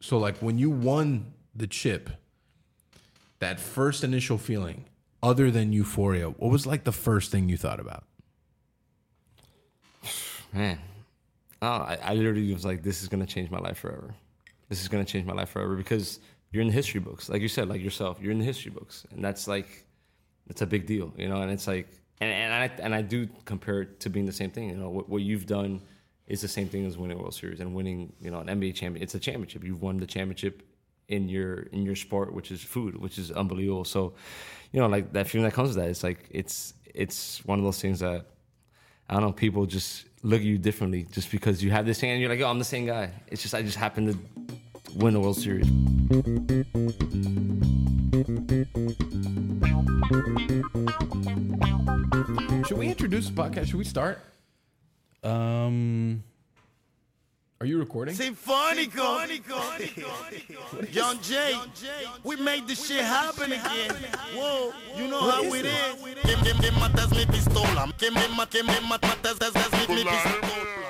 So like when you won the chip, that first initial feeling, other than euphoria, what was like the first thing you thought about? Man, oh, I, I literally was like, this is gonna change my life forever. This is gonna change my life forever because you're in the history books, like you said, like yourself, you're in the history books, and that's like, it's a big deal, you know. And it's like, and, and I and I do compare it to being the same thing. You know, what, what you've done is the same thing as winning a World Series and winning, you know, an NBA champion. It's a championship. You've won the championship in your in your sport, which is food, which is unbelievable. So, you know, like that feeling that comes with that, it's like it's it's one of those things that I don't know. People just look at you differently just because you have this thing, and you're like, oh, I'm the same guy. It's just I just happen to win the World Series. Should we introduce the podcast? Should we start? Um, Are you recording? Sinfónico. John Jay, we made this shit happen again. Whoa, you know how it is.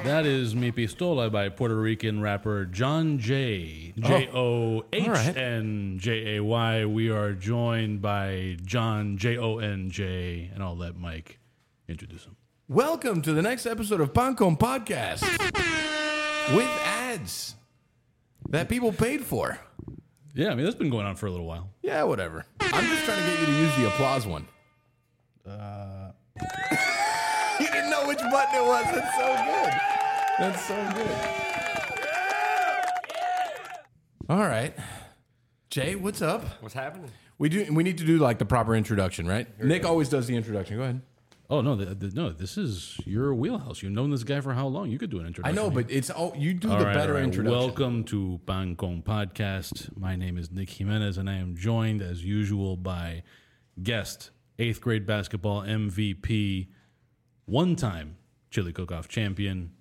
That is Mi Pistola by Puerto Rican rapper John Jay. J O H N J A Y. We are joined by Jon J O N J, and I'll let Mike introduce him. Welcome to the next episode of Pan Con Podcast with ads that people paid for. Yeah, I mean that's been going on for a little while. Yeah, whatever. I'm just trying to get you to use the applause one. Uh, You didn't know which button it was. That's so good. That's so good. All right. Jay, what's up? What's happening? We do we need to do like the proper introduction, right? Nick always does the introduction. Go ahead. Oh no, the, the, no! This is your wheelhouse. You've known this guy for how long? You could do an introduction. I know, but it's oh you do All the right, better all right. introduction. Welcome to Pan Con Podcast. My name is Nick Jimenez, and I am joined, as usual, by guest eighth grade basketball MVP, one time chili cook-off champion,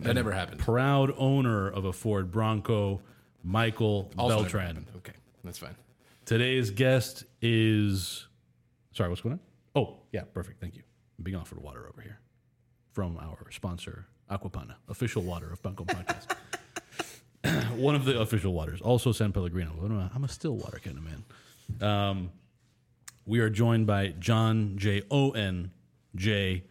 That never happened. proud owner of a Ford Bronco, Michael Also Beltran. Okay, that's fine. Today's guest is. Sorry, what's going on? Oh, yeah, perfect. Thank you. I'm being offered water over here from our sponsor, Acqua Panna, official water of Bunko Podcast. One of the official waters. Also San Pellegrino. But I'm a- I'm a still water kind of man. Um, we are joined by Jon J. O. N. J.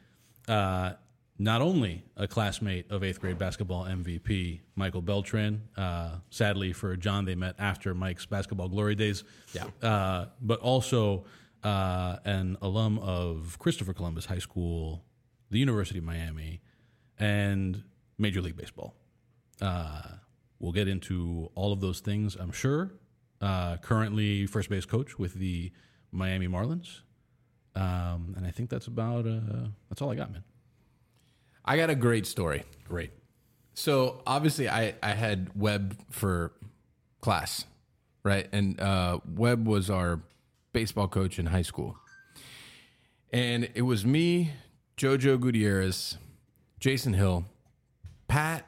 Uh, not only a classmate of eighth grade basketball MVP Michael Beltran. Uh, sadly for Jon, they met after Mike's basketball glory days. Yeah. Uh, but also uh, an alum of Christopher Columbus High School, the University of Miami, and Major League Baseball. Uh, we'll get into all of those things, I'm sure. Uh, currently, first base coach with the Miami Marlins, um, and I think that's about uh, that's all I got, man. I got a great story. Great. So obviously, I I had Webb for class, right? And uh, Webb was our baseball coach in high school, and it was me, JoJo Gutierrez, Jason Hill, Pat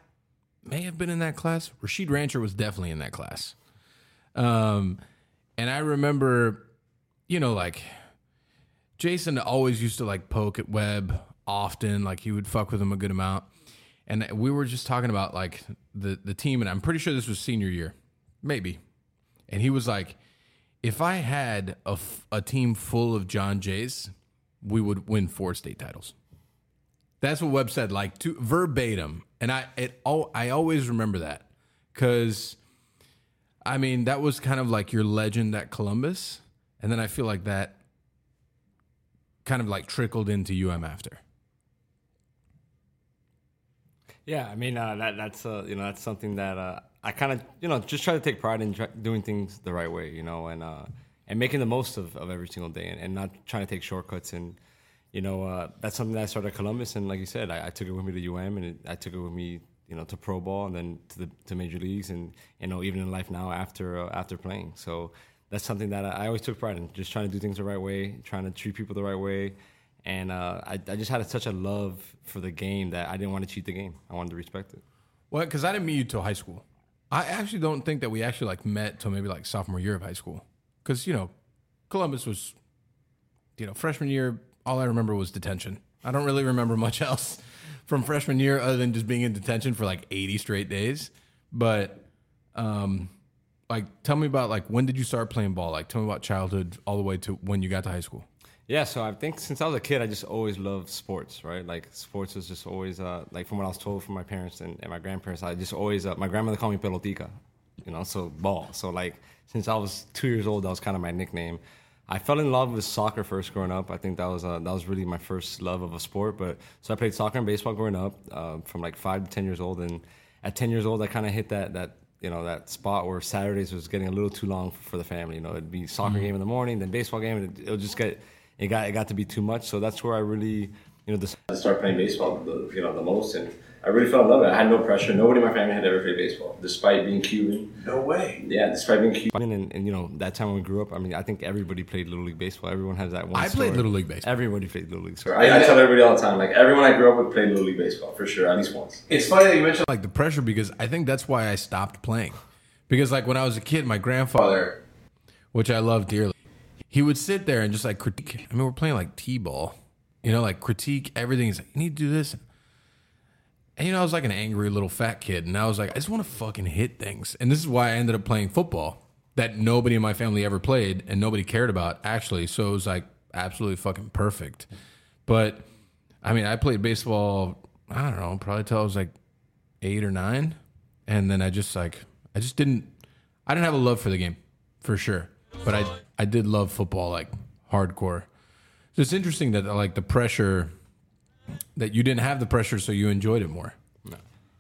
may have been in that class. Rashid Rancher was definitely in that class. Um, and I remember, you know, like Jason always used to like poke at Webb often. Like he would fuck with him a good amount. And we were just talking about like the the team, and I'm pretty sure this was senior year, maybe. And he was like, if I had a, f- a team full of Jon Jays, we would win four state titles. That's what Webb said, like to verbatim. And I it oh I always remember that because I mean that was kind of like your legend at Columbus, and then I feel like that kind of like trickled into UM after. Yeah, I mean uh, that that's uh, you know that's something that uh, I kind of you know just try to take pride in try, doing things the right way, you know, and uh, and making the most of, of every single day, and, and not trying to take shortcuts. And you know uh, that's something that I started at Columbus, and like you said, I, I took it with me to UM, and it, I took it with me, you know, to pro ball, and then to the to major leagues, and you know even in life now after uh, after playing. So that's something that I, I always took pride in, just trying to do things the right way, trying to treat people the right way. And uh, I, I just had such a love for the game that I didn't want to cheat the game. I wanted to respect it. Well, because I didn't meet you till high school. I actually don't think that we actually like met till maybe like sophomore year of high school. Because you know, Columbus was, you know, freshman year. All I remember was detention. I don't really remember much else from freshman year other than just being in detention for like eighty straight days. But um, like tell me about like when did you start playing ball? Like tell me about childhood all the way to when you got to high school. Yeah, so I think since I was a kid, I just always loved sports, right? Like sports was just always uh, like from what I was told from my parents and, and my grandparents. I just always uh, my grandmother called me pelotica, you know, so ball. So like since I was two years old, that was kind of my nickname. I fell in love with soccer first growing up. I think that was uh, that was really my first love of a sport. But so I played soccer and baseball growing up uh, from like five to ten years old, and at ten years old, I kind of hit that that you know that spot where Saturdays was getting a little too long for, the family. You know, it'd be soccer game in the morning, then baseball game, and it, it'll just get it got it got to be too much. So that's where I really you know decided to start playing baseball the, you know the most, and I really fell in love with it. I had no pressure. Nobody in my family had ever played baseball, despite being Cuban. No way. Yeah, despite being Cuban, and, and you know that time when we grew up, I mean, I think everybody played little league baseball. Everyone has that one. I played. Little League baseball. Everybody played little league. So I, I tell everybody all the time, like everyone I grew up with played little league baseball for sure, at least once. It's funny that you mentioned like the pressure because I think that's why I stopped playing. Because like when I was a kid, my grandfather, which I love dearly, he would sit there and just like critique. I mean, we're playing like t-ball, you know, like critique everything. He's like, you need to do this. And you know, I was like an angry little fat kid, and I was like, I just want to fucking hit things. And this is why I ended up playing football that nobody in my family ever played and nobody cared about actually. So it was like absolutely fucking perfect. But I mean, I played baseball. I don't know, probably till I was like eight or nine, and then I just like I just didn't. I didn't have a love for the game, for sure. But I I did love football like hardcore. So it's interesting that like the pressure that you didn't have the pressure, so you enjoyed it more.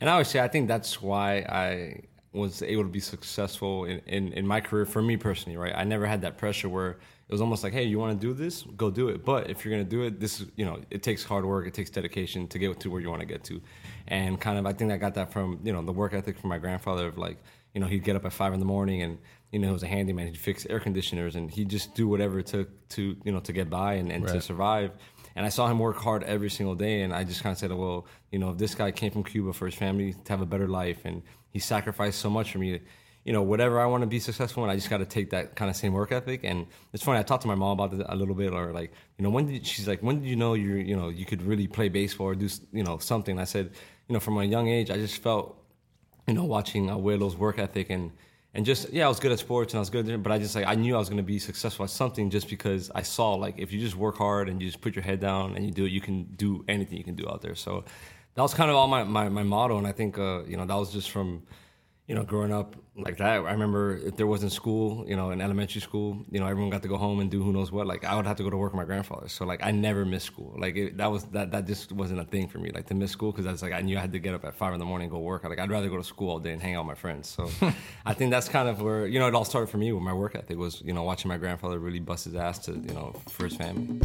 And I would say I think that's why I was able to be successful in, in, in my career for me personally, right? I never had that pressure where it was almost like, hey, you want to do this? Go do it. But if you're going to do it, this is, you know, it takes hard work, it takes dedication to get to where you want to get to. And kind of, I think I got that from, you know, the work ethic from my grandfather of like, you know, he'd get up at five in the morning and, you know, he was a handyman. He'd fix air conditioners and he'd just do whatever it took to, you know, to get by and, and to survive. And I saw him work hard every single day. And I just kind of said, well, you know, if this guy came from Cuba for his family to have a better life and he sacrificed so much for me, you know, whatever I want to be successful in, I just got to take that kind of same work ethic. And it's funny, I talked to my mom about it a little bit, or like, you know, when did she's like, when did you know you, you know, you could really play baseball or do, you know, something? And I said, you know, from a young age, I just felt you know, watching Abuelo's work ethic and and just yeah, I was good at sports and I was good, at, but I just like I knew I was gonna be successful at something just because I saw like if you just work hard and you just put your head down and you do it, you can do anything you can do out there. So that was kind of all my my, my motto, and I think uh, you know that was just from you know growing up like that. I remember if there wasn't school, you know, in elementary school, you know, everyone got to go home and do who knows what. Like I would have to go to work with my grandfather, so like I never missed school. Like it, that was that that just wasn't a thing for me. Like to miss school because that's like I knew I had to get up at five in the morning and go work. Like I'd rather go to school all day and hang out with my friends. So I think that's kind of where you know it all started for me with my work ethic was you know watching my grandfather really bust his ass to you know for his family.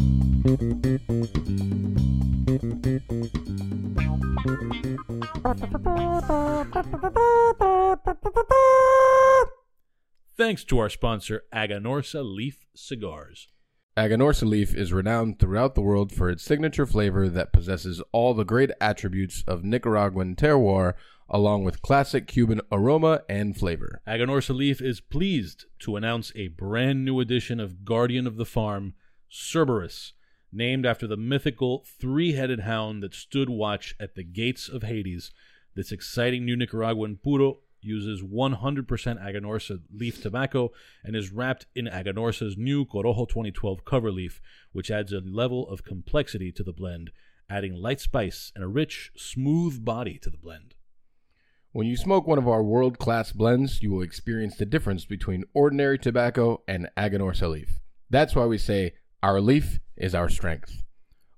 Thanks to our sponsor, Aganorsa Leaf Cigars. Aganorsa leaf is renowned throughout the world for its signature flavor that possesses all the great attributes of Nicaraguan terroir, along with classic Cuban aroma and flavor. Aganorsa Leaf is pleased to announce a brand new edition of Guardian of the Farm, Cerberus, named after the mythical three headed hound that stood watch at the gates of Hades. This exciting new Nicaraguan puro uses 100% Aganorsa leaf tobacco and is wrapped in Aganorsa's new Corojo 2012 cover leaf, which adds a level of complexity to the blend, adding light spice and a rich, smooth body to the blend. When you smoke one of our world class blends, you will experience the difference between ordinary tobacco and Aganorsa leaf. That's why we say our leaf is our strength.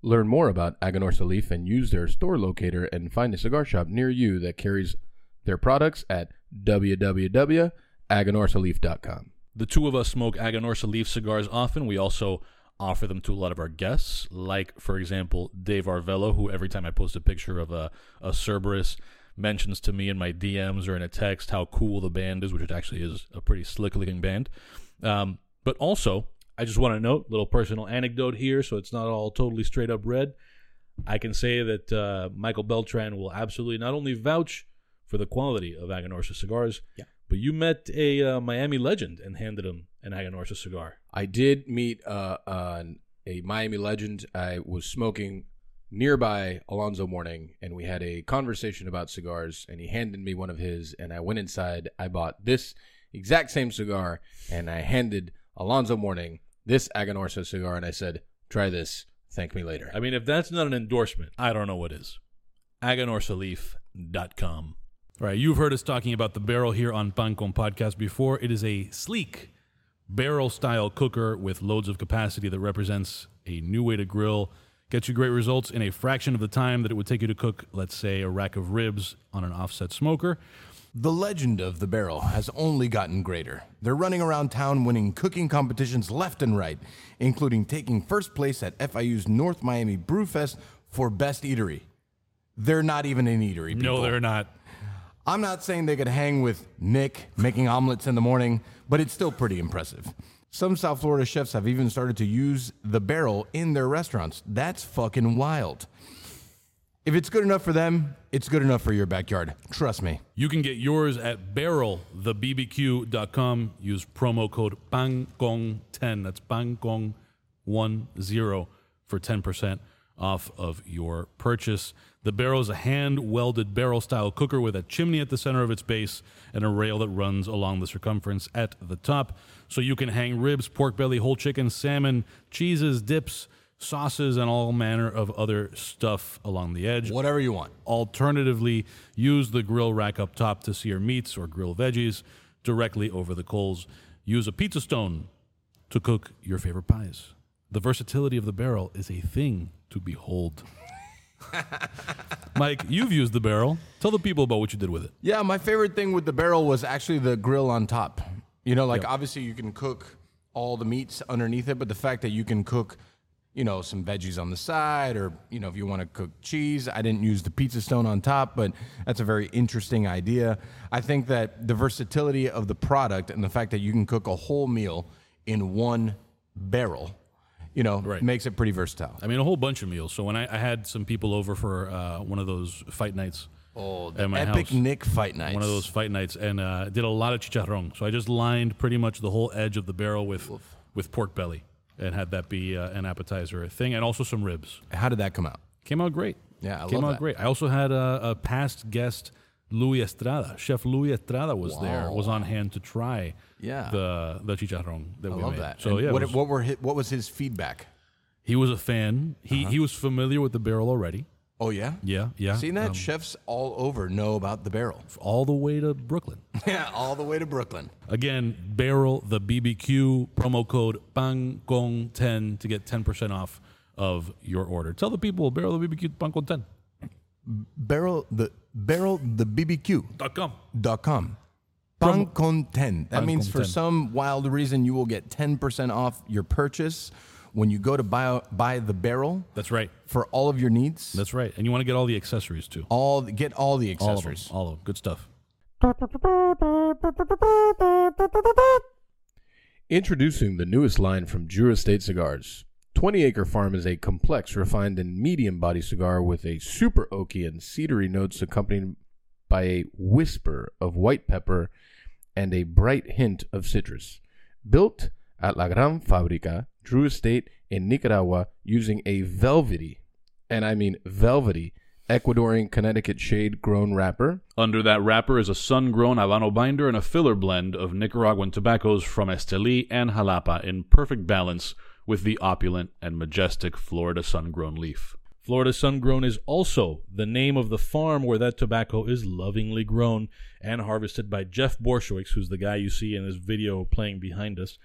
Learn more about Aganorsa leaf and use their store locator and find a cigar shop near you that carries their products at www.aganorsaleaf.com. The two of us smoke Aganorsa leaf cigars often. We also offer them to a lot of our guests, like, for example, Dave Arvello, who every time I post a picture of a, a Cerberus mentions to me in my DMs or in a text how cool the band is, which it actually is a pretty slick looking band. Um, but also, I just want to note, little personal anecdote here, so it's not all totally straight up red. I can say that uh, Michael Beltran will absolutely not only vouch for the quality of Aganorsa cigars, Yeah. but you met a uh, Miami legend and handed him an Aganorsa cigar. I did meet uh, a Miami legend. I was smoking nearby Alonzo Mourning, and we had a conversation about cigars. And he handed me one of his, and I went inside. I bought this exact same cigar, and I handed Alonzo Mourning this Aganorsa cigar, and I said, "Try this. Thank me later." I mean, if that's not an endorsement, I don't know what is. AganorsaLeaf.com. All right, you've heard us talking about the barrel here on Pan Con Podcast before. It is a sleek barrel style cooker with loads of capacity that represents a new way to grill. Gets you great results in a fraction of the time that it would take you to cook, let's say, a rack of ribs on an offset smoker. The legend of the barrel has only gotten greater. They're running around town winning cooking competitions left and right, including taking first place at FIU's North Miami Brewfest for Best Eatery. They're not even an eatery. People. No, they're not. I'm not saying they could hang with Nick making omelets in the morning, but it's still pretty impressive. Some South Florida chefs have even started to use the barrel in their restaurants. That's fucking wild. If it's good enough for them, it's good enough for your backyard. Trust me. You can get yours at barrelthebbq.com. Use promo code PANCON10. That's PANCON10 for 10% off of your purchase. The barrel is a hand welded barrel style cooker with a chimney at the center of its base and a rail that runs along the circumference at the top. So you can hang ribs, pork belly, whole chicken, salmon, cheeses, dips, sauces, and all manner of other stuff along the edge. Whatever you want. Alternatively, use the grill rack up top to sear meats or grill veggies directly over the coals. Use a pizza stone to cook your favorite pies. The versatility of the barrel is a thing to behold. Mike, you've used the barrel. Tell the people about what you did with it. Yeah, my favorite thing with the barrel was actually the grill on top. You know, like Yep. obviously you can cook all the meats underneath it, but the fact that you can cook, you know, some veggies on the side or, you know, if you want to cook cheese, I didn't use the pizza stone on top, but that's a very interesting idea. I think that the versatility of the product and the fact that you can cook a whole meal in one barrel, you know, Right. makes it pretty versatile. I mean, a whole bunch of meals. So when I, I had some people over for uh, one of those fight nights Oh, at the my epic house, Nick fight nights. one of those fight nights, and uh, did a lot of chicharrón. So I just lined pretty much the whole edge of the barrel with with pork belly, and had that be uh, an appetizer thing, and also some ribs. How did that come out? Came out great. Yeah, I came out that. great. I also had a, a past guest, Louis Estrada. Chef Louis Estrada was there, was on hand to try Yeah. the the chicharrón that I we love made. that. So And yeah, what, was- what were his, what was his feedback? he was a fan. He Uh-huh. he was familiar with the barrel already. Oh yeah, Yeah, yeah. Seen that? Um, Chefs all over know about the barrel. all the way to Brooklyn. yeah, all the way to Brooklyn. Again, barrel the BBQ promo code PANCON10 to get 10% off of your order. Tell the people barrel the BBQ PANCON10. Barrel the barrel the BBQ Dot com. dot com. Pancon 10. That means for 10. some wild reason you will get 10% off your purchase when you go to buy buy the barrel That's right. for all of your needs. That's right. And you want to get all the accessories too. all get all the All of them. accessories. All of them. Good stuff. Introducing the newest line from Drew Estate Cigars. 20 Acre Farm is a complex, refined, and medium body cigar with a super oaky and cedary notes accompanied by a whisper of white pepper and a bright hint of citrus. Built at La Gran Fabrica, Drew Estate in Nicaragua using a velvety, and I mean velvety, Ecuadorian Connecticut shade grown wrapper. Under that wrapper is a sun-grown Habano binder and a filler blend of Nicaraguan tobaccos from Esteli and Jalapa in perfect balance with the opulent and majestic Florida sun-grown leaf. Florida sun-grown is also the name of the farm where that tobacco is lovingly grown and harvested by Jeff Borysiewicz, who's the guy you see in this video playing behind us,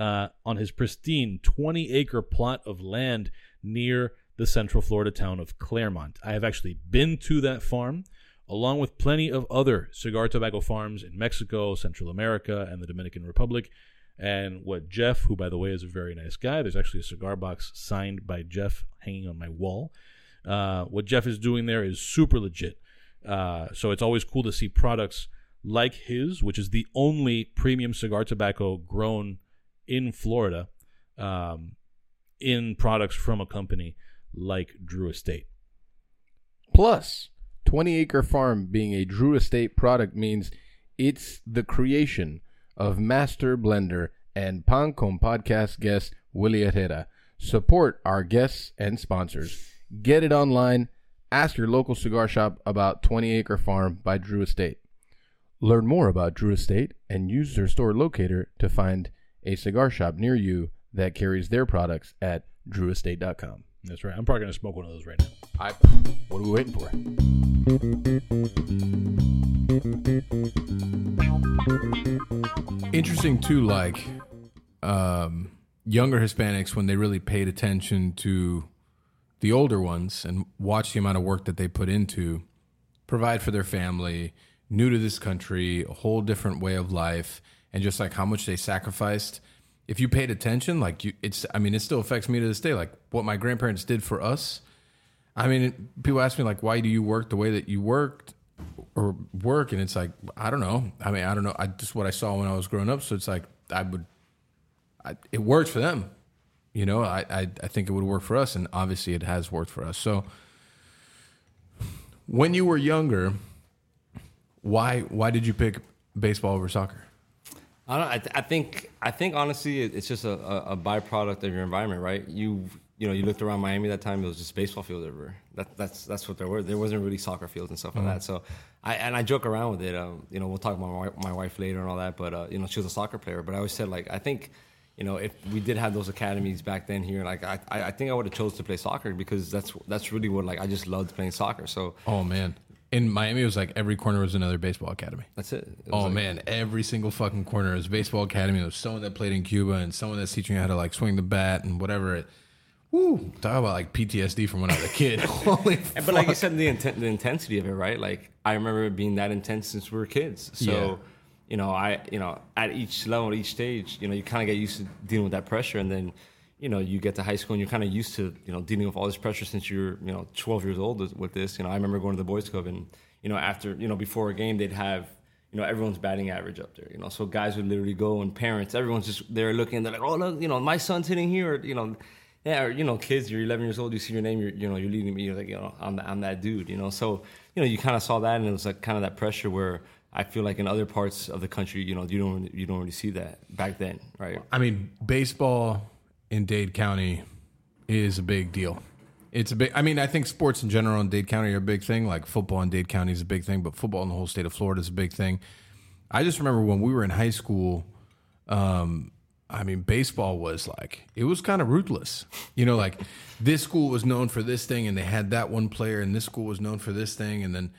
uh, on his pristine 20-acre plot of land near the central Florida town of Clermont. I have actually been to that farm along with plenty of other cigar tobacco farms in Mexico, Central America, and the Dominican Republic. And what Jeff, who by the way is a very nice guy, there's actually a cigar box signed by Jeff hanging on my wall. Uh, what Jeff is doing there is super legit. Uh, so it's always cool to see products like his, which is the only premium cigar tobacco grown in Florida, um, in products from a company like Drew Estate. Plus, 20 Acre Farm being a Drew Estate product means it's the creation of master blender and Pan Con podcast guest Willie Herrera. Support our guests and sponsors. Get it online. Ask your local cigar shop about 20 Acre Farm by Drew Estate. Learn more about Drew Estate and use their store locator to find a cigar shop near you that carries their products at drewestate.com. That's right. I'm probably gonna smoke one of those right now. I, what are we waiting for? Interesting too, like um, younger Hispanics when they really paid attention to the older ones and watched the amount of work that they put into provide for their family, new to this country, a whole different way of life, and just like how much they sacrificed. If you paid attention, like you, it's, I mean, it still affects me to this day. Like what my grandparents did for us. I mean, people ask me like, why do you work the way that you worked or work? And it's like, I don't know. I mean, I don't know. I just what I saw when I was growing up. So it's like, I would, I, it worked for them. You know, I, I, I think it would work for us. And obviously it has worked for us. So when you were younger, why, why did you pick baseball over soccer? I don't. I, th- I think. I think honestly, it's just a, a, byproduct of your environment, right? You you know, you looked around Miami that time. It was just baseball fields everywhere. That, that's that's what there were. There wasn't really soccer fields and stuff like that. So I and I joke around with it. Um, you know, we'll talk about my, my wife later and all that. But uh, you know, she was a soccer player. But I always said like, I think. You know, if we did have those academies back then here, like I, I I think I would have chose to play soccer because that's that's really what like I just loved playing soccer. So Oh man. In Miami, it was like every corner was another baseball academy. that's it. It Oh like- man, every single fucking corner is baseball academy. There was someone that played in Cuba and someone that's teaching you how to like swing the bat and whatever. It, woo, talk about like PTSD from when I was a kid. Holy But like you said, the inten- the intensity of it, right? Like I remember it being that intense since we were kids. So, Yeah. you know, I, you know, at each level, each stage, you know, you kind of get used to dealing with that pressure, and then, you know, you get to high school and you're kind of used to, you know, dealing with all this pressure since you're, you know, 12 years old with- this. You know, I remember going to the boys' club, and you know, after, you know, before a game, they'd have. You know, everyone's batting average up there. You know, so guys would literally go, and parents, everyone's just there looking. They're like, "Oh, look, you know, my son's hitting here." Or, you know, yeah, or, you know, kids, you're 11 years old, you see your name, you're, you know, you're leading me, you're like, you know, I'm, I'm that dude, you know. So, you know, you kind of saw that, and it was like kind of that pressure where I feel like in other parts of the country, you know, you don't you don't really see that back then, right? I mean, baseball in Dade County is a big deal. It's a big. I mean, I think sports in general in Dade County are a big thing. Like football in Dade County is a big thing, but football in the whole state of Florida is a big thing. I just remember when we were in high school. Um, I mean, baseball was like it was kind of ruthless. You know, like this school was known for this thing, and they had that one player, and this school was known for this thing, and then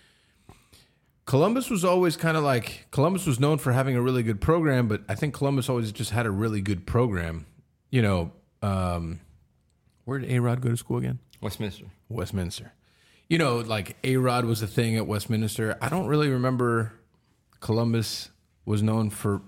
Columbus was always kind of like Columbus was known for having a really good program, but I think Columbus always just had a really good program. You know, um, where did A Rod go to school again? Westminster. Westminster. You know, like A Rod was a thing at Westminster. I don't really remember Columbus was known for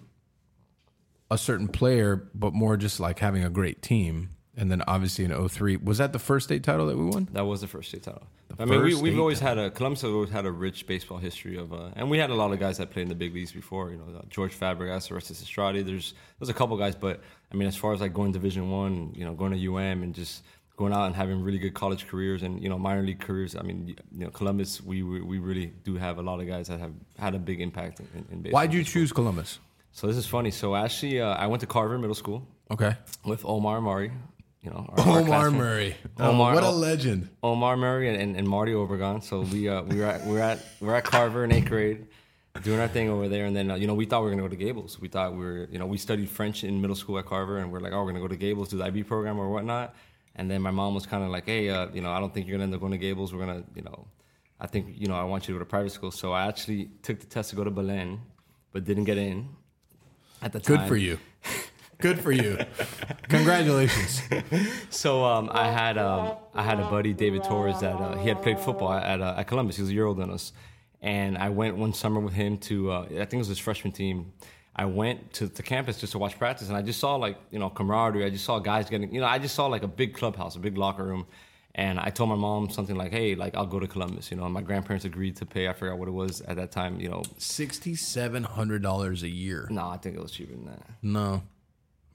a certain player, but more just like having a great team. And then obviously in 03, was that the first state title that we won? That was the first state title. I mean, we, we've always had a Columbus has always had a rich baseball history of, uh, and we had a lot of guys that played in the big leagues before. You know, uh, George Fabregas, Orestes Estrada. There's there's a couple guys, but I mean, as far as like going Division One, you know, going to UM and just going out and having really good college careers and you know minor league careers. I mean, you know, Columbus, we we really do have a lot of guys that have had a big impact in, in baseball. Why'd you choose Columbus? So this is funny. So actually, uh, I went to Carver Middle School Okay. with Omar Murray. You know, our- Omar. Murray. Oh, Omar- what a legend. Omar Murray and, and, and Marty Obregon. So we uh, we were at we were at we're at Carver in eighth grade, doing our thing over there. And then uh, you know we thought we were gonna go to Gables. We thought we were you know we studied French in middle school at Carver, and we're like oh we're gonna go to Gables do the IB program or whatnot. And then my mom was kind of like hey uh, you know I don't think you're gonna end up going to Gables. We're gonna you know I think you know I want you to go to private school. So I actually took the test to go to Belen, but didn't get in. At the time, Good for you. Good for you. Congratulations. So um, I had um, I had a buddy David Torres that uh, he had played football at uh, at Columbus. He was a year older than us, and I went one summer with him to uh, I think it was his freshman team. I went to the campus just to watch practice, and I just saw like you know camaraderie. I just saw guys getting you know I just saw like a big clubhouse, a big locker room, and I told my mom something like, hey, like I'll go to Columbus. You know, and my grandparents agreed to pay. I forgot what it was at that time. You know, Sixty-seven hundred dollars a year. no, I think it was cheaper than that. No,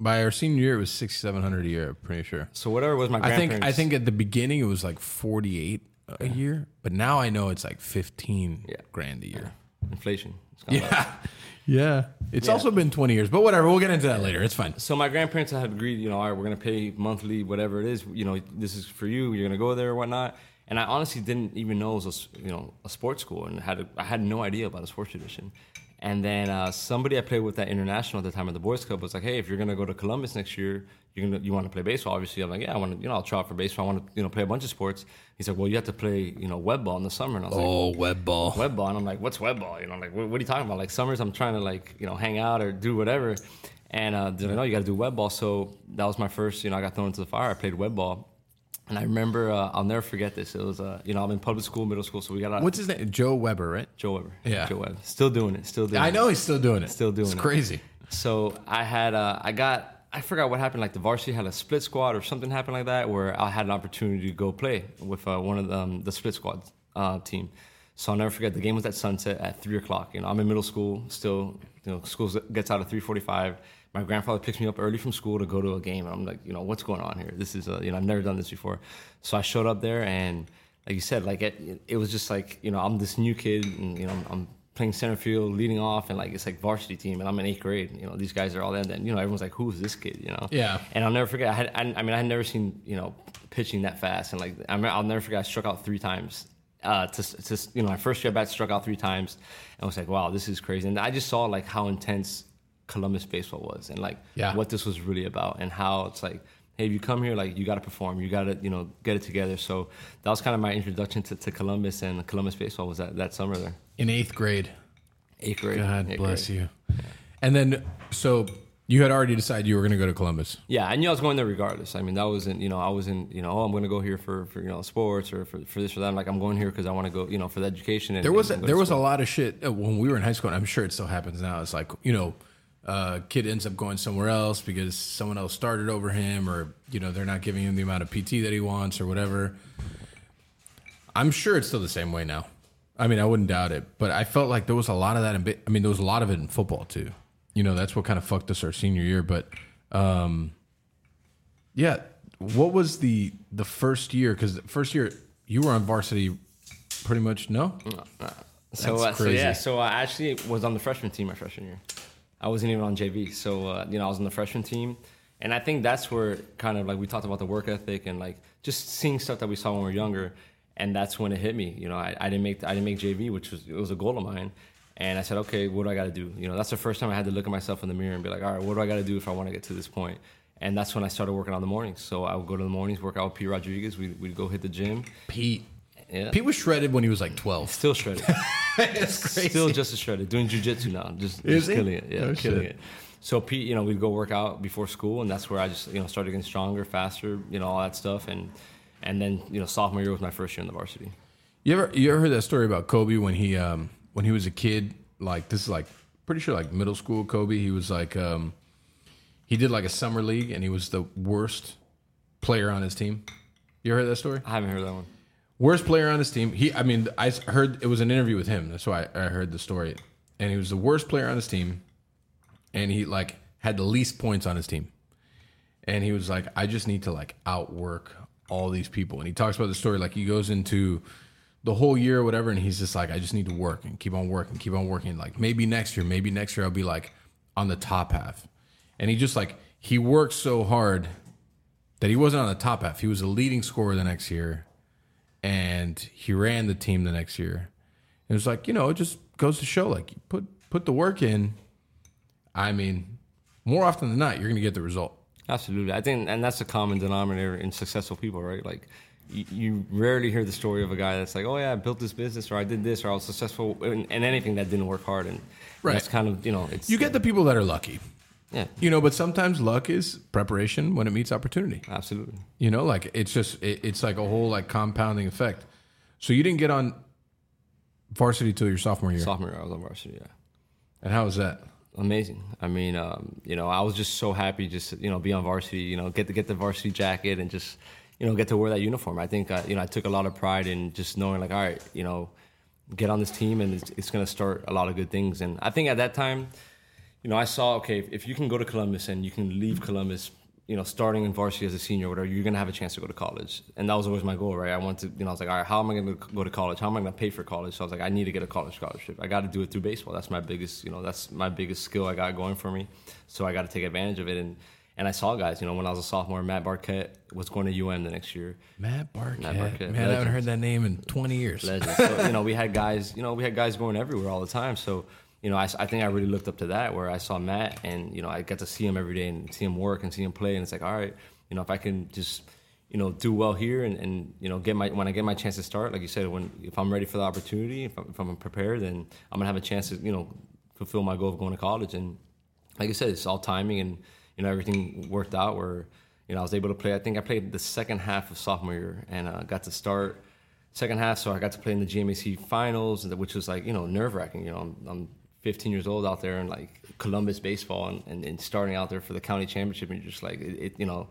by our senior year, it was sixty-seven hundred a year. I'm pretty sure. So whatever was my I grandparents. think I think at the beginning it was like forty-eight a year, but now I know it's like fifteen Yeah. grand a year. inflation. It's gone up. Yeah, yeah. It's also been twenty years, but whatever. We'll get into that later. It's fine. So my grandparents have agreed, you know, all right, we're gonna pay monthly, whatever it is. You know, this is for you. You're gonna go there or whatnot. And I honestly didn't even know it was a, s- you know a sports school, and had a, I had no idea about a sports tradition. And then uh, somebody I played with at international at the time at the boys club was like, "Hey, if you're gonna go to Columbus next year, you're gonna you want to play baseball? Obviously, I'm like, yeah, I want to, you know, I'll try out for baseball. I want to, you know, play a bunch of sports." He's like, "Well, you have to play, you know, web ball in the summer." And I was like, Oh, web ball. web ball. And I'm like, what's web ball? You know, like, what, what are you talking about? Like, summers, I'm trying to, like, you know, hang out or do whatever. And uh, they're like, no, you got to do web ball. So that was my first, you know, I got thrown into the fire. I played web ball. And I remember, uh, I'll never forget this. It was, uh, you know, I'm in public school, middle school. So we got out. What's his name? Joe Weber, right? Joe Weber. Yeah. Joe Weber. Still doing it. Still doing it. I know he's still doing it. Still doing it's it. crazy. So I had, uh, I got, I forgot what happened. Like the varsity had a split squad or something happened like that, where I had an opportunity to go play with uh, one of the, um, the split squad uh, team. So I'll never forget. The game was at sunset at three o'clock. You know, I'm in middle school still. You know, school gets out at three forty-five. My grandfather picks me up early from school to go to a game, and I'm like, you know, what's going on here? This is, uh, you know, I've never done this before. So I showed up there, and like you said, like it, it was just like, you know, I'm this new kid, and you know, I'm playing center field, leading off, and like it's like varsity team, and I'm in eighth grade. You know, these guys are all in. And you know, everyone's like, "Who's this kid?" You know. Yeah. And I'll never forget. I had, I, I mean, I had never seen you know pitching that fast, and like I mean, I'll never forget. I struck out three times. Uh, to, to you know, my first year bat struck out three times, and I was like, "Wow, this is crazy." And I just saw like how intense Columbus baseball was, and like Yeah. what this was really about, and how it's like. Hey, if you come here, like you got to perform, you got to, you know, get it together. So that was kind of my introduction to, to Columbus and Columbus baseball was that, that summer there, In eighth grade. eighth grade. God eighth bless grade. you. And then, so you had already decided you were going to go to Columbus. Yeah, I knew I was going there regardless. I mean, that wasn't, you know, I wasn't, you know, oh, I'm going to go here for, for you know, sports or for, for this or that. I'm like, I'm going here because I want to go, you know, for the education. And, There was a, there was a lot of shit uh, when we were in high school, and I'm sure it still happens now. It's like you know, uh, kid ends up going somewhere else because someone else started over him, or you know, they're not giving him the amount of PT that he wants, or whatever. I'm sure it's still the same way now. I mean, I wouldn't doubt it, but I felt like there was a lot of that. In, I mean, there was a lot of it in football too. You know, that's what kind of fucked us our senior year. But um, yeah, what was the the first year? Because the first year you were on varsity, pretty much. No, So, uh, so yeah, so I actually was on the freshman team my freshman year. I wasn't even on JV. So, uh, you know, I was on the freshman team. And I think that's where kind of like we talked about the work ethic and like just seeing stuff that we saw when we were younger. And that's when it hit me. You know, I, I didn't make I didn't make JV, which was it was a goal of mine. And I said, okay, what do I got to do? You know, that's the first time I had to look at myself in the mirror and be like, all right, what do I got to do if I want to get to this point? And that's when I started working on the mornings. So I would go to the mornings, work out with Pete Rodriguez. We, we'd go hit the gym. Pete. Yeah. Pete was shredded when he was like 12. Still shredded. It's crazy. Still just as shredded. Doing jujitsu now. Just, Is just he? killing it. Yeah, Oh, killing shit. it. So Pete, you know, we'd go work out before school, and that's where I just, you know, started getting stronger, faster, you know, all that stuff, and and then, you know, sophomore year was my first year in the varsity. You ever you ever heard that story about Kobe when he um when he was a kid? Like this is like pretty sure like middle school Kobe. He was like um he did like a summer league and he was the worst player on his team. You ever heard that story? I haven't heard that one. Worst player on his team. He I mean I heard it was an interview with him. That's why I, I heard the story. And he was the worst player on his team, and he like had the least points on his team. And he was like, I just need to like outwork all these people. And he talks about the story like he goes into the whole year or whatever, and he's just like, I just need to work and keep on working, keep on working. Like maybe next year, maybe next year I'll be like on the top half. And he just like he worked so hard that he wasn't on the top half. He was a leading scorer the next year, and he ran the team the next year. It was like you know, it just goes to show like you put put the work in. I mean, more often than not, you're gonna get the result. Absolutely. I think, and that's a common denominator in successful people, right? Like, you, you rarely hear the story of a guy that's like, oh, yeah, I built this business, or I did this, or I was successful in, in anything that didn't work hard. And Right. that's kind of, you know, it's. You get the people that are lucky, Yeah, you know, but sometimes luck is preparation when it meets opportunity. absolutely. You know, like it's just it, it's like a whole like compounding effect. So you didn't get on varsity till your sophomore year, Sophomore year, I was on varsity, yeah. and how was that? amazing. I mean, um, you know, I was just so happy just to, you know be on varsity. You know, get to get the varsity jacket and just you know get to wear that uniform. I think uh, you know I took a lot of pride in just knowing like, all right, you know, get on this team and it's, it's going to start a lot of good things. And I think at that time, you know, I saw okay, if, if you can go to Columbus and you can leave Columbus. You know, starting in varsity as a senior, or whatever, you're gonna have a chance to go to college, and that was always my goal, right? I wanted to, you know, I was like, all right, how am I gonna go to college? How am I gonna pay for college? So I was like, I need to get a college scholarship. I got to do it through baseball. That's my biggest, you know, that's my biggest skill I got going for me. So I got to take advantage of it. And and I saw guys, you know, when I was a sophomore, Matt Barquette was going to UM the next year. Matt Barquette. Matt Barquette, Man, I haven't heard that name in 20 years. Legend. So, you know, we had guys, you know, we had guys going everywhere all the time. So, you know, I, I think I really looked up to that where I saw Matt and, you know, I got to see him every day and see him work and see him play. And it's like, all right, you know, if I can just, you know, do well here and, and you know, get my, when I get my chance to start, like you said, when, if I'm ready for the opportunity, if I'm, if I'm prepared, then I'm going to have a chance to, you know, fulfill my goal of going to college. And like I said, it's all timing and, you know, everything worked out where, you know, I was able to play. I think I played the second half of sophomore year and uh, got to start second half. So I got to play in the GMAC finals, which was like, you know, nerve wracking. You know, I'm, I'm 15 years old out there in like Columbus baseball and, and, and starting out there for the county championship. And you're just like, it, it, you know,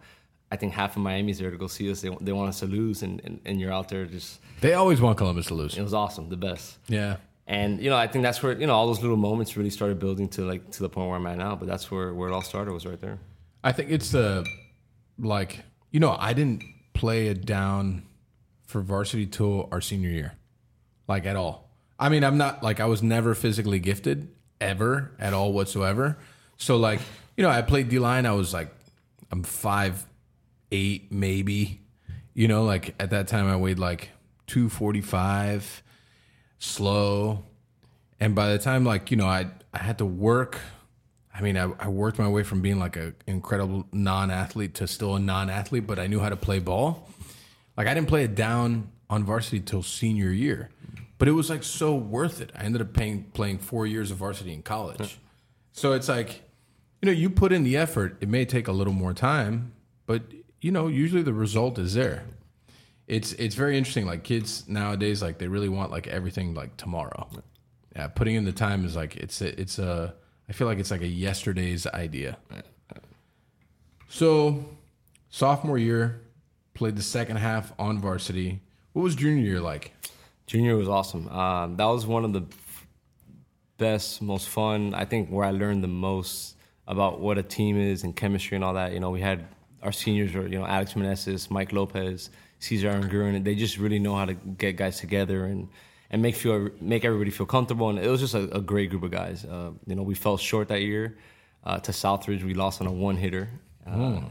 I think half of Miami's there to go see us. They, they want us to lose, and, and, and you're out there just. They always want Columbus to lose. It was awesome, the best. Yeah. And you know, I think that's where you know all those little moments really started building to like to the point where I'm at now. But that's where where it all started was right there. I think it's the like you know I didn't play it down for varsity till our senior year, like at all. I mean, I'm not like I was never physically gifted ever at all whatsoever. So like you know, I played D line. I was like I'm five eight maybe. You know, like at that time I weighed like two forty five, slow, and by the time like you know I I had to work I mean, I, I worked my way from being like an incredible non athlete to still a non athlete, but I knew how to play ball. Like, I didn't play it down on varsity till senior year, but it was like so worth it. I ended up paying, playing four years of varsity in college. So it's like, you know, you put in the effort. It may take a little more time, but, you know, usually the result is there. It's it's very interesting. Like kids nowadays, like they really want like everything like tomorrow. Yeah, putting in the time is like it's a, it's a I feel like it's like a yesterday's idea. So, sophomore year, played the second half on varsity. What was junior year like? Junior was awesome. Um, that was one of the best, most fun. I think where I learned the most about what a team is and chemistry and all that. You know, we had our seniors were you know Alex Meneses, Mike Lopez, Cesar Angurin, and they just really know how to get guys together and and make feel make everybody feel comfortable. And it was just a, a great group of guys. Uh, you know, we fell short that year uh, to Southridge. We lost on a one hitter, uh,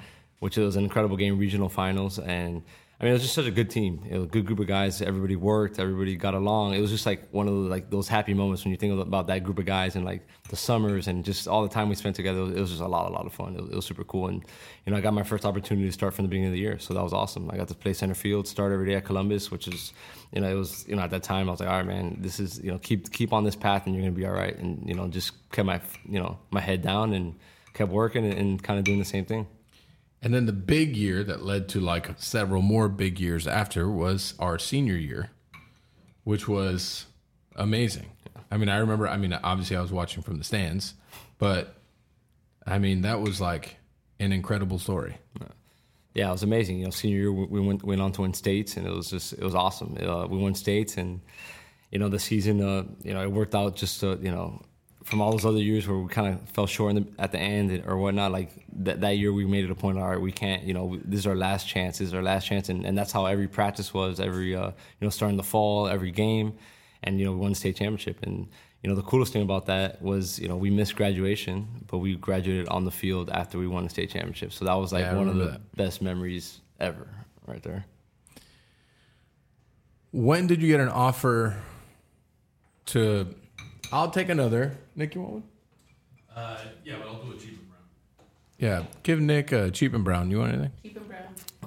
which was an incredible game, regional finals, and. I mean, it was just such a good team. It was a good group of guys. Everybody worked. Everybody got along. It was just like one of the, like those happy moments when you think about that group of guys and like the summers and just all the time we spent together. It was, just a lot, a lot of fun. It was, it was super cool. And you know, I got my first opportunity to start from the beginning of the year, so that was awesome. I got to play center field, start every day at Columbus, which is, you know, it was you know at that time I was like, all right, man, this is you know keep keep on this path and you're gonna be all right. And you know, just kept my you know my head down and kept working and, and kind of doing the same thing. And then the big year that led to like several more big years after was our senior year, which was amazing. I mean, I remember, I mean, obviously I was watching from the stands, but I mean, that was like an incredible story. yeah, it was amazing. You know, senior year we we went went on to win states, and it was just it was awesome. Uh, we won states, and you know the season, uh, you know, it worked out just uh, you know from all those other years where we kind of fell short in the, at the end or whatnot. Like that that year, we made it a point. All right, we can't. You know, this is our last chance. This is our last chance, and, and that's how every practice was. Every uh, you know, starting the fall, every game, and you know, we won the state championship. And you know, the coolest thing about that was you know we missed graduation, but we graduated on the field after we won the state championship. So that was like Yeah, one of the that. best memories ever, right there. When did you get an offer to? I'll take another. Nick, you want one? Uh, yeah, but I'll do a cheap and brown. Yeah, give Nick a cheap and brown. You want anything? Keep him brown.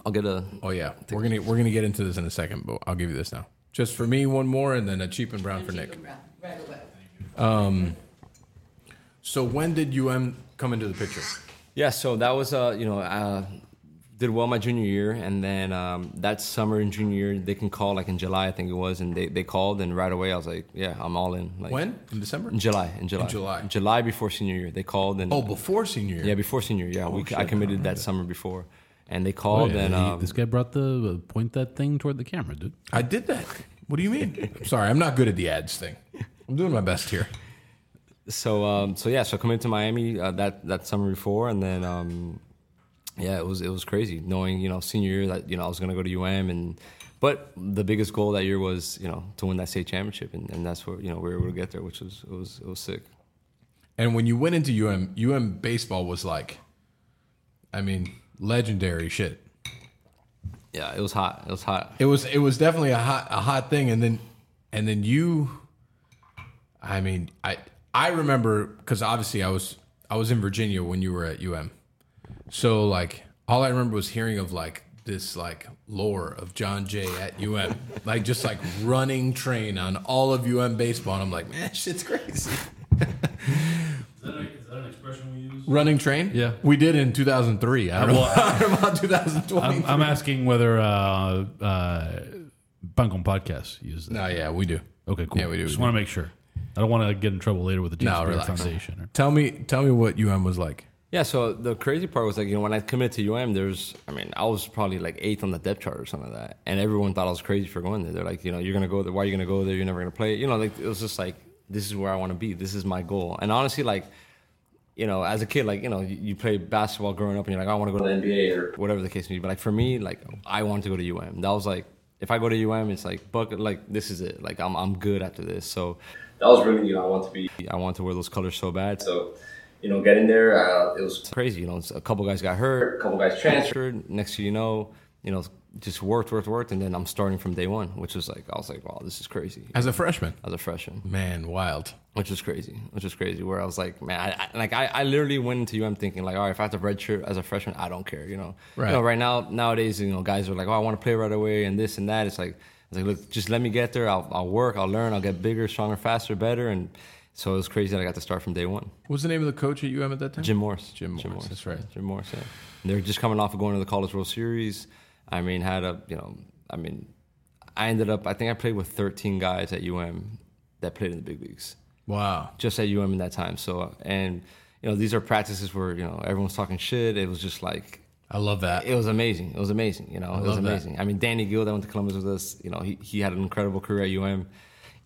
I'll get a Oh yeah, we're gonna we're gonna get into this in a second, but I'll give you this now. Just for me, one more, and then a cheap and brown for Keep Nick. him brown. Right away. Um. So when did UM come into the picture? Yeah, so that was uh, you know, uh, did well my junior year, and then um, that summer in junior year, they can call like in July, I think it was, and they, they called, and right away I was like, yeah, I'm all in. Like, When in December? In July, in July, in July. July before senior year, they called and Oh, before senior year. yeah, before senior year, yeah, we, I shit, I committed that summer before, and they called Oh, yeah, and he- um, this guy brought the uh, point that thing toward the camera, dude. I did that. What do you mean? I'm sorry, I'm not good at the ads thing. I'm doing my best here. so um, so yeah, so coming to Miami uh, that that summer before, and then um, yeah, it was it was crazy knowing you know senior year that you know I was gonna go to UM, and but the biggest goal that year was you know to win that state championship, and, and that's where you know we were able to get there, which was it was it was sick. And when you went into UM, UM baseball was like, I mean, legendary shit. Yeah, it was hot. It was hot. It was it was definitely a hot a hot thing, and then and then you, I mean, I I remember because obviously I was I was in Virginia when you were at UM, so like all I remember was hearing of like this like lore of Jon Jay at UM, like just like running train on all of UM baseball, and I'm like, man, shit's crazy. Is that, an expression we use? Running train? Yeah. we did in 2003. I don't know I don't know about 2020. I'm, I'm asking whether uh, uh, Pan Con Podcast uses that. no, yeah, we do. Okay, cool. Yeah, we do, Just want to make sure. I don't want to get in trouble later with the James No, Beard. Foundation. Or, Tell me, tell me what UM was like. Yeah, so the crazy part was like, you know, when I committed to UM, there's, I mean, I was probably like eighth on the depth chart or something like that. And everyone thought I was crazy for going there. They're like, you know, you're going to go there. Why are you going to go there? You're never going to play. You know, like, it was just like, this is where I want to be. This is my goal. And honestly, like, you know, as a kid, like, you know, you, you play basketball growing up and you're like, I want to go to the NBA or whatever the case may be. But like, for me, like, I wanted to go to UM. That was like, if I go to UM, it's like, bucket, like, this is it. Like, I'm, I'm good after this. So that was really, you know, I want to be, I want to wear those colors so bad. So, you know, getting there, uh, it was crazy. You know, a couple guys got hurt, a couple guys transferred. Next thing you know, you know, just worked, worked, worked, and then I'm starting from day one, which was like, I was like, wow, this is crazy. As a freshman, As a freshman, man, wild. which was crazy, which was crazy. Where I was like, man, I, I, like I, I literally went into UM thinking like, all right, if I have to redshirt as a freshman, I don't care. You know, Right. You know, right now nowadays, you know, guys are like, oh, I want to play right away and this and that. It's like, it's like, look, just let me get there. I'll, I'll work. I'll learn. I'll get bigger, stronger, faster, better. And so it was crazy that I got to start from day one. What was the name of the coach at UM at that time? Jim Morris. Jim Morris, that's right. Jim Morris, yeah. They're just coming off of going to the College World Series. I mean, had a, you know, I mean, I ended up, I think I played with 13 guys at UM that played in the big leagues, Wow. just at UM in that time. So, and, you know, these are practices where, you know, everyone's talking shit. It was just like, I love that. it was amazing. It was amazing. You know, it was love that. amazing. I mean, Danny Gill that went to Columbus with us. You know, he, he had an incredible career at UM.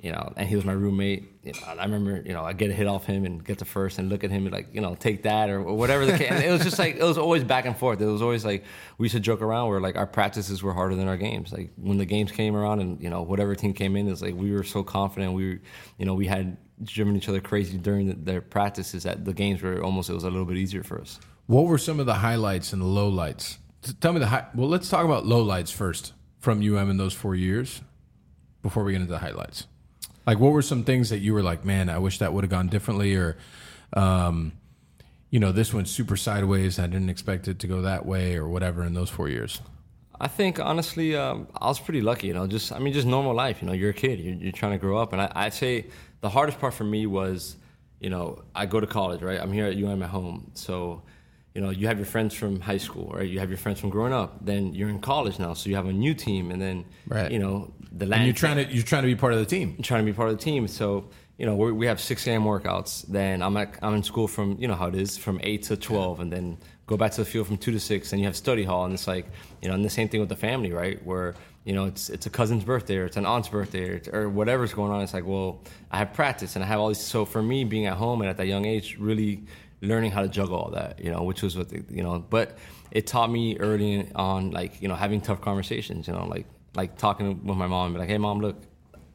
You know, and he was my roommate. You know, I remember, you know, I get a hit off him and get the first and look at him and like, you know, take that or, whatever the case. It was just like it was always back and forth. It was always like we used to joke around where like our practices were harder than our games. Like when the games came around and you know whatever team came in, it's like we were so confident. We, were, you know, we had driven each other crazy during the, their practices that the games were almost it was a little bit easier for us. What were some of the highlights and the lowlights? Tell me the high. Well, let's talk about lowlights first from UM in those four years before we get into the highlights. Like, what were some things that you were like, man, I wish that would have gone differently, or, um, you know, this went super sideways. I didn't expect it to go that way, or whatever. In those four years, I think honestly, um, I was pretty lucky. You know, just I mean, just normal life. You know, you're a kid. You're, you're trying to grow up, and I, I'd say the hardest part for me was, you know, I go to college, right? I'm here at UM at home, so. You know, you have your friends from high school, right? You have your friends from growing up. Then you're in college now, so you have a new team, and then Right. you know the and you're trying to you're trying to be part of the team. trying to be part of the team. So you know we we have six a.m. workouts. Then I'm at, I'm in school from you know how it is from eight to twelve, and then go back to the field from two to six. And you have study hall, and it's like you know, and the same thing with the family, right? Where you know it's it's a cousin's birthday or it's an aunt's birthday or, or whatever's going on. It's like well, I have practice and I have all these. So for me, being at home and at that young age, really learning how to juggle all that, you know, which was what the, you know, but it taught me early on, like you know, having tough conversations, you know, like like talking with my mom, and be like, hey, mom, look,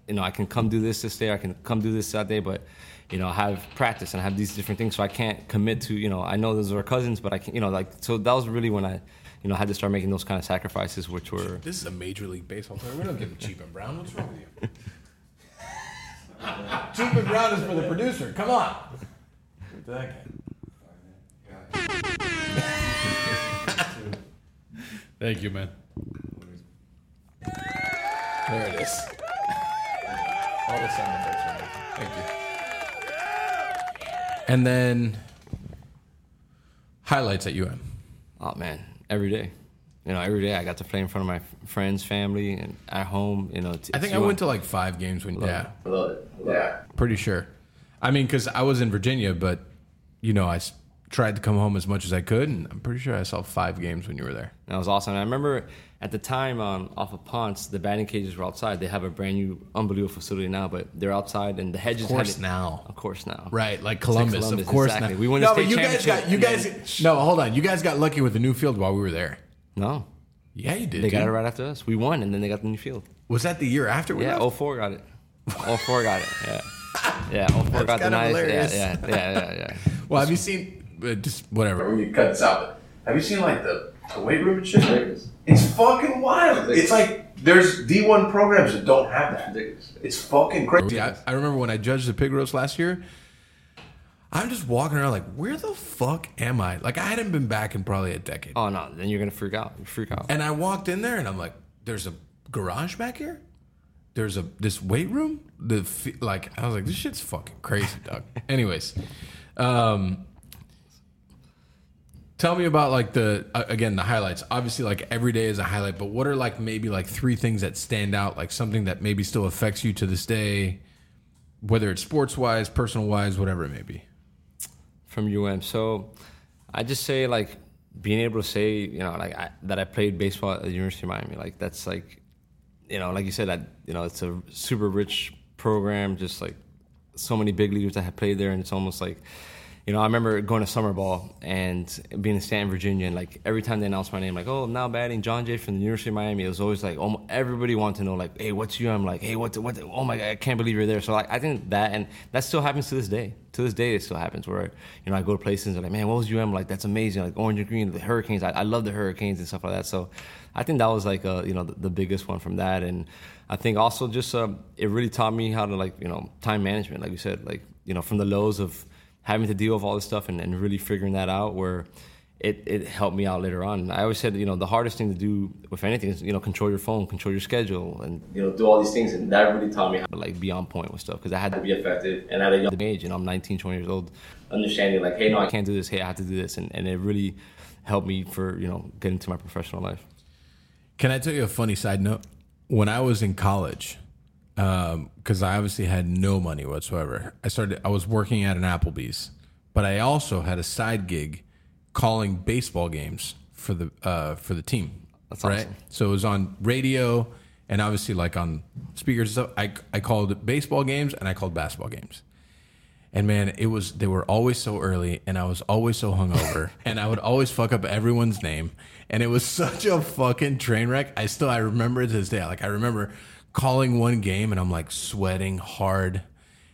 you know, I can come do this this day, I can come do this that day, but you know, I have practice and I have these different things, so I can't commit to, you know, I know those are cousins, but I can, you know, like, so that was really when I, you know, had to start making those kind of sacrifices, which were, This is a major league baseball player. We don't give him cheap and brown. What's wrong with you? cheap and brown is for the producer. Come on. Give it to that guy. Thank you, man. There it is. All the sound effects right now. Thank you. And then highlights at UM. oh man, every day, you know, every day I got to play in front of my friends, family, and at home, you know. It's, I think I went to like five games when, yeah, Love it. Yeah. pretty sure. I mean, because I was in Virginia, but you know, I s- tried to come home as much as I could, and I'm pretty sure I saw five games when you were there. That was awesome. And I remember at the time on off of Ponce, the batting cages were outside. They have a brand new, unbelievable facility now, but they're outside, and the hedges. Of course now. Of course now. Right, like Columbus, Columbus, of course. exactly. Now. We won no, but you guys got you guys. No, hold on. You guys got lucky with the new field while we were there. No, Yeah, you did. they got it right after us. We won, and then they got the new field. Was that the year after we Yeah, left? 04 got it. 04 got it. Yeah. Yeah, 04 got the nice. Yeah, yeah, yeah, yeah, yeah. Well, have you seen uh, just whatever? when you cut this out. But have you seen like the, the weight room and shit? It's fucking wild. It's like there's D1 programs that don't have that. It's fucking crazy. I, I remember when I judged the pig roast last year. I'm just walking around like, where the fuck am I? Like I hadn't been back in probably a decade. Oh no, then you're gonna freak out. You freak out. And I walked in there and I'm like, there's a garage back here. There's a this weight room. The fe- like I was like, this shit's fucking crazy, dog. Anyways, um, tell me about like the uh, again the highlights. Obviously, like every day is a highlight, but what are like maybe like three things that stand out? Like something that maybe still affects you to this day, whether it's sports wise, personal wise, whatever it may be. from UM. So I just say like being able to say you know like I, that I played baseball at the University of Miami. Like that's like you know like you said that you know it's a super rich program. Just like so many big leaguers that have played there, and it's almost like. You know, I remember going to summer ball and being in Staunton, Virginia, and like every time they announced my name, like, oh, I'm now batting Jon Jay from the University of Miami. It was always like, almost everybody wanted to know, like, hey, what's you? I'm like, hey, what? What? Oh my god, I can't believe you're there. So like, I think that, and that still happens to this day. To this day, it still happens where you know I go to places and they're like, man, what was UM? Like, that's amazing. Like Orange and Green, the Hurricanes. I, I love the Hurricanes and stuff like that. So I think that was like, uh, you know, the, the biggest one from that, and I think also just uh, it really taught me how to like, you know, time management. Like you said, like you know, from the lows of having to deal with all this stuff and, and really figuring that out where it, it helped me out later on. I always said, you know, the hardest thing to do with anything is, you know, control your phone, control your schedule, and, you know, do all these things. And that really taught me how to, like, be on point with stuff because I had to be effective. And at a young age, you know, I'm 19, 20 years old, understanding, like, hey, no, I can't do this. Hey, I have to do this. And, and it really helped me for, you know, getting to my professional life. Can I tell you a funny side note? When I was in college, because I obviously had no money whatsoever, I started. I was working at an Applebee's, but I also had a side gig calling baseball games for the uh, for the team. That's right. awesome. So it was on radio and obviously like on speakers and stuff. I I called baseball games and I called basketball games. And man, it was they were always so early, and I was always so hungover, and I would always fuck up everyone's name, and it was such a fucking train wreck. I still I remember it to this day. Like I remember calling one game, and I'm like sweating hard,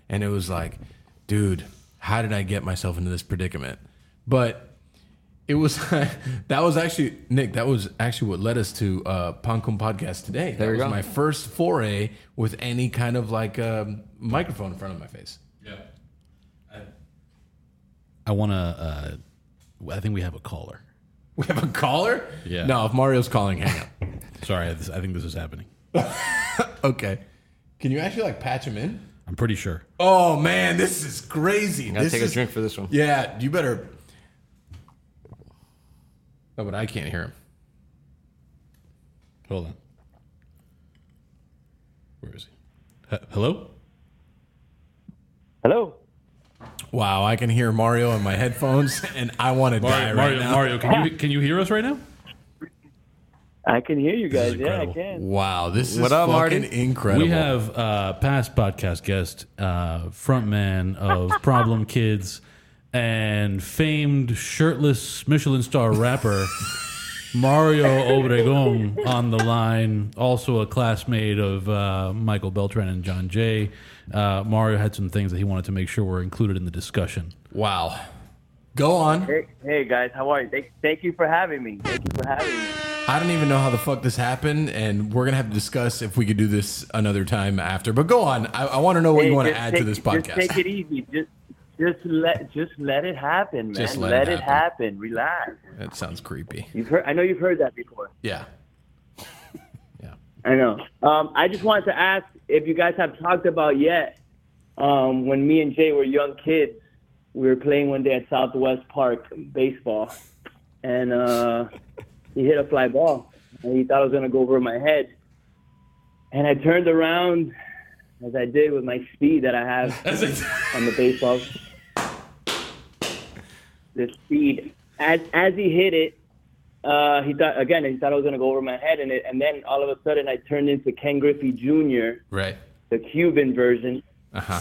and it was like, dude, how did I get myself into this predicament? But it was that was actually Nick. That was actually what led us to uh, Pan Con podcast today. That There you was go. my first foray with any kind of like um, microphone in front of my face. Yeah. I want to. Uh, I think we have a caller. We have a caller? Yeah. No, if Mario's calling, hang up. Sorry, I think this is happening. okay. Can you actually like patch him in? I'm pretty sure. Oh man, this is crazy. Gotta this take is, a drink for this one. Yeah, you better. Oh, but I can't hear him. Hold on. Where is he? H- Hello? Hello. Wow, I can hear Mario in my headphones, and I want to die Mario, right Mario, now. Mario, can you can you hear us right now? I can hear you guys. Yeah, I can. Wow, this is What up, fucking Marty? incredible. We have uh, past podcast guest, uh, frontman of Problem Kids, and famed shirtless Michelin star rapper Mario Obregón on the line. Also a classmate of uh, Michael Beltran and Jon Jay. Uh, Mario had some things that he wanted to make sure were included in the discussion. wow. Go on. Hey, hey guys, how are you? Thank, thank you for having me. Thank you for having me. I don't even know how the fuck this happened, and we're gonna have to discuss if we could do this another time after. But go on. I, I want to know what Hey, you want to add take- to this podcast. Just take it easy. Just just let just let it happen, man. Just let let, it it happen. Relax. that sounds creepy. You've heard. I know you've heard that before. Yeah. Yeah. I know. Um, I just wanted to ask if you guys have talked about yet um, when me and Jay were young kids. We were playing one day at Southwest Park baseball, and uh, he hit a fly ball, and he thought it was gonna go over my head. And I turned around, as I did with my speed that I have on the baseball. The speed. As as he hit it, uh, he thought again. He thought it was gonna go over my head, and it, and then all of a sudden I turned into Ken Griffey Jr., Right. the Cuban version. Uh huh.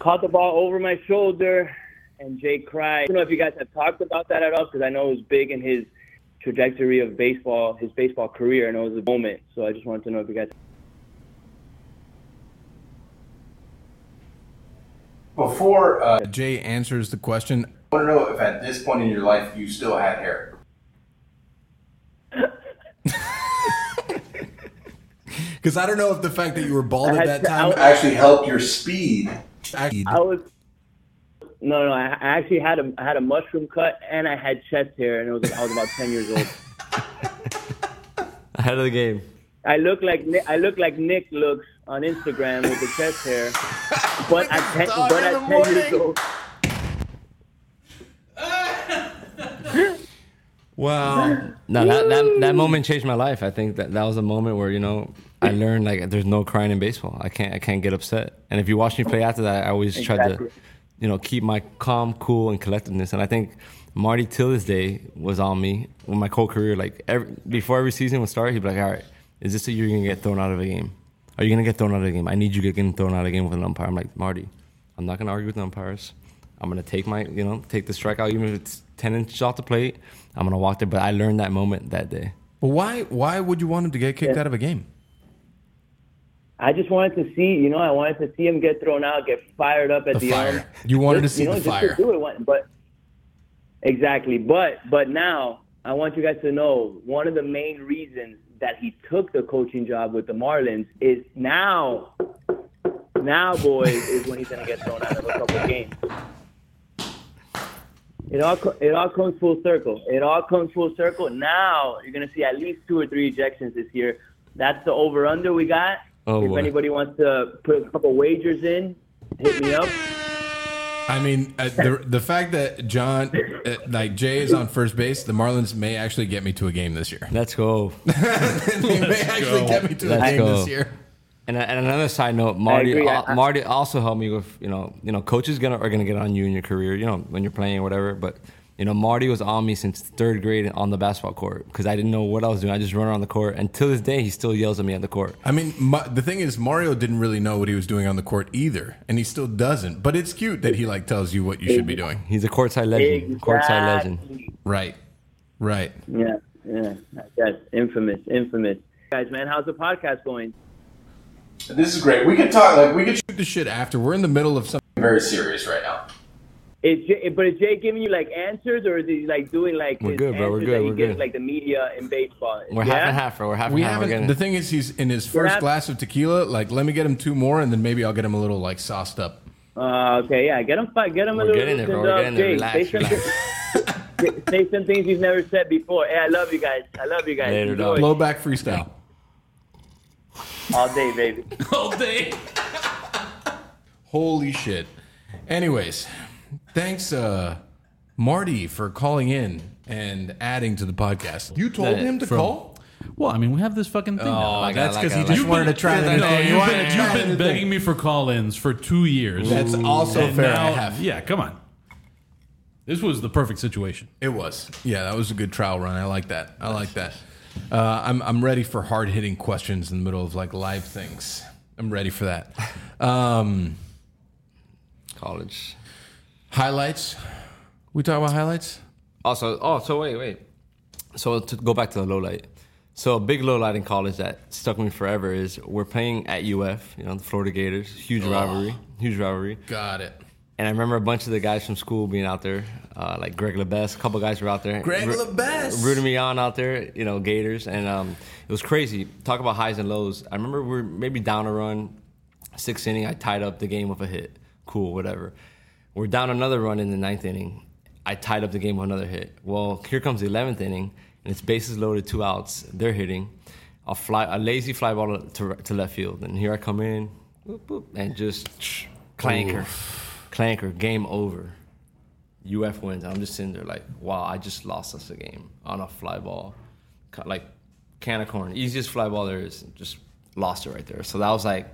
Caught the ball over my shoulder, and Jay cried. I don't know if you guys have talked about that at all, because I know it was big in his trajectory of baseball, his baseball career, and it was a moment. So I just wanted to know if you guys. Before uh, Jay answers the question. I want to know if at this point in your life you still had hair. Because I don't know if the fact that you were bald at that to- time was- Actually helped your speed. actually I was no, no. I, I actually had a I had a mushroom cut and I had chest hair, and it was I was about ten years old. Ahead of the game. I look like Nick, I look like Nick looks on Instagram with the chest hair, but at ten, but at the ten years old. Wow. No, that, that that moment changed my life. I think that that was a moment where you know I learned like there's no crying in baseball. I can't I can't get upset. And if you watch me play after that, I always tried to, you know, keep my calm, cool, and collectedness. And I think Marty till this day was on me with my whole career. Like every, before every season would start, he'd be like, "All right, is this the year you're gonna get thrown out of a game? Are you gonna get thrown out of a game? I need you getting thrown out of a game with an umpire." I'm like, Marty, I'm not gonna argue with the umpires. I'm gonna take my, you know, take the strikeout even if it's ten inches off the plate. I'm gonna walk there. But I learned that moment that day. Well, why why would you want him to get kicked Yeah. out of a game? I just wanted to see, you know, I wanted to see him get thrown out, get fired up at The the, fire. arm. You wanted to see you know, the just fire. To do it, one- but exactly, but but now I want you guys to know one of the main reasons that he took the coaching job with the Marlins is now, now, boys, is when he's gonna get thrown out of a couple games. It all it all comes full circle. It all comes full circle. Now you're gonna see at least two or three ejections this year. That's the over under we got. Oh, if boy. anybody wants to put a couple wagers in, hit me up. I mean, uh, the the fact that Jon, uh, like Jay, is on first base, the Marlins may actually get me to a game this year. Let's go. they may actually get me to a Let's game go. this year. And, and another side note, Marty agree. I- I- Marty also helped me with you know you know coaches gonna are gonna get on you in your career you know when you're playing or whatever. But you know Marty was on me since third grade on the basketball court because I didn't know what I was doing. I just run around the court, and till this day he still yells at me on the court. I mean, Ma- the thing is, Mario didn't really know what he was doing on the court either, and he still doesn't. But it's cute that he like tells you what you should be doing. He's a courtside legend. Courtside legend. Right, right. Yeah, yeah. That's infamous, infamous. Guys, man, how's the podcast going? This is great. We could talk like we could shoot Shoot the shit after. We're in the middle of something. very serious right now. Is Jay, but is Jay giving you like answers, or is he like doing like We're good, bro. We're good. he We're gives good. like the media in baseball? We're yeah? half and half, bro. We're half We and half. We're haven't. getting The thing is, he's in his first hap- glass of tequila. Like, let me get him two more, and then maybe I'll get him a little like sauced up. Uh, okay, yeah. Get him, get him a We're little. getting there, bro. We're getting there. Jay, Relax, say, some, relax. say- say some things you've never said before. Hey, I love you guys. I love you guys. Later, Enjoy. dog. Blowback freestyle. All day, baby. All day. Holy shit. Anyways, thanks, uh, Marty, for calling in and adding to the podcast. You told Yeah, him to from- call? Well, I mean, we have this fucking thing. now. my God, That's like because I he like just it. wanted to try No, anything. He you've wanted been, to you've try been anything. begging me for call-ins for two years. That's also And fair. now- I have. Yeah, come on. This was the perfect situation. It was. Yeah, that was a good trial run. I like that. I like that. Uh, I'm I'm ready for hard hitting questions in the middle of like live things. I'm ready for that. Um, college. Highlights. We talk about highlights. Also, oh, so wait, wait. So to go back to the low light. So a big low light in college that stuck with me forever is we're playing at UF, you know, the Florida Gators, huge rivalry, huge rivalry. Got it. And I remember a bunch of the guys from school being out there, uh, like Greg LeBest, a couple guys were out there. Greg Ru- LeBest. Rooting me on out there, you know, Gators. And um, it was crazy. Talk about highs and lows. I remember we are maybe down a run, sixth inning, I tied up the game with a hit. Cool, whatever. We're down another run in the ninth inning. I tied up the game with another hit. Well, here comes the 11th inning, and it's bases loaded, two outs. They're hitting. A, fly, a lazy fly ball to, to left field. And here I come in, boop, boop, and just clanker. Clanker, game over. UF wins. I'm just sitting there like, wow, I just lost us a game on a fly ball. Like, can of corn. Easiest fly ball there is. Just lost it right there. So that was like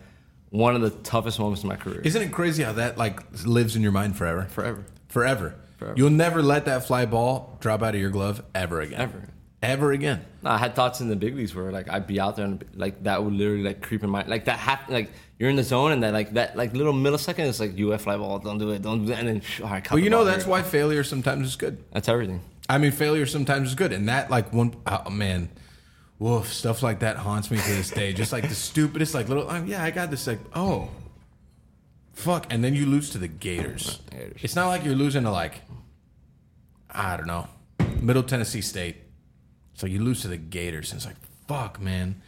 one of the toughest moments in my career. Isn't it crazy how that like lives in your mind forever? Forever. Forever. Forever. You'll never let that fly ball drop out of your glove ever again. Ever. Ever again. No, I had thoughts in the big leagues where like I'd be out there and like that would literally like creep in my like that hap- like you're in the zone and then like that like little millisecond it's like UF fly ball don't do it don't do it and then all right cut But the you know ball that's here. why failure sometimes is good. that's everything I mean, failure sometimes is good, and that like one oh man, woof, stuff like that haunts me to this day. Just like the stupidest, like little, oh, yeah, I got this. Like, oh, fuck, and then you lose to the Gators. Gators. It's not like you're losing to like, I don't know, Middle Tennessee State. So you lose to the Gators, and it's like, fuck, man,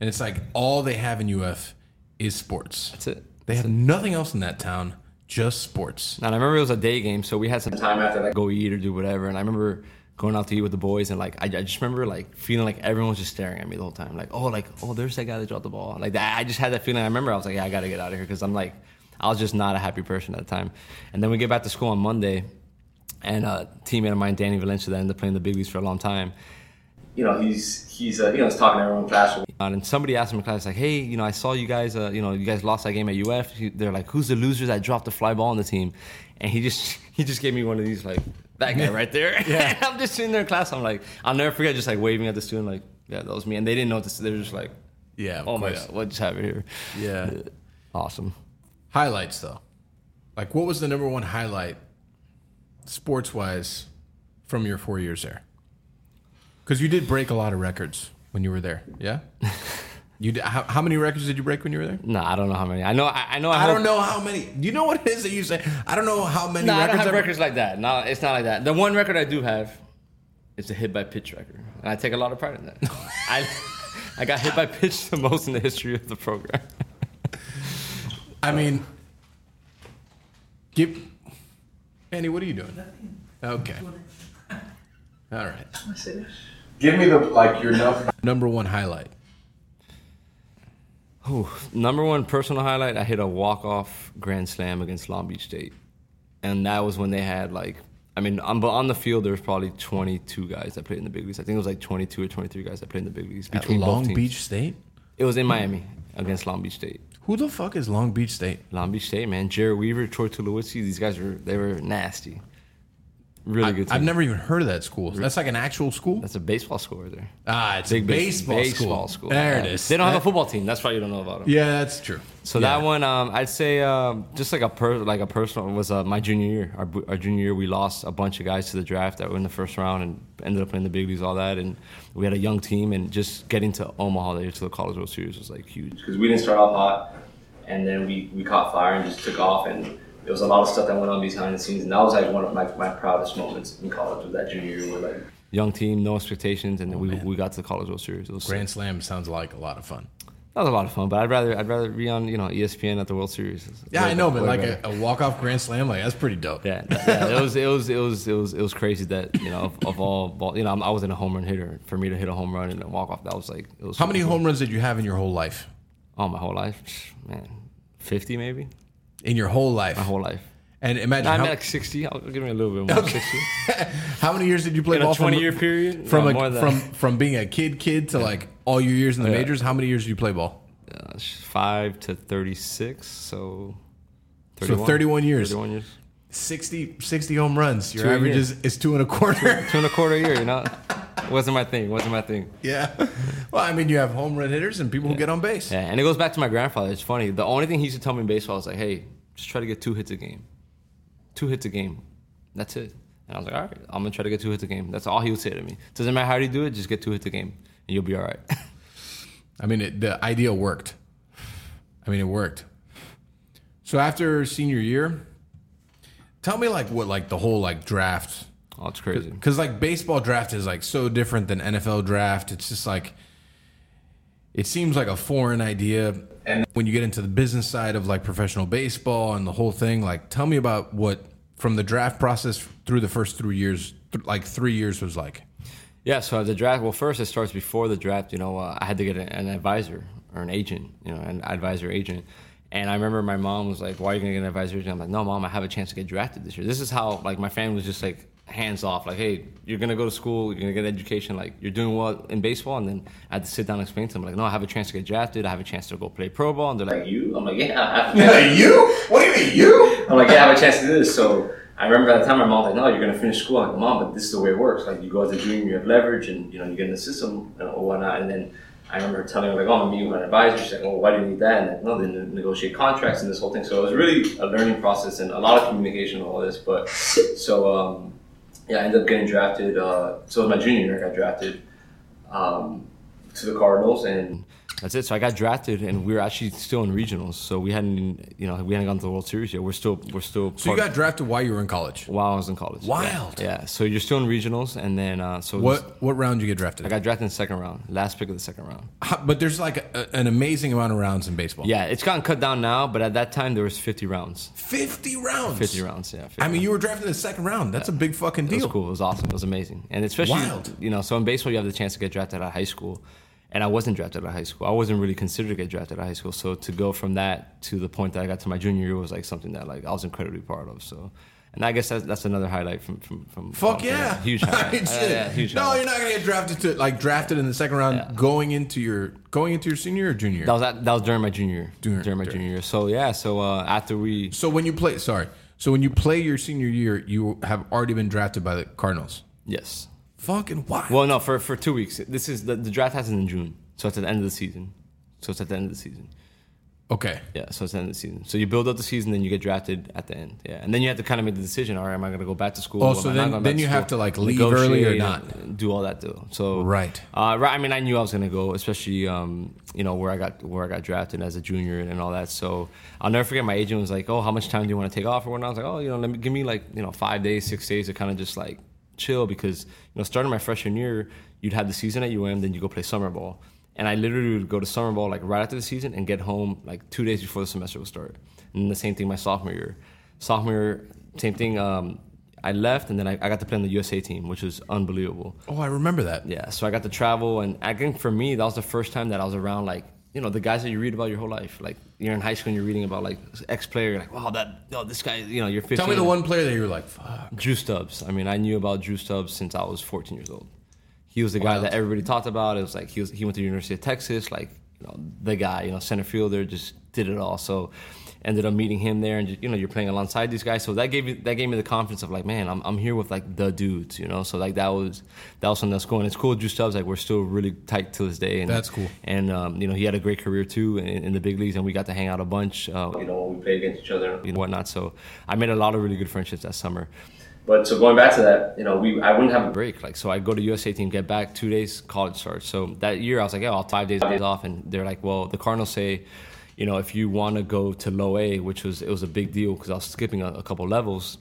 and it's like all they have in UF is sports. that's it They have nothing else in that town, just sports. And I remember it was a day game, so we had some time after like go eat or do whatever. And I remember going out to eat with the boys, and like I, I just remember like feeling like everyone was just staring at me the whole time, like oh like oh there's that guy that dropped the ball. Like that, I just had that feeling. I remember I was like yeah I got to get out of here because I'm like I was just not a happy person at the time. And then we get back to school on Monday, and a teammate of mine, Danny Valencia, that ended up playing the big leagues for a long time. You know, he's he's uh, you know he's talking to everyone class. And somebody asked him in class like, hey, you know, I saw you guys, uh, you know, you guys lost that game at UF. They're like, who's the loser that dropped the fly ball on the team? And he just he just gave me one of these like that guy right there. Yeah. I'm just sitting there in class. I'm like, I'll never forget, just like waving at the student, like, yeah, that was me. And they didn't know this. They were just like, Yeah. Oh my god, what just happened here? Yeah. Awesome. Highlights though. Like what was the number one highlight sports wise from your four years there? Because you did break a lot of records when you were there. Yeah. You did, how, how many records did you break when you were there? No, I don't know how many. I know. I, I know. I, I have- don't know how many. Do you know what it is that you say? I don't know how many No, I records. don't have I've- records like that. No, it's not like that. The one record I do have is a hit by pitch record, and I take a lot of pride in that. I I got hit by pitch the most in the history of the program. I mean, give Andy. What are you doing? Okay. All right. Give me the like your number. Number one highlight. Ooh, number one personal highlight: I hit a walk off grand slam against Long Beach State, and that was when they had like. I mean, on, but on the field, there was probably 22 guys that played in the big leagues. I think it was like 22 or 23 guys that played in the big leagues At between both Long. Beach State. It was in Miami against Long Beach State. Who the fuck is Long Beach State? Long Beach State, man. Jered Weaver, Troy Tulowitzki, these guys were they were nasty. Really I, good team. I've never even heard of that school. That's like an actual school. That's a baseball school right there. Ah, it's Big a base- baseball, baseball school. school. There it Yeah. is. They don't have a football team. That's why you don't know about them. Yeah, that's true. So Yeah. that one, um, I'd say, um, just like a per, like a personal was uh, my junior year. Our, bu- our junior year, we lost a bunch of guys to the draft that were in the first round and ended up playing the big leagues, all that, and we had a young team. And just getting to Omaha there to the College World Series was like huge because we didn't start off hot, and then we, we caught fire and just took off. And there was a lot of stuff that went on behind the scenes, and that was like one of my, my proudest moments in college was that junior year, where like young team, no expectations, and then oh, we, we got to the College World Series. It was Grand Slam sounds like a lot of fun. that was a lot of fun, but I'd rather I'd rather be on you know ESPN at the World Series. Yeah, I know, but like better. a, a walk off Grand Slam, like that's pretty dope. yeah, yeah, it was it was it was it was it was crazy that you know of, of all ball, you know I'm- I was in a home run hitter. For me to hit a home run and a walk off, that was like it was. How many home runs did you have in your whole life? Oh, my whole life, man, fifty maybe. In your whole life. My whole life. And imagine Nah, I how, mean like sixty. I'll give me a little bit more. Sixty how many years did you play in ball a from- twenty year period. from No, a, more than from from being a kid kid to like all your years in the Yeah. majors? How many years did you play ball? uh, five to thirty six. So. So 31 years. Thirty-one years. 60, 60 home runs. Your Two average is, is two and a quarter. Two and a quarter a year. You know, wasn't my thing. Wasn't my thing. yeah. Well, I mean, you have home run hitters and people who get on base. Yeah, and it goes back to my grandfather. It's funny. The only thing he used to tell me in baseball was like, "Hey, just try to get two hits a game. Two hits a game. That's it." And I was like, "All right, I'm gonna try to get two hits a game." That's all he would say to me. Doesn't matter how you do it, just get two hits a game, and you'll be all right. I mean, it, the idea worked. I mean, it worked. So after senior year, tell me like what like the whole like draft oh, it's crazy. because like baseball draft is like so different than NFL draft. It's just like it seems like a foreign idea. And when you get into the business side of like professional baseball and the whole thing, like tell me about what from the draft process through the first three years, th- like three years was like. Yeah, so the draft. Well, first it starts before the draft. You know, uh, I had to get an, an advisor or an agent. You know, an advisor agent. And I remember my mom was like, "Why are you gonna get an advisor agent?" I'm like, "No, mom, I have a chance to get drafted this year." This is how like my family was just like hands off. Like, hey, you're gonna go to school, you're gonna get an education. Like, you're doing well in baseball. And then I had to sit down and explain to them like, "No, I have a chance to get drafted. I have a chance to go play pro ball." And they're like, "You?" I'm like, "Yeah." I have a chance." you? What do you mean you? I'm like, yeah, I have a chance to do this. So I remember at the time my mom was like, no, you're gonna finish school. I'm like, mom, but this is the way it works. Like you go as a junior, you have leverage, and you know you get in the system and whatnot. And then I remember telling her like, oh, I'm meeting with my advisor. She's like, well, why do you need that? And like, no, they negotiate contracts and this whole thing. So it was really a learning process and a lot of communication and all this. But so um, yeah, I ended up getting drafted. Uh, so it was my junior year I got drafted um, to the Cardinals, and That's it. So I got drafted, and we were actually still in regionals. So we hadn't, you know, we hadn't gone to the World Series yet. We're still, we're still. So you got drafted while you were in college. while I was in college. Wild. Yeah. So you're still in regionals, and then uh, so was- What what round did you get drafted? I got drafted in the second round, last pick of the second round. How- but there's like a, an amazing amount of rounds in baseball. Yeah, it's gotten cut down now, but at that time there was 50 rounds. 50 rounds. 50 rounds, yeah. 50 I mean, rounds. you were drafted in the second round. That's a big fucking It was deal. cool. It was awesome. It was amazing, and especially Wild. you know, so in baseball you have the chance to get drafted out of high school, and I wasn't drafted out of high school. I wasn't really considered to get drafted out of high school. So to go from that to the point that I got to my junior year was like something that like I was incredibly proud of. So, and I guess that's, that's another highlight from from from. Fuck from- yeah. huge highlight. Mean, Yeah, yeah, huge no, highlight. you're not gonna get drafted to like drafted in the second round Yeah. going into your going into your senior or junior. year? That was at, that was during my junior year. During- During, my during- junior year. So yeah. So uh, after we so when you play, sorry. So when you play your senior year, you have already been drafted by the Cardinals. yes. Fucking wild. Well, no, for for two weeks. This is the, the draft happens in June, so it's at the end of the season. So it's at the end of the season. okay. Yeah, so it's the end of the season. So you build up the season, then you get drafted at the end. Yeah, and then you have to kind of make the decision. All right, am I going to go back to school? Oh, so then- then you school? have to, like, leave early or not? Do all that too. So Right. uh, right. I mean, I knew I was going to go, especially um, you know where I got where I got drafted as a junior and all that. So I'll never forget. My agent was like, "Oh, how much time do you want to take off?" Or whatnot. I was like, "Oh, you know, let me give me like you know five days, six days to kind of just like chill because you know starting my freshman year, you'd have the season at UM, then you go play summer ball." And I literally would go to summer ball like right after the season and get home like two days before the semester would start. And the same thing my sophomore year. Sophomore year, same thing. Um, I left and then I, I got to play on the USA team, which was unbelievable. Oh, I remember that. Yeah, so I got to travel, and I think for me that was the first time that I was around like you know the guys that you read about your whole life. Like you're in high school and you're reading about like ex player, like wow that oh this guy you know you're 15. Tell me the one player that you were like, fuck. Drew Stubbs. I mean, I knew about Drew Stubbs since I was 14 years old. He was the guy Wild. that everybody talked about. It was like he was he went to the University of Texas, like you know the guy, you know center fielder, just did it all. So ended up meeting him there, and just, you know you're playing alongside these guys. So that gave me that gave me the confidence of like, man, I'm I'm here with like the dudes, you know. So like that was that was something that's cool, and it's cool. Drew Stubbs, like we're still really tight to this day. And, That's cool. And um, you know he had a great career too in, in the big leagues, and we got to hang out a bunch. Uh, you know when we played against each other, you know whatnot. So I made a lot of really good friendships that summer. But so going back to that, you know, we I wouldn't have a break. Like so, I go to USA team, get back two days, college starts. So that year, I was like, yeah, I'll five days, days off, and they're like, well, the Cardinals say, you know, if you want to go to low A, which was it was a big deal because I was skipping a, a couple levels,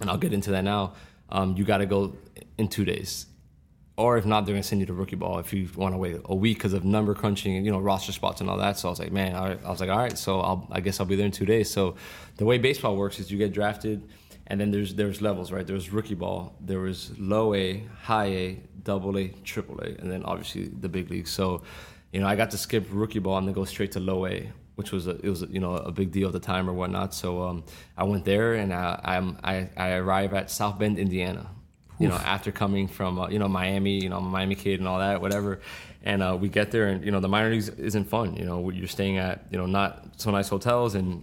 and I'll get into that now. Um, you got to go in two days. Or if not, they're gonna send you to rookie ball if you want to wait a week because of number crunching and you know roster spots and all that. So I was like, man. I was like, all right. So I'll, I guess I'll be there in two days. So the way baseball works is you get drafted, and then there's there's levels, right? There was rookie ball, there was low A, high A, double A, triple A, and then obviously the big league. So you know, I got to skip rookie ball and then go straight to low A, which was a, it was you know a big deal at the time or whatnot. So um, I went there and I, I'm I, I arrive at South Bend, Indiana. You know, after coming from uh, you know Miami, you know Miami kid and all that, whatever. And uh, we get there, and you know the minor leagues isn't fun. You know, you're staying at you know not so nice hotels, and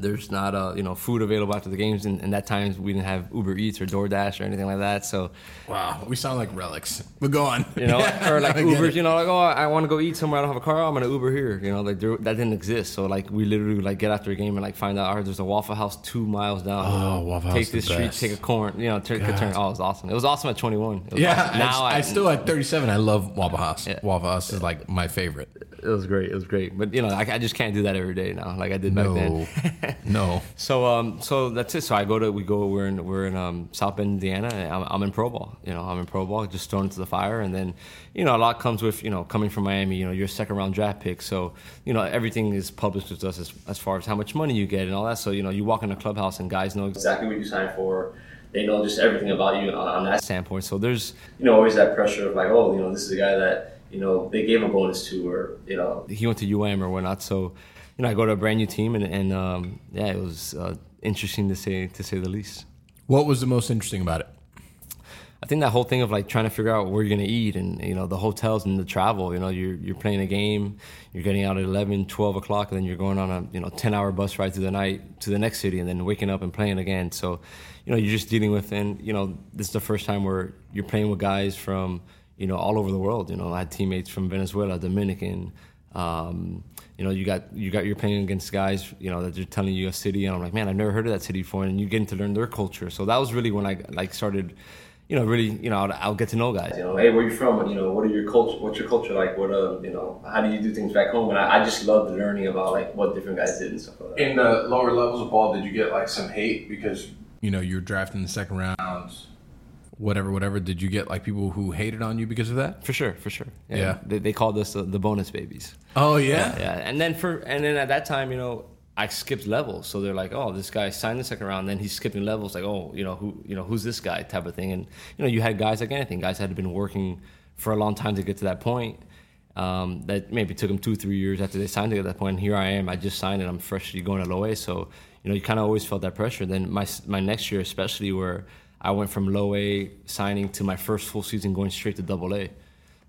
there's not a you know food available after the games. And, and that times we didn't have Uber Eats or DoorDash or anything like that. So Wow, we sound like relics. But go on. you know, or like I Ubers, you know, like oh, I want to go eat somewhere. I don't have a car. I'm gonna Uber here. You know, like there, that didn't exist. So like we literally like get after a game and like find out, all right, there's a Waffle House two miles down. you Oh, know, Waffle Take House, this the street, best. take a corner. You know, take a turn. Oh, it was awesome. It was awesome at 21. Yeah, awesome. now now I, I still at 37. I love Waffle House. Yeah. Waffle House is like my favorite. It was great. It was great. But you know, I, I just can't do that every day now, like I did back then. no. So um, so that's it. So I go to we go. We're in we're in um, South Bend, Indiana. And I'm, I'm in pro ball. You know, I'm in pro ball, just thrown into the fire. And then, you know, a lot comes with you know coming from Miami. You know, you're a second round draft pick, so you know everything is published with us as, as far as how much money you get and all that. So you know, you walk in the clubhouse and guys know exactly what you signed for. They know just everything about you on, on that standpoint. So there's you know always that pressure of like, oh, you know, this is a guy that you know they gave a bonus to, or you know, he went to UM or whatnot. So you know, I go to a brand new team, and, and um, yeah, it was uh, interesting to say to say the least. What was the most interesting about it? I think that whole thing of like trying to figure out where you're gonna eat and you know the hotels and the travel. You know, you're you're playing a game, you're getting out at 11, 12 o'clock, and then you're going on a you know 10 hour bus ride through the night to the next city, and then waking up and playing again. So, you know, you're just dealing with and you know this is the first time where you're playing with guys from you know all over the world. You know, I had teammates from Venezuela, Dominican. Um, you know, you got you got you're playing against guys, you know, that they're telling you a city, and I'm like, man, I've never heard of that city before, and you're getting to learn their culture. So that was really when I like started, you know, really, you know, I'll, I'll get to know guys. You know, hey, where you from? You know, what are your culture? What's your culture like? What, uh, you know, how do you do things back home? And I, I just loved learning about like what different guys did and stuff like that. In the lower levels of ball, did you get like some hate because You know, you're drafted in the second round, whatever, whatever. Did you get like people who hated on you because of that? For sure, for sure. Yeah. They, they called us the, the bonus babies. Oh Yeah, yeah. And then for and then at that time, you know, I skipped levels. So they're like, oh, this guy signed the second round, then he's skipping levels. Like, oh, you know, who, you know, who's this guy? Type of thing. And you know, you had guys like anything. Guys had been working for a long time to get to that point. Um, that maybe took them two, three years after they signed to get to that point. And here I am. I just signed and I'm freshly going to low So you know, you kind of always felt that pressure. Then my my next year, especially where I went from low A signing to my first full season going straight to double A.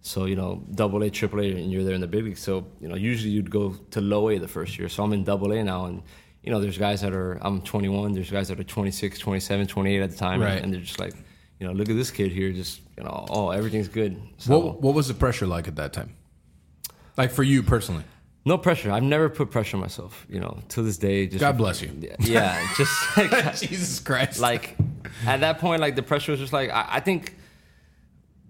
So you know, double A, triple A, and you're there in the big league. So you know, usually you'd go to low A the first year. So I'm in double A now, and you know, there's guys that are I'm 21. There's guys that are 26, 27, 28 at the time, Right. and, and they're just like, you know, look at this kid here, just you know, oh, everything's good. So What What was the pressure like at that time? Like for you personally? no pressure. I've never put pressure on myself. You know, to this day, just God bless you. Yeah, yeah just like, Jesus Christ! like at that point, like the pressure was just like I, I think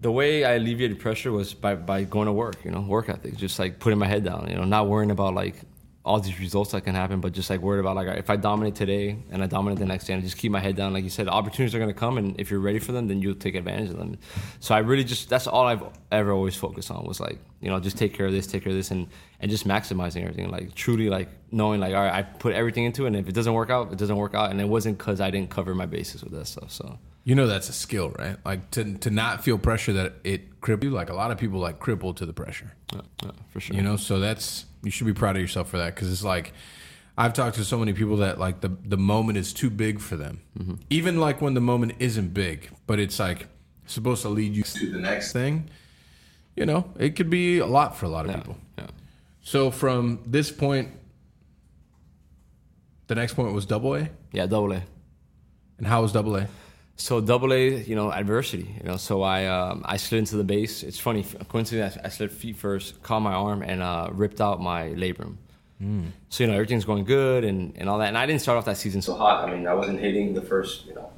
the way I alleviated pressure was by by going to work. You know, work ethic, just like putting my head down. You know, not worrying about like all these results that can happen, but just like worried about like if I dominate today and I dominate the next day, and I just keep my head down. Like you said, opportunities are going to come, and if you're ready for them, then you'll take advantage of them. So I really just that's all I've ever always focused on was like you know just take care of this, take care of this, and and just maximizing everything. Like truly like knowing like all right, I put everything into it, and if it doesn't work out, it doesn't work out, and it wasn't because I didn't cover my bases with that stuff. So. you know that's a skill, right? Like to to not feel pressure that it cripple you. Like a lot of people like cripple to the pressure. Yeah, yeah, for sure. You know, so that's you should be proud of yourself for that because it's like I've talked to so many people that like the the moment is too big for them. Mm-hmm. Even like when the moment isn't big, but it's like supposed to lead you to the next thing. You know, it could be a lot for a lot of yeah, people. yeah. So from this point, the next point was double A, Yeah, double A. and how was double A? So double A, you know, adversity. You know, so I um, I slid into the base. It's funny, coincidentally, I, I slid feet first, caught my arm, and uh, ripped out my labrum. So you know everything's going good and, and all that. And I didn't start off that season so hot. I mean, I wasn't hitting the first you know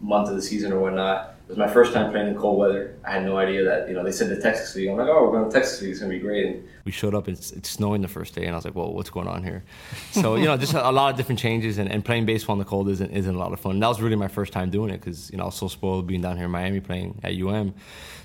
month of the season or whatnot. It was my first time playing in cold weather. I had no idea that you know they said the Texas League. I'm like, oh, we're going to Texas League. It's gonna be great. And we showed up. It's, it's snowing the first day, and I was like, well, what's going on here? So you know, just a, a lot of different changes. And, and playing baseball in the cold isn't isn't a lot of fun. And that was really my first time doing it because you know I was so spoiled being down here in Miami playing at UM.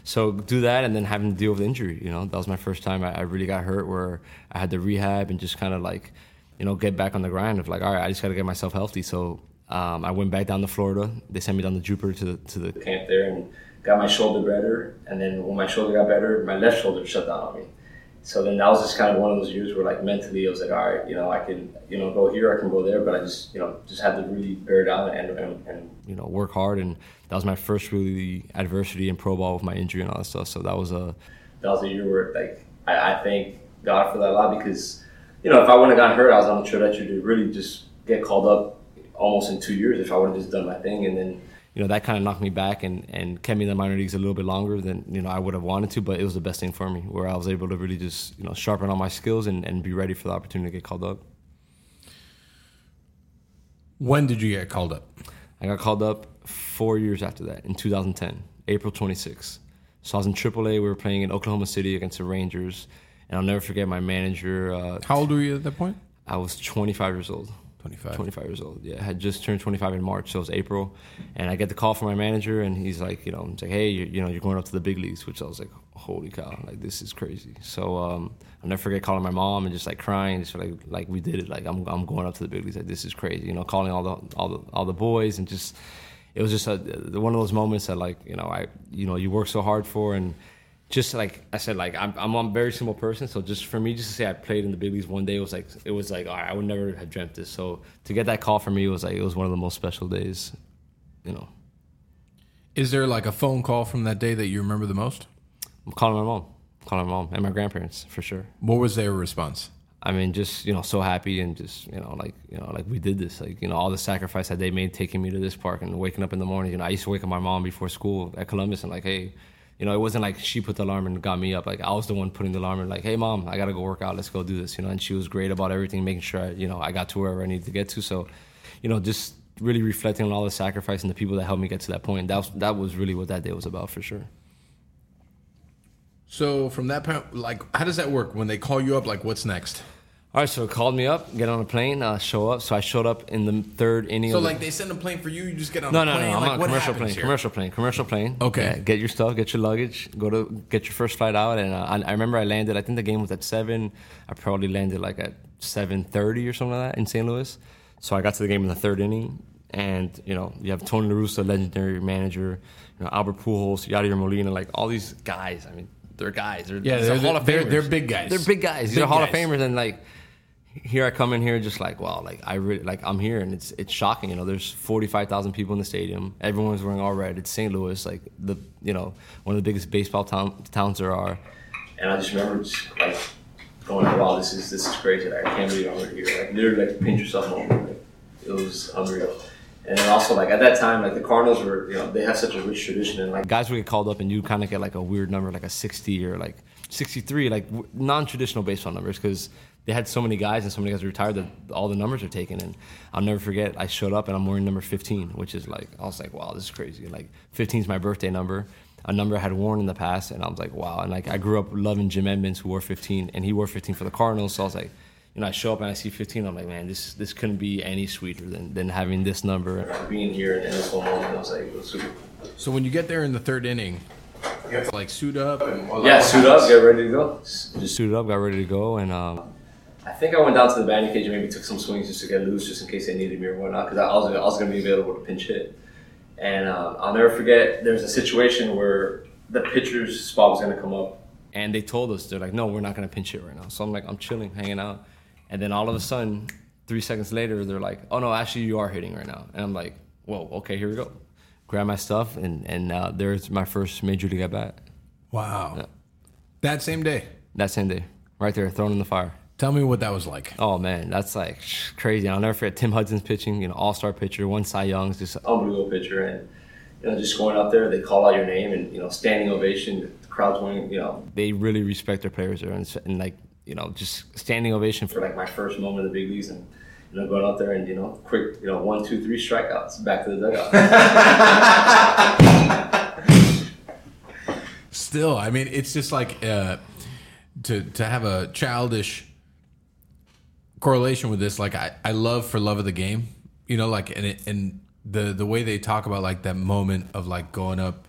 So do that, and then having to deal with injury. You know, that was my first time I, I really got hurt, where I had to rehab and just kind of like you know, get back on the grind of like, all right, I just got to get myself healthy. So um, I went back down to Florida. They sent me down to Jupiter to the, to the camp there and got my shoulder better. And then when my shoulder got better, my left shoulder shut down on me. So then that was just kind of one of those years where like mentally I was like, all right, you know, I can, you know, go here, I can go there, but I just, you know, just had to really bear down and, and, and you know, work hard. And that was my first really adversity in pro ball with my injury and all that stuff. So that was a, that was a year where like, I, I thank God for that a lot because, you know, if I wouldn't have gotten hurt, I was on the trajectory to really just get called up almost in two years if I would have just done my thing. And then, you know, that kind of knocked me back and, and kept me in the minor leagues a little bit longer than, you know, I would have wanted to, but it was the best thing for me where I was able to really just, you know, sharpen all my skills and, and be ready for the opportunity to get called up. When did you get called up? I got called up four years after that in 2010, April 26th. So I was in AAA. We were playing in Oklahoma City against the Rangers. And I'll never forget my manager. Uh, How old were you at that point? I was 25 years old. 25. 25 years old. Yeah, I had just turned 25 in March, so it was April, and I get the call from my manager, and he's like, you know, he's like, hey, you, you know, you're going up to the big leagues, which I was like, holy cow, like this is crazy. So um, I'll never forget calling my mom and just like crying, just like like we did it, like I'm I'm going up to the big leagues, like this is crazy, you know, calling all the all the all the boys, and just it was just a, one of those moments that like you know I you know you work so hard for and just like I said, like I'm, I'm a very simple person. So just for me, just to say I played in the big leagues one day, it was like it was like all right, I would never have dreamt this. So to get that call from me was like it was one of the most special days, you know. Is there like a phone call from that day that you remember the most? I'm calling my mom, calling my mom and my grandparents for sure. What was their response? I mean, just you know, so happy and just you know, like you know, like we did this, like you know, all the sacrifice that they made taking me to this park and waking up in the morning. You know, I used to wake up my mom before school at Columbus and like, hey, you know, it wasn't like she put the alarm and got me up. Like I was the one putting the alarm and like, hey, mom, I gotta go work out. Let's go do this. You know, and she was great about everything, making sure I, you know I got to wherever I needed to get to. So, you know, just really reflecting on all the sacrifice and the people that helped me get to that point. That was that was really what that day was about for sure. So from that point, like, how does that work when they call you up? Like, what's next? All right, so called me up, get on a plane, uh, show up. So I showed up in the third inning. So of the- like they send a plane for you, you just get on no, a no, plane. no, I'm like, on a what commercial happens plane, here? commercial plane, commercial plane. Okay. Yeah, get your stuff, get your luggage, go to get your first flight out. And uh, I, I remember I landed. I think the game was at seven. I probably landed like at seven thirty or something like that in St. Louis. So I got to the game in the third inning, and you know you have Tony La Russa, legendary manager, you know Albert Pujols, Yadier Molina, like all these guys. I mean, they're guys. They're, Yeah, they're- Hall of they're- Famers. they're big guys. They're big guys. These Big are Hall of guys. Famers, and like here I come in here just like wow, like I really like I'm here and it's it's shocking. You know, there's 45,000 people in the stadium. Everyone's wearing all red. It's St. Louis, like the you know one of the biggest baseball town, towns there are. And I just remember just like going, wow, this is this is crazy. Like, I can't believe I'm here. Like literally like pinch yourself moment. Like, it was unreal. And also like at that time, like the Cardinals were, you know, they have such a rich tradition and like Guys would get called up and you kind of get like a weird number, like a 60 or like 63, like w- non-traditional baseball numbers because they had so many guys and so many guys retired that all the numbers are taken. And I'll never forget, I showed up and I'm wearing number 15, which is like I was like, wow, this is crazy. Like 15 is my birthday number. A number I had worn in the past, and I was like, wow. And like I grew up loving Jim Edmonds, who wore 15, and he wore 15 for the Cardinals. So I was like, you know, I show up and I see 15. I'm like, man, this this couldn't be any sweeter than, than having this number. being here and this whole moment, I was like, it was super. So when you get there in the third inning, you have to like suit up. And, Yeah, suit up, get ready to go. Just suited up, got ready to go, and um, I think I went down to the batting cage and maybe took some swings just to get loose, just in case they needed me or whatnot, because I was I was gonna be available to pinch hit. And uh, I'll never forget. There was a situation where the pitcher's spot was gonna come up, and they told us they're like, no, we're not gonna pinch hit right now. So I'm like, I'm chilling, hanging out, and then all of a sudden, three seconds later, they're like, oh no, actually you are hitting right now, and I'm like, whoa, okay, here we go. Grab my stuff, and and uh, there's my first major league at bat Wow. Yeah. That same day. that same day, right there, thrown in the fire. Tell me what that was like. Oh man, that's like crazy. I'll never forget Tim Hudson's pitching, you know, all star pitcher, one Cy Young's just unbelievable pitcher, and you know just going out there, they call out your name and you know standing ovation, the crowd's going, you know, they really respect their players there, and, and like you know, just standing ovation for like my first moment in the big leagues, and you know going out there and you know quick, you know one, two, three strikeouts, back to the dugout. Still, I mean, it's just like uh, to to have a childish correlation with this. Like I, I love for love of the game, you know, like and it, and the the way they talk about like that moment of like going up,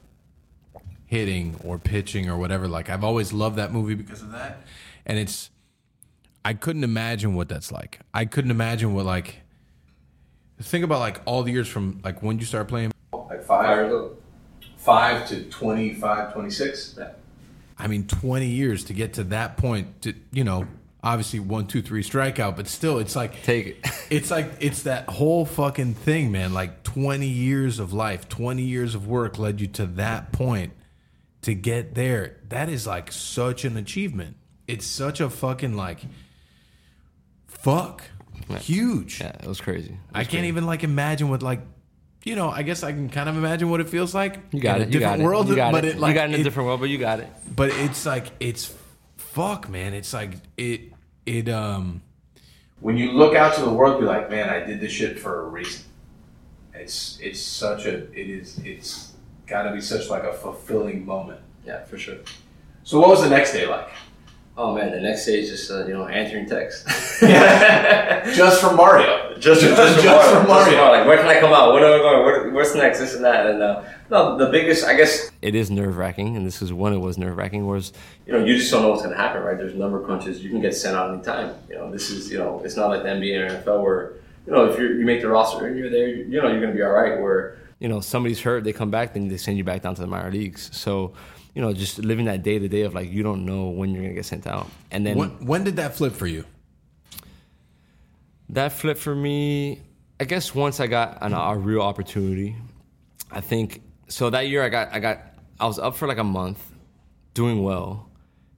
hitting or pitching or whatever. Like I've always loved that movie because of that, and it's I couldn't imagine what that's like. I couldn't imagine what like. Think about like all the years from like when you start playing Like five, five to 25, 26. I mean, 20 years to get to that point to, you know, obviously one, two, three strikeout, but still it's like, take it. it's like, it's that whole fucking thing, man. Like 20 years of life, 20 years of work led you to that point to get there. That is like such an achievement. It's such a fucking like, fuck, huge. yeah, it was crazy. It I can't crazy. even like imagine what like, you know, I guess I can kind of imagine what it feels like. You got it. A You got different it. world, you got but it. it like you got in a it- different world, but you got it. but it's like it's fuck man it's like it it um When you look out to the world, be like, man, I did this shit for a reason. It's it's such a it is it's got to be such like a fulfilling moment. yeah, for sure. So what was the next day like? Oh man, the next day is just uh, you know answering texts. Just from Mario. just, just, just, just from Mario. Like, where can I come out? When am I going? Where, what's next? This and that. And uh, no, the biggest, I guess, It is nerve wracking, and this is when it was nerve wracking. Was you know, you just don't know what's going to happen, right? There's number crunches. You can get sent out anytime. You know, this is, you know, it's not like the NBA or NFL where, you know, if you're, you make the roster and you're there, you, you know, you're going to be all right. Where, you know somebody's hurt, they come back, then they send you back down to the minor leagues. So, you know, just living that day to day of like you don't know when you're gonna get sent out, and then when, when did that flip for you that flip for me, I guess once I got an, a real opportunity, I think so that year I got I got I was up for like a month, doing well.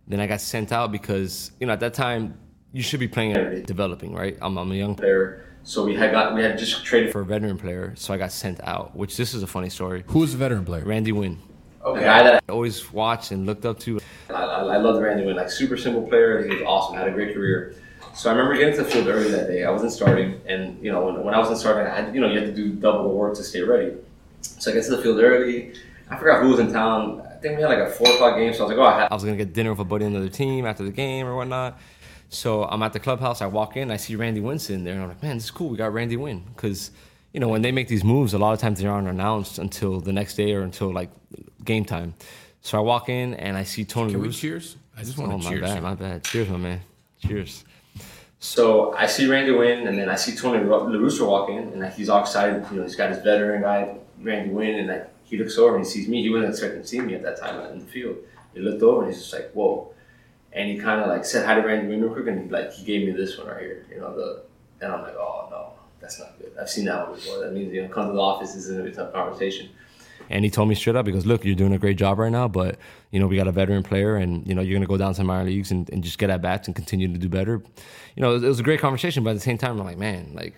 Then I got sent out because you know at that time you should be playing developing, right? I'm, I'm a young player. so we had got, we had just traded for a veteran player, so I got sent out. Which this is a funny story. who was the veteran player Randy Wynn, a guy that I always watched and looked up to. I, I, I loved Randy Wynn, like super simple player. He was awesome, had a great career. So I remember getting to the field early that day. I wasn't starting, and you know when, when I wasn't starting, I had you know you had to do double the work to stay ready. So I get to the field early. I forgot who was in town. I think we had like a four o'clock game, so I was like, oh, I, had, I was gonna get dinner with a buddy on another team after the game or whatnot. So I'm at the clubhouse. I walk in, I see Randy Wynn sitting there, and I'm like, man, this is cool. We got Randy Wynn because you know when they make these moves, a lot of times they aren't announced until the next day or until like game time. So I walk in and I see Tony. Can we Russo- cheers? I just Oh want my to cheers. bad, my bad. Cheers, my man. Cheers. So I see Randy Wynn, and then I see Tony Ru- La Russa walk in, and like, he's all excited. You know, he's got his veteran guy, Randy Wynn, and like he looks over and he sees me. He wasn't expecting to see me at that time in the field. He looked over and he's just like, "Whoa!" And he kind of like said hi to Randy Wynn real quick, and he like he gave me this one right here. You know, the and I'm like, "Oh no, that's not good. I've seen that one before. That means you know, come to the office. This is gonna be a tough conversation." And he told me straight up, he goes, Look, you're doing a great job right now, but you know, we got a veteran player and you know, you're gonna go down to minor leagues and, and just get at bats and continue to do better. You know, it was, it was a great conversation, but at the same time, I'm like, man, like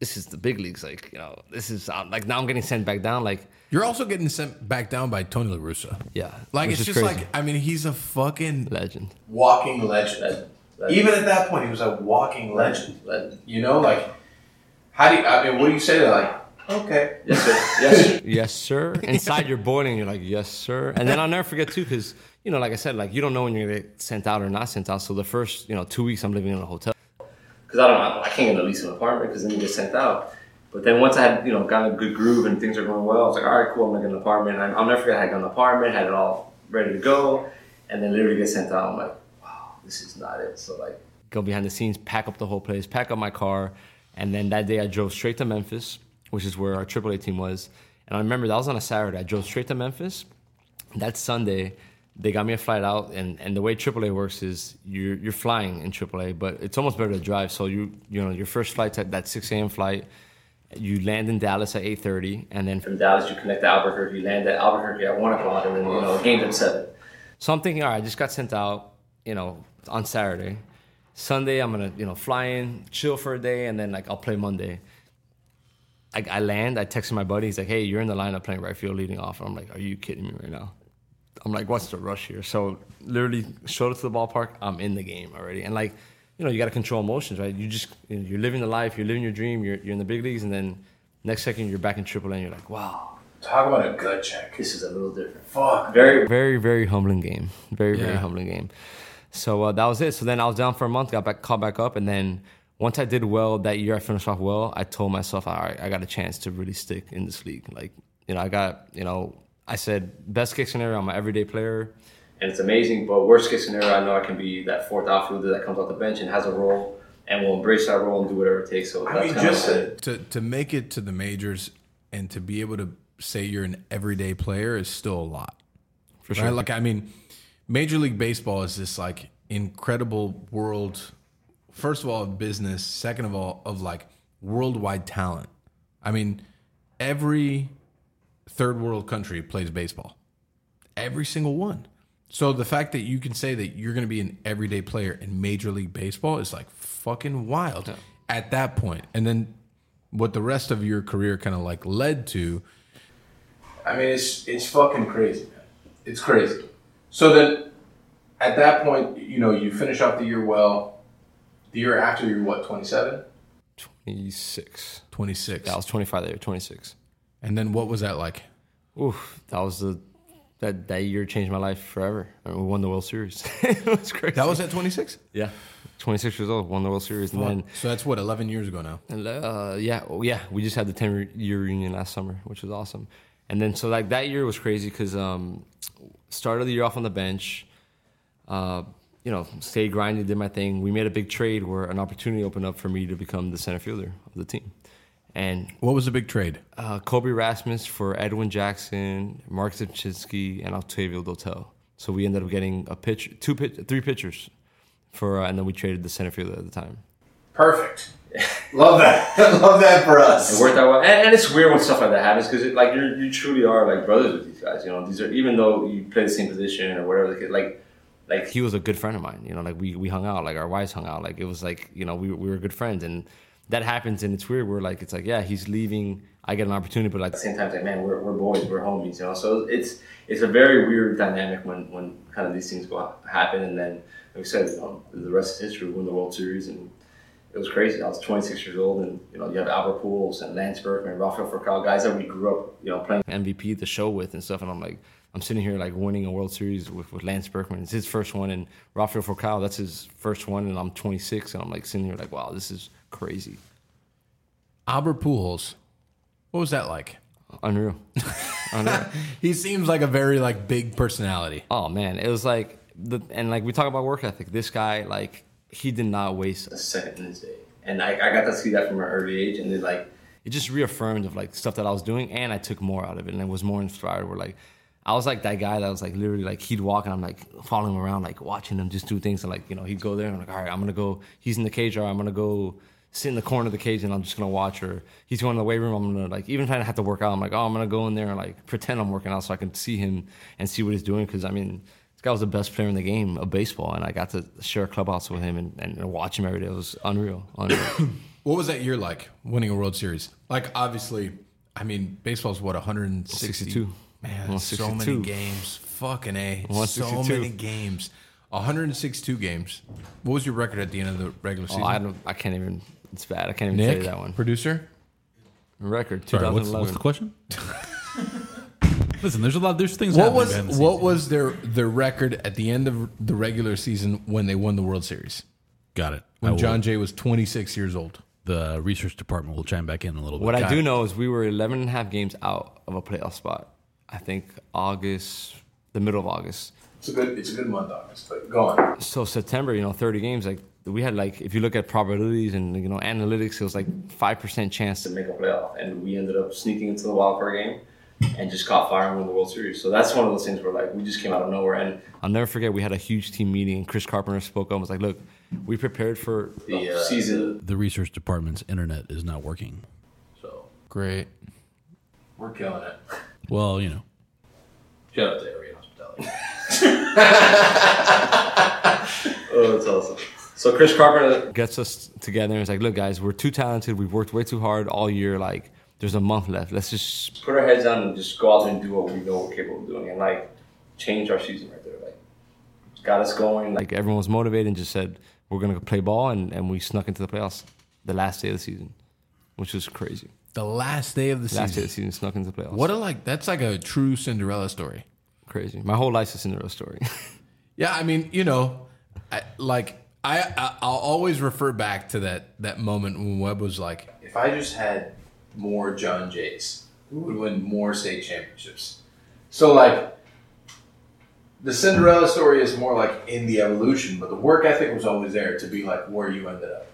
this is the big leagues. Like, you know, this is uh, like now I'm getting sent back down. Like, You're also getting sent back down by Tony La Russa. yeah. Like it's just crazy. like I mean he's a fucking legend. Walking legend. Legend. Legend. Even at that point, he was a walking legend. Legend. You know, like how do you? I mean, what do you say to like? Okay. Yes, sir. Yes, sir. yes, sir. Inside you're boiling, you're like, yes, sir. And then I'll never forget too, because you know, like I said, like you don't know when you're gonna get sent out or not sent out. So the first, you know, two weeks I'm living in a hotel. Because I don't, I I can't get at least an apartment because then you get sent out. But then once I had, you know, got a good groove and things are going well, I was like, all right, cool, I'm gonna get an apartment. I, I'll never forget, I had got an apartment, had it all ready to go, and then literally get sent out. I'm like, wow, this is not it. So like, go behind the scenes, pack up the whole place, pack up my car, and then that day I drove straight to Memphis, which is where our AAA team was. And I remember that was on a Saturday. I drove straight to Memphis. That Sunday, they got me a flight out, and, and the way AAA works is you're you're flying in AAA, but it's almost better to drive. So you you know your first flight's at that 6 a.m. flight. You land in Dallas at 8:30, and then from Dallas you connect to Albuquerque. You land at Albuquerque at one o'clock, and then you know game's at seven. So I'm thinking, all right, I just got sent out, you know, on Saturday. Sunday I'm gonna you know fly in, chill for a day, and then like I'll play Monday. I, I land, I text my buddy. He's like, "Hey, you're in the lineup playing right field, leading off." And I'm like, "Are you kidding me right now?" I'm like, "What's the rush here?" So literally, showed up to the ballpark. I'm in the game already, and like, you know, you got to control emotions, right? You just you know, you're living the life, you're living your dream, you're you're in the big leagues, and then next second you're back in AAA, and you're like, "Wow, Talk about a gut check. this is a little different." Fuck. Very, very, very humbling game. Very, very humbling game. So uh, that was it. So then I was down for a month, got back, called back up, and then once I did well that year, I finished off well. I told myself, all right, I got a chance to really stick in this league. Like, you know, I got, you know, I said best case scenario, I'm an everyday player, and it's amazing. But worst case scenario, I know I can be that fourth outfielder that comes off the bench and has a role, and will embrace that role and do whatever it takes. So I that's mean, just to, to to make it to the majors and to be able to say you're an everyday player is still a lot. for Right? Like I mean, Major League Baseball is this like incredible world. First of all, of business. Second of all, of like worldwide talent. I mean, every third world country plays baseball. Every single one. So the fact that you can say that you're going to be an everyday player in Major League Baseball is like fucking wild at that point. And then what the rest of your career kind of like led to I mean, it's it's fucking crazy, man. It's crazy. So then, at that point, you know, you finish off the year well. The year after, you're what, 27? 26. 26. Yeah, I was 25 there, 26. And then what was that like? Oof, that was the that that year changed my life forever. I mean, we won the World Series. it was crazy. That was at 26? yeah, 26 years old, won the World Series, and then So that's what 11 years ago now. and, uh, yeah, oh, yeah, we just had the 10 year reunion last summer, which was awesome. And then so like that year was crazy because um, started the year off on the bench. Uh, you know, stayed grinding, did my thing. We made a big trade where an opportunity opened up for me to become the center fielder of the team. And What was the big trade? uh, Colby Rasmus for Edwin Jackson, Marc Rzepczynski, and Octavio Dotel. So we ended up getting a pitch, two pitch, three pitchers for, uh, and then we traded the center fielder at the time. Perfect. Love that. Love that for us. It worked out well, and, and it's weird when stuff like that happens because like you you truly are like brothers with these guys. You know, these are even though you play the same position or whatever. the case, Like, like he was a good friend of mine. You know, like we we hung out, like our wives hung out. Like it was like you know we we were good friends, and that happens, and it's weird. We're like it's like yeah, he's leaving. I get an opportunity, but like at the same time, it's like man, we're, we're boys, we're homies. You know, so it's it's a very weird dynamic when when kind of these things go happen, and then like I said, you know, the rest is history. We win the World Series and. It was crazy. I was 26 years old, and you know you have Albert Pujols and Lance Berkman, Rafael Furcal, guys that we grew up, you know, playing MVP the show with and stuff, and I'm like, I'm sitting here like winning a World Series with, with Lance Berkman. It's his first one, and Rafael Furcal, that's his first one, and I'm 26, and I'm like sitting here like, wow, this is crazy, Albert Pujols. What was that like? unreal, unreal. He seems like a very like big personality. Oh man, it was like the and like we talk about work ethic. This guy like he did not waste. a second in his day, and I, I got to see that from an early age, and then like It just reaffirmed of like stuff that I was doing, and I took more out of it, and it was more inspired. Where like I was like that guy that was like literally like he'd walk and I'm like following him around, like watching him just do things, and like you know he'd go there and I'm like all right, I'm gonna go. He's in the cage, or I'm gonna go sit in the corner of the cage and I'm just gonna watch. Or he's going to the weight room, I'm gonna like even if I have to work out, I'm like oh I'm gonna go in there and like pretend I'm working out so I can see him and see what he's doing because I mean. Guy was the best player in the game of baseball, and I got to share a clubhouse with him and, and watch him every day. It was unreal. unreal. What was that year like winning a World Series? Like obviously, I mean, baseball's what 162. Man, so many games. Fucking a. So 162. many games. 162 games. What was your record at the end of the regular oh, season? Oh, I don't. I can't even. It's bad. I can't even tell you that one. producer. Record. Sorry, what's, what's the question? Listen, there's a lot. There's things. What was the what scenes. was their their record at the end of the regular season when they won the World Series? Got it. I When will- Jon Jay was 26 years old. the research department will chime back in a little bit. What I do it. know is we were 11 and a half games out of a playoff spot. I think August, the middle of August. It's a good it's a good month, August. But go on. So September, you know, 30 games. Like we had like, if you look at probabilities and you know analytics, it was like five percent chance to to make a playoff, and we ended up sneaking into the wild card game and just caught fire and won the World Series. So that's one of those things where like we just came out of nowhere, and I'll never forget. We had a huge team meeting. and Chris Carpenter spoke up and was like, "Look, we prepared for the uh, season. The research department's internet is not working. So Great. we're killing it. Well, you know, Shout out to Ariete Hospitality. Oh, that's awesome. So Chris Carpenter, gets us together and is like, look, guys, we're too talented. We've worked way too hard all year. Like, there's a month left. Let's just put our heads down and just go out there and do what we know we're capable of doing, and like change our season right there. Like got us going. Like like everyone was motivated and just said we're gonna play ball and, and we snuck into the playoffs the last day of the season, which was crazy. The last day of the Last day season. of the season snuck into the playoffs. What a like that's like a true Cinderella story. crazy! My whole life's a Cinderella story. Yeah, I mean, you know, I, like I, I I'll always refer back to that that moment when Webb was like, If I just had more Jon Jays, we would win more state championships. So like the Cinderella story is more like in the evolution, but the work ethic was always there to be like where you ended up.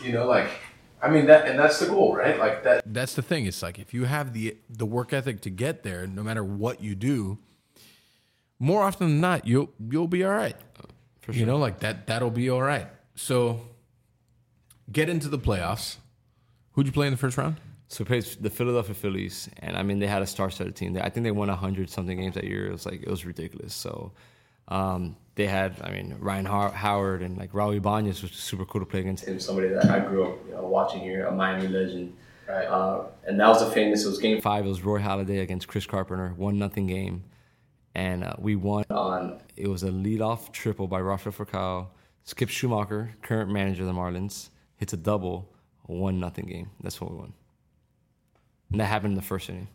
You know, like I mean that and that's the goal, right? Like that that's the thing. It's like if you have the the work ethic to get there, no matter what you do, more often than not, you'll you'll be all right. For You know, like that that'll be all right. So get into the playoffs. Who'd you play in the first round? So we played the Philadelphia Phillies, and I mean they had a star-studded team. I think they won hundred something games that year. It was like it was ridiculous. So um, they had, I mean, Ryan Har- Howard and like Raul Ibanez, which was super cool to play against. him, somebody that I grew up you know, watching here, a Miami legend. Right. Uh, and that was a famous. It was game Five, it was Roy Halladay against Chris Carpenter, one nothing game, and uh, we won. on It was a leadoff triple by Rafael Furcal. Skip Schumaker, current manager of the Marlins, hits a double, a one nothing game. That's what we won. And that happened in the first inning.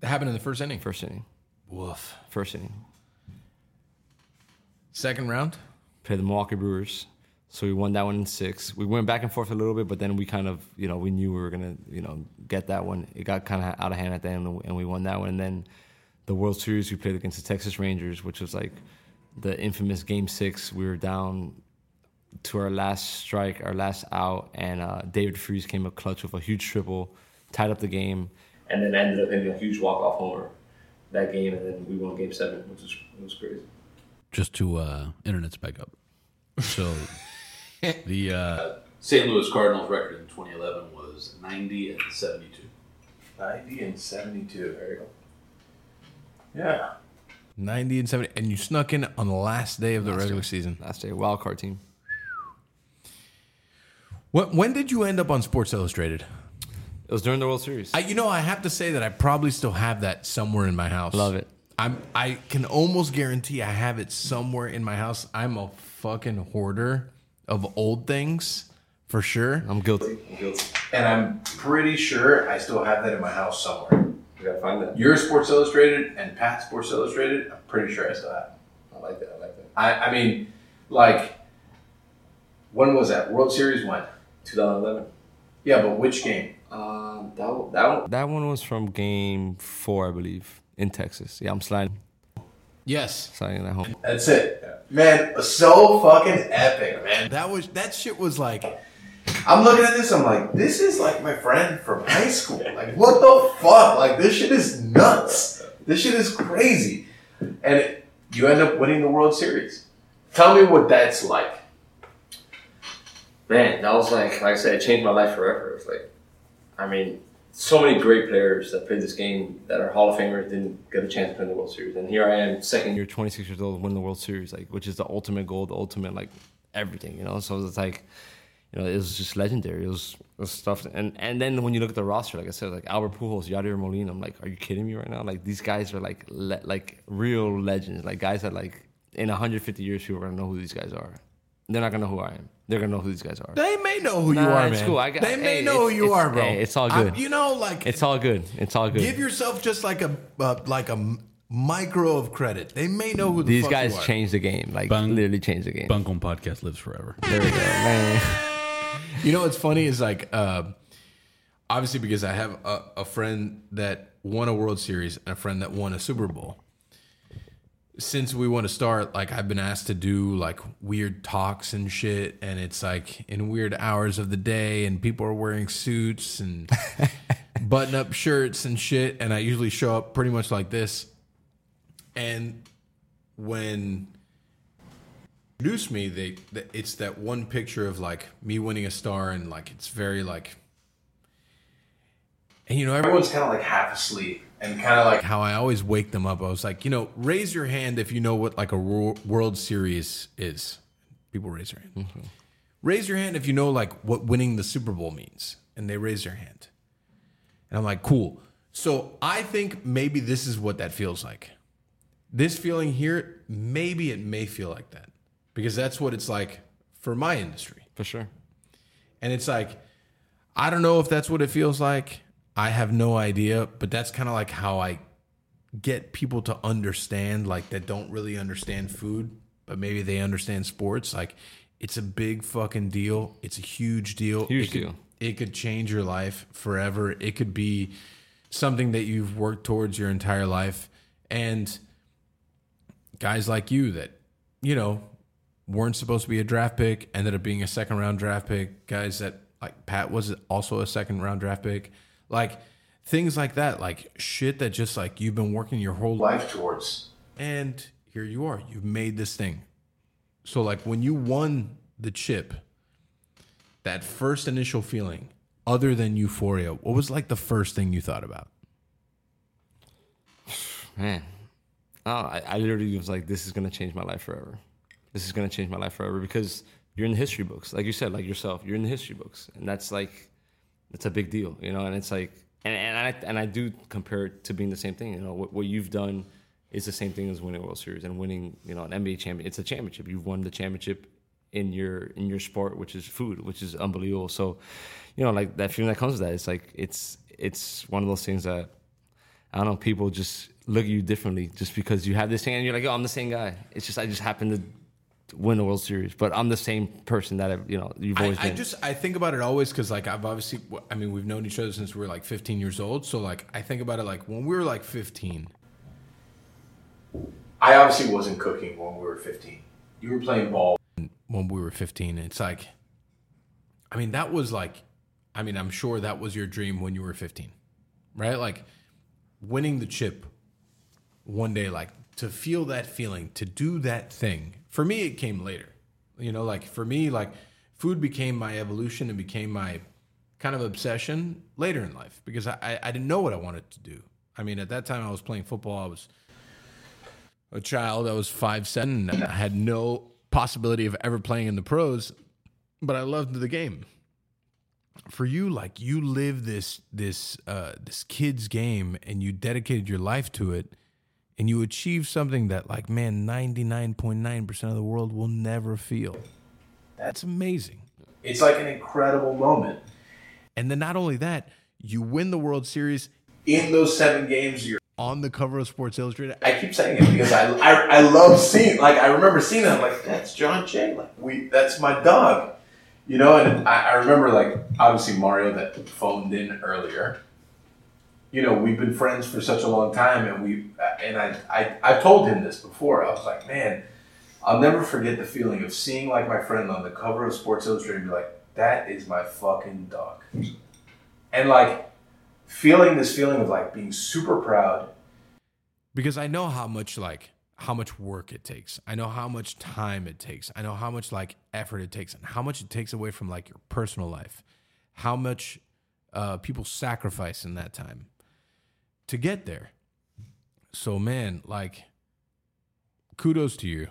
That happened in the first inning. First inning. Woof. First inning. Second round. played the Milwaukee Brewers. So we won that one in six. We went back and forth a little bit, but then we kind of, you know, we knew we were gonna, you know, get that one. It got kind of out of hand at the end, and we won that one. And then the World Series, we played against the Texas Rangers, which was like the infamous Game Six. We were down to our last strike, our last out, and uh, David Freese came up clutch with a huge triple, tied up the game. and then ended up hitting a huge walk off homer that game, and then we won Game Seven, which was was crazy. just to uh, internet's back up. So the uh, St. Louis Cardinals record in 2011 was 90 and 72. 90 and 72. There you go. Yeah. 90 and 70. And you snuck in on the last day of the regular season. Last day, wild card team. When, when did you end up on Sports Illustrated? It was during the World Series. I, you know, I have to say that I probably still have that somewhere in my house. Love it. I'm. I can almost guarantee I have it somewhere in my house. I'm a fucking hoarder of old things for sure. I'm guilty. I'm guilty. And I'm pretty sure I still have that in my house somewhere. We gotta find that. Your Sports Illustrated and Pat Sports Illustrated, I'm pretty sure I still have. I like that. I like that. I, I mean, like, when was that? World Series when? 2011. Yeah, but which game? Um, that one, that one. That one was from game four, I believe, in Texas. Yeah, I'm sliding, Yes, sliding that home. That's it. Man, so fucking epic, man. that was that shit was like I'm looking at this, I'm like, this is like my friend from high school. Like, what the fuck? Like, this shit is nuts. This shit is crazy. And it, you end up winning the World Series. Tell me what that's like. Man, that was like, like I said, it changed my life forever. It's like, I mean, so many great players that played this game that are Hall of Famers didn't get a chance to play in the World Series, and here I am, second year. You're 26 years old, win the World Series, like which is the ultimate goal, the ultimate like everything, you know. So it's like, you know, it was just legendary. It was, it was stuff, and and then when you look at the roster, like I said, like Albert Pujols, Yadier Molina, I'm like, are you kidding me right now? Like these guys are like le- like real legends, like guys that like in 150 years people are gonna know who these guys are. They're not gonna know who I am. They're gonna know who these guys are. they may know who you Nah, are, it's man. cool. I got- they may hey, know who it's- you it's- are, bro. hey, it's all I- good. you know, like It's all good. It's all good. give yourself just like a uh, like a m- micro of credit. They may know who the these fuck guys you are. changed the game, like Bang. literally changed the game. Pan Con podcast lives forever. There we go, man. You know what's funny is like, uh, obviously because I have a, a friend that won a World Series and a friend that won a Super Bowl. Since we want to start, like I've been asked to do like weird talks and shit, and it's like in weird hours of the day, and people are wearing suits and button-up shirts and shit, and I usually show up pretty much like this. And when introduced me, they th- it's that one picture of like me winning a star, and like it's very like, and you know Everyone's kind of like half asleep and kind of like, how I always wake them up. I was like, you know, raise your hand if you know what like a Wor- World Series is. People raise their hand. Mm-hmm. Raise your hand if you know like what winning the Super Bowl means, and they raise their hand. And I'm like, cool. So I think maybe this is what that feels like. This feeling here, maybe it may feel like that because that's what it's like for my industry. For sure. And it's like, I don't know if that's what it feels like. I have no idea, but that's kind of like how I get people to understand, like that don't really understand food, but maybe they understand sports. Like, it's a big fucking deal. It's a huge deal. Huge it could, deal. It could change your life forever. It could be something that you've worked towards your entire life. And guys like you that, you know, weren't supposed to be a draft pick, ended up being a second round draft pick. Guys that like Pat was also a second round draft pick. Like things like that, like shit that just like you've been working your whole life life towards. and here you are. You've made this thing. So like when you won the chip, that first initial feeling, other than euphoria, what was like the first thing you thought about? Man, oh, I, I literally was like, this is gonna change my life forever. This is gonna change my life forever because you're in the history books, like you said, like yourself, you're in the history books, and that's like, that's a big deal, you know. And it's like, and and I and I do compare it to being the same thing, you know. What, what you've done is the same thing as winning World Series and winning, you know, an NBA champion. It's a championship. You've won the championship in your in your sport, which is food, which is unbelievable. So, you know, like that feeling that comes with that, it's like it's it's one of those things that I don't know, people just look at you differently just because you have this thing and you're like, oh, I'm the same guy. It's just I just happen to win the World Series, but I'm the same person that I've, you know you've always I been. I just I think about it always because like I've obviously I mean we've known each other since we were like 15 years old. So like I think about it like when we were like 15. I obviously wasn't cooking when we were 15. You were playing ball. when we were 15 it's like i mean that was like i mean i'm sure that was your dream when you were 15 right like winning the chip one day like to feel that feeling to do that thing for me it came later you know like for me like food became my evolution and became my kind of obsession later in life because i i, didn't know what i wanted to do i mean at that time i was playing football i was a child. I was five seven. And I had no possibility of ever playing in the pros, but I loved the game. For you, like you live this this uh, this kid's game, and you dedicated your life to it, and you achieve something that, like, man, ninety nine point nine percent of the world will never feel. That's amazing. It's like an incredible moment. And then not only that, you win the World Series in those seven games. You're on the cover of Sports Illustrated. I keep saying it because I I, I love seeing like I remember seeing that. I'm like that's Jon Jay. Like we that's my dog. You know, and I, I remember like obviously Mario that phoned in earlier. You know, we've been friends for such a long time, and we and I I I told him this before. I was like, man, I'll never forget the feeling of seeing like my friend on the cover of Sports Illustrated and be like, that is my fucking dog. And like feeling this feeling of like being super proud. Because I know how much like how much work it takes. I know how much time it takes. I know how much like effort it takes and how much it takes away from like your personal life. How much uh, people sacrifice in that time to get there. So man, like kudos to you.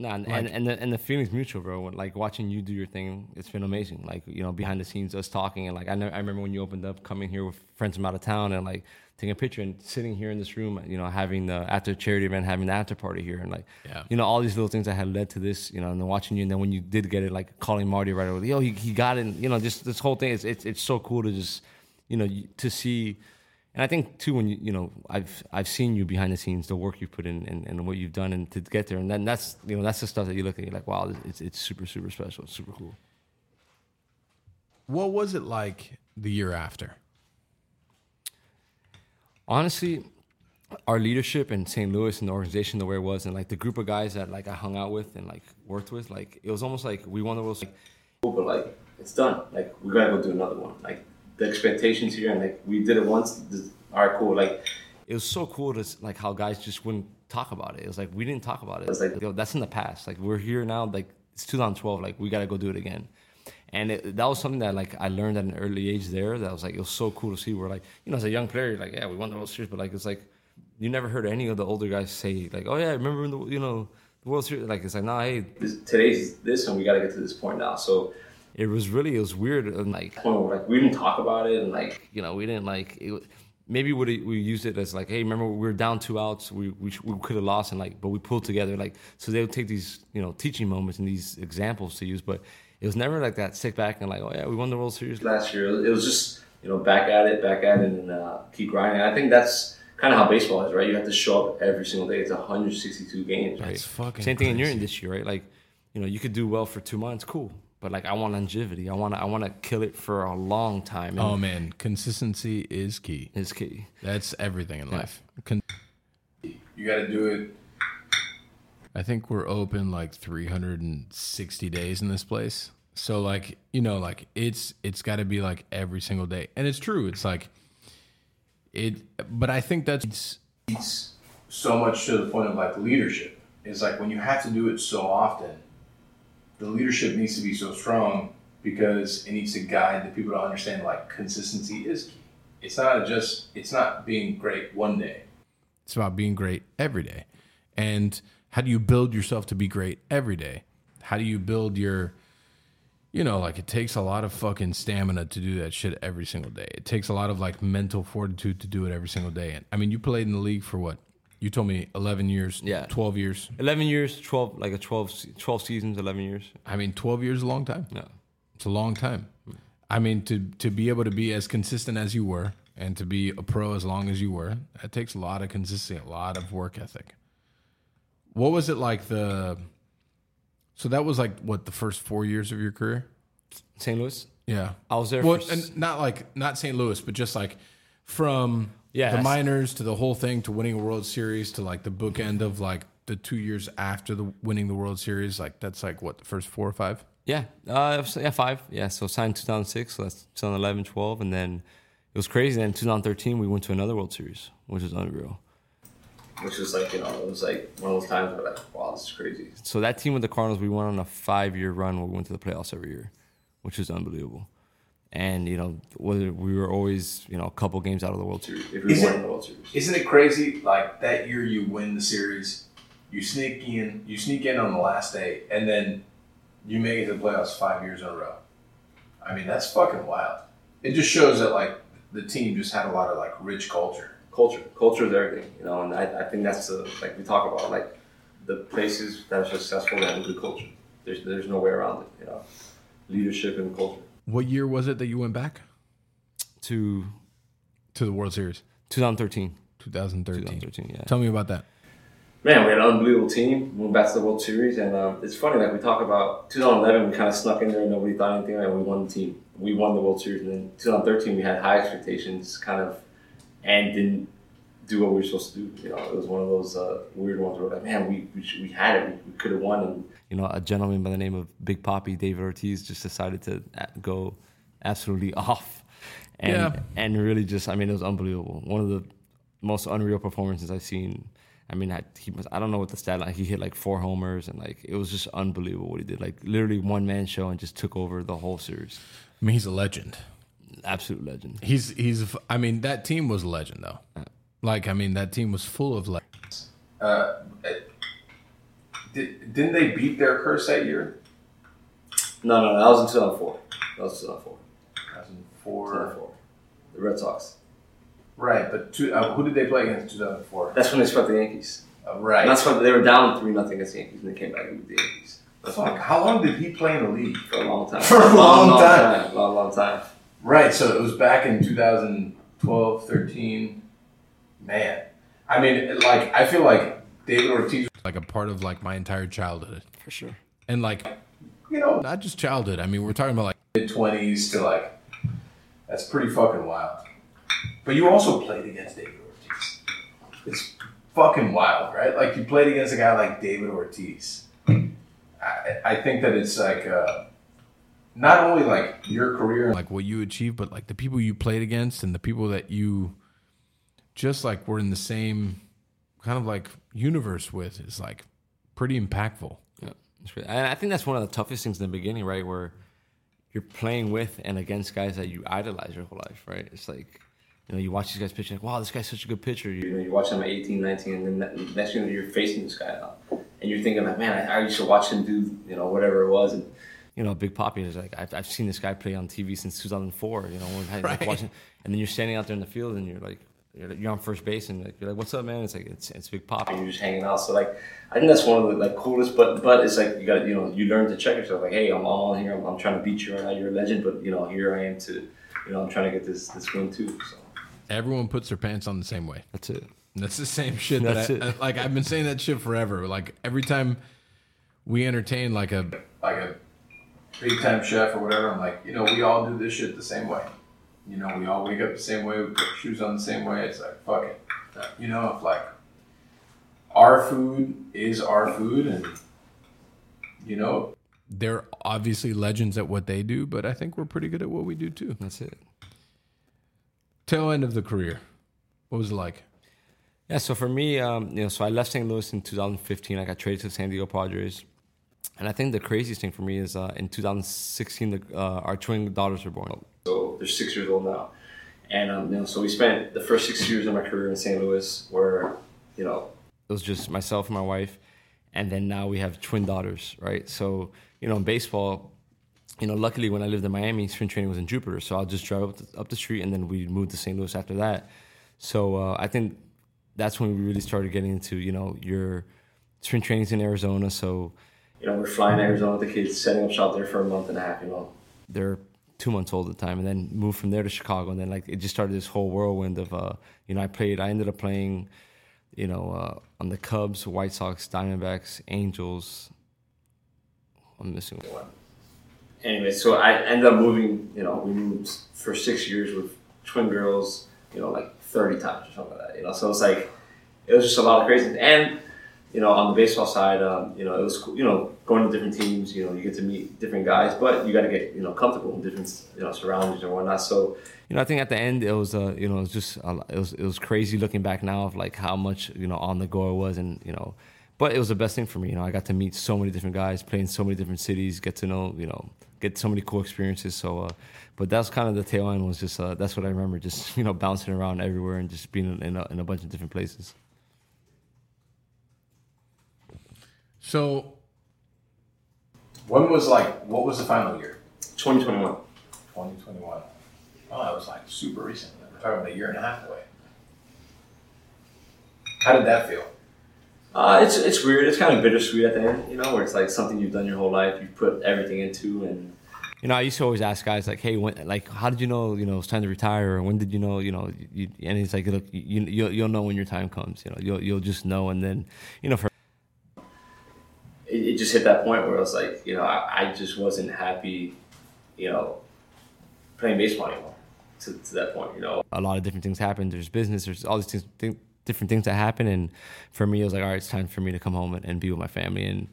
Nah, and, Like- and and the and the feeling's mutual, bro. When, Like watching you do your thing, it's been amazing. Like you know, behind the scenes, us talking, and like I know, I remember when you opened up, coming here with friends from out of town, and like taking a picture and sitting here in this room, you know, having the after charity event, having the after party here, and like Yeah. you know, all these little things that had led to this, you know, and then watching you, and then when you did get it, like calling Marty right away, yo, he, he got it, and, you know, just this whole thing, it's, it's it's so cool to just, you know, to see. And I think too, when you you know, I've I've seen you behind the scenes, the work you put in, and, and what you've done, and to get there, and then that's you know that's the stuff that you look at, you're like, wow, it's it's super super special, it's super cool. What was it like the year after? Honestly, our leadership in St. Louis and the organization, the way it was, and like the group of guys that like I hung out with and like worked with, like it was almost like we won the World. Like, cool, but like it's done. Like we gotta go do another one. Like the expectations here, and like we did it once. This, all right, cool. Like it was so cool to like how guys just wouldn't talk about it. It was like we didn't talk about it. It's like- yo, that's in the past. Like we're here now. Like it's 2012. Like we got to go do it again. And it, that was something that like I learned at an early age there. That was like it was so cool to see. Where like you know as a young player, you're like yeah we won the World Series, but like it's like you never heard any of the older guys say like oh yeah remember in the you know the World Series. Like it's like nah hey this, today's this, and we gotta get to this point now. So it was really it was weird and like point where like we didn't talk about it, and like you know, we didn't like it. Maybe we we used it as like, hey, remember we were down two outs, we we, we could have lost, and like, but we pulled together. Like, so they would take these you know teaching moments and these examples to use, but it was never like that. Sit back and like, oh yeah, we won the World Series. last year, it was just you know back at it, back at it, and uh, keep grinding. And I think that's kind of how baseball is, right? You have to show up every single day. It's 162 games. Right. It's fucking Same thing in your crazy. industry, right? Like, you know, you could do well for two months, cool, but like I want longevity. I want to I want to kill it for a long time. And Oh man, consistency is key. is key. That's everything in life. Con- you got to do it. I think we're open like 360 days in this place. So like, you know, like it's it's got to be like every single day. And it's true. It's like it but I think that's it's, it's so much to the point of like leadership. It's like when you have to do it so often, the leadership needs to be so strong because it needs to guide the people to understand like consistency is key. It's not just it's not being great one day. It's about being great every day. And how do you build yourself to be great every day? How do you build your you know, like it takes a lot of fucking stamina to do that shit every single day. It takes a lot of like mental fortitude to do it every single day. And I mean, you played in the league for what? You told me 11 years, Yeah. 12 years. Eleven years, twelve like a 12, 12 seasons, eleven years. I mean, 12 years is a long time. No. It's a long time. I mean, to to be able to be as consistent as you were and to be a pro as long as you were, that takes a lot of consistency, a lot of work ethic. What was it like the So that was like what the first 4 years of your career? St. Louis. Yeah. I was there Well, for and not like not St. Louis, but just like from Yeah, the I s- minors to the whole thing to winning a World Series to like the bookend of like the 2 years after the winning the World Series, like that's like what the first 4 or 5? Yeah, uh, yeah, five. Yeah, so signed 2006, so that's 2011, 12, and then it was crazy. Then 2013, we went to another World Series, which was unreal. which was like you know it was like one of those times where like wow this is crazy. So that team with the Cardinals, we went on a five-year run where we went to the playoffs every year, which is unbelievable. And you know, whether we were always you know a couple games out of the World Series. If we Is won it- the World Series, Isn't it crazy? Like that year, you win the series, you sneak in, you sneak in on the last day, and then you make it to the playoffs five years in a row. I mean, that's fucking wild. It just shows that like the team just had a lot of like rich culture. culture, culture is everything, you know, and I, I think that's the like we talk about like the places that are successful that have a good culture. There's there's no way around it, you know. leadership and culture. What year was it that you went back To to the World Series? 2013. 2013. 2013, yeah. Tell me about that. Man, we had an unbelievable team. We went back to the World Series, and um, it's funny. Like we talk about 2011, we kind of snuck in there, and nobody thought anything, and we won the team. We won the World Series, and then 2013, we had high expectations, kind of, and didn't do what we were supposed to do. You know, it was one of those uh, weird ones where we're like, man, we we, should, we had it, we, we could have won, and You know, a gentleman by the name of Big Poppy, David Ortiz, just decided to go absolutely off. And, Yeah. and really just, I mean, it was unbelievable. One of the most unreal performances I've seen. I mean, I, he was, I don't know what the stat line, he hit like four homers and like, it was just unbelievable what he did. Like literally one man show and just took over the whole series. I mean, he's a legend. Absolute legend. He's he's. I mean, that team was a legend though. Like, I mean, that team was full of like. Uh, did, didn't they beat their curse that year? no, no, no, that was in 2004. That was 2004. 2004. 2004. The Red Sox. Right, but two, uh, who did they play against in 2004? That's when they swept the Yankees. Uh, right. And that's when they were down three nothing against the Yankees, and they came back and beat the Yankees. That's Fuck, how long did he play in the league? for a long time. For a long time. long, long time. Right, so it was back in 2012, 13. Man. I mean, like, I feel like David Ortiz, was Like a part of like my entire childhood, For sure. and like you know, not just childhood. I mean, we're talking about like mid 20s to like, that's pretty fucking wild. But you also played against David Ortiz. It's fucking wild, right? Like, you played against a guy like David Ortiz. I, I think that it's like, uh, not only like your career, like what you achieved, but like the people you played against and the people that you just like we're in the same kind of like universe with is like pretty impactful. Yeah. And I think that's one of the toughest things in the beginning, right? Where you're playing with and against guys that you idolize your whole life, right? It's like, you know, you watch these guys pitch, like, wow, this guy's such a good pitcher. You know, you watch them at 18, 19, and then that- next thing you're facing this guy. And you're thinking, like, man, I, I used to watch him do, you know, whatever it was. And you know, Big Poppy is like, I've, I've seen this guy play on TV since 2004, you know, when I like watching, and then you're standing out there in the field and you're like, you're, you're on first base and like, you're like, what's up, man? It's like, it's, it's Big Poppy. you're just hanging out. So, like, I think that's one of the like coolest, but but it's like you got to, you know, you learn to check yourself. Like, hey, I'm all on here. I'm, I'm trying to beat you right now. You're a legend, but, you know, here I am to, you know, I'm trying to get this, this win too. So. Everyone puts their pants on the same way. That's it. That's the same shit That's that I, it. like I've been saying that shit forever. Like every time we entertain like a like a big time chef or whatever, I'm like, you know, we all do this shit the same way. You know, we all wake up the same way, we put shoes on the same way. It's like, fuck it. You know, if like our food is our food and, you know, they're obviously legends at what they do, but I think we're pretty good at what we do too. That's it. Tail end of the career. What was it like? Yeah, so for me, um, you know, so I left St. Louis in 2015. I got traded to the San Diego Padres, and I think the craziest thing for me is uh, in 2016, the, uh, our twin daughters were born. They're six years old now, and um, you know, so we spent the first six years of my career in St. Louis, where you know, It was just myself and my wife, and then now we have twin daughters, right? So you know, in baseball, you know, luckily when I lived in Miami, spring training was in Jupiter, so I'll just drive up the, up the street, and then we moved to St. Louis after that. So uh, I think that's when we really started getting into you know your spring trainings in Arizona, so you know, we're flying to Arizona with the kids, setting up shop there for a month and a half. You know, they're two months old at the time, and then moved from there to Chicago, and then like it just started this whole whirlwind of uh, you know I played. I ended up playing, you know, uh, on the Cubs, White Sox, Diamondbacks, Angels. I'm missing one. anyway, so I ended up moving. You know, we moved for six years with twin girls. You know, like thirty times or something like that. You know, so it's like it was just a lot of crazy. And you know, on the baseball side, um, you know, it was. You know, going to different teams. You know, you get to meet different guys, but you got to get you know comfortable in different you know surroundings and whatnot. So You know, I think at the end it was, uh, you know, it was just a, it was it was crazy looking back now of like how much you know on the go it was, and you know, but it was the best thing for me. You know, I got to meet so many different guys, play in so many different cities, get to know, you know, get so many cool experiences. So, uh, but that's kind of the tail end was just uh, that's what I remember, just you know, bouncing around everywhere and just being in a, in a bunch of different places. So when was like, what was the final year? 2021. 2021. Oh, that was like super recent. We're talking about a year and a half away. How did that feel? Uh, it's it's weird. It's kind of bittersweet at the end, you know, where it's like something you've done your whole life, you've put everything into, and you know, I used to always ask guys like, "Hey, when, like, how did you know, you know, it's time to retire, or when did you know, you know?" You, and he's like, "Look, you, you'll, you'll know when your time comes. You know, you'll, you'll just know." And then, you know, for it, it just hit that point where I was like, you know, I, I just wasn't happy, you know, playing baseball anymore. To, to that point, you know, a lot of different things happen. There's business. There's all these things, th- different things that happen. And for me, it was like, all right, it's time for me to come home and, and be with my family. And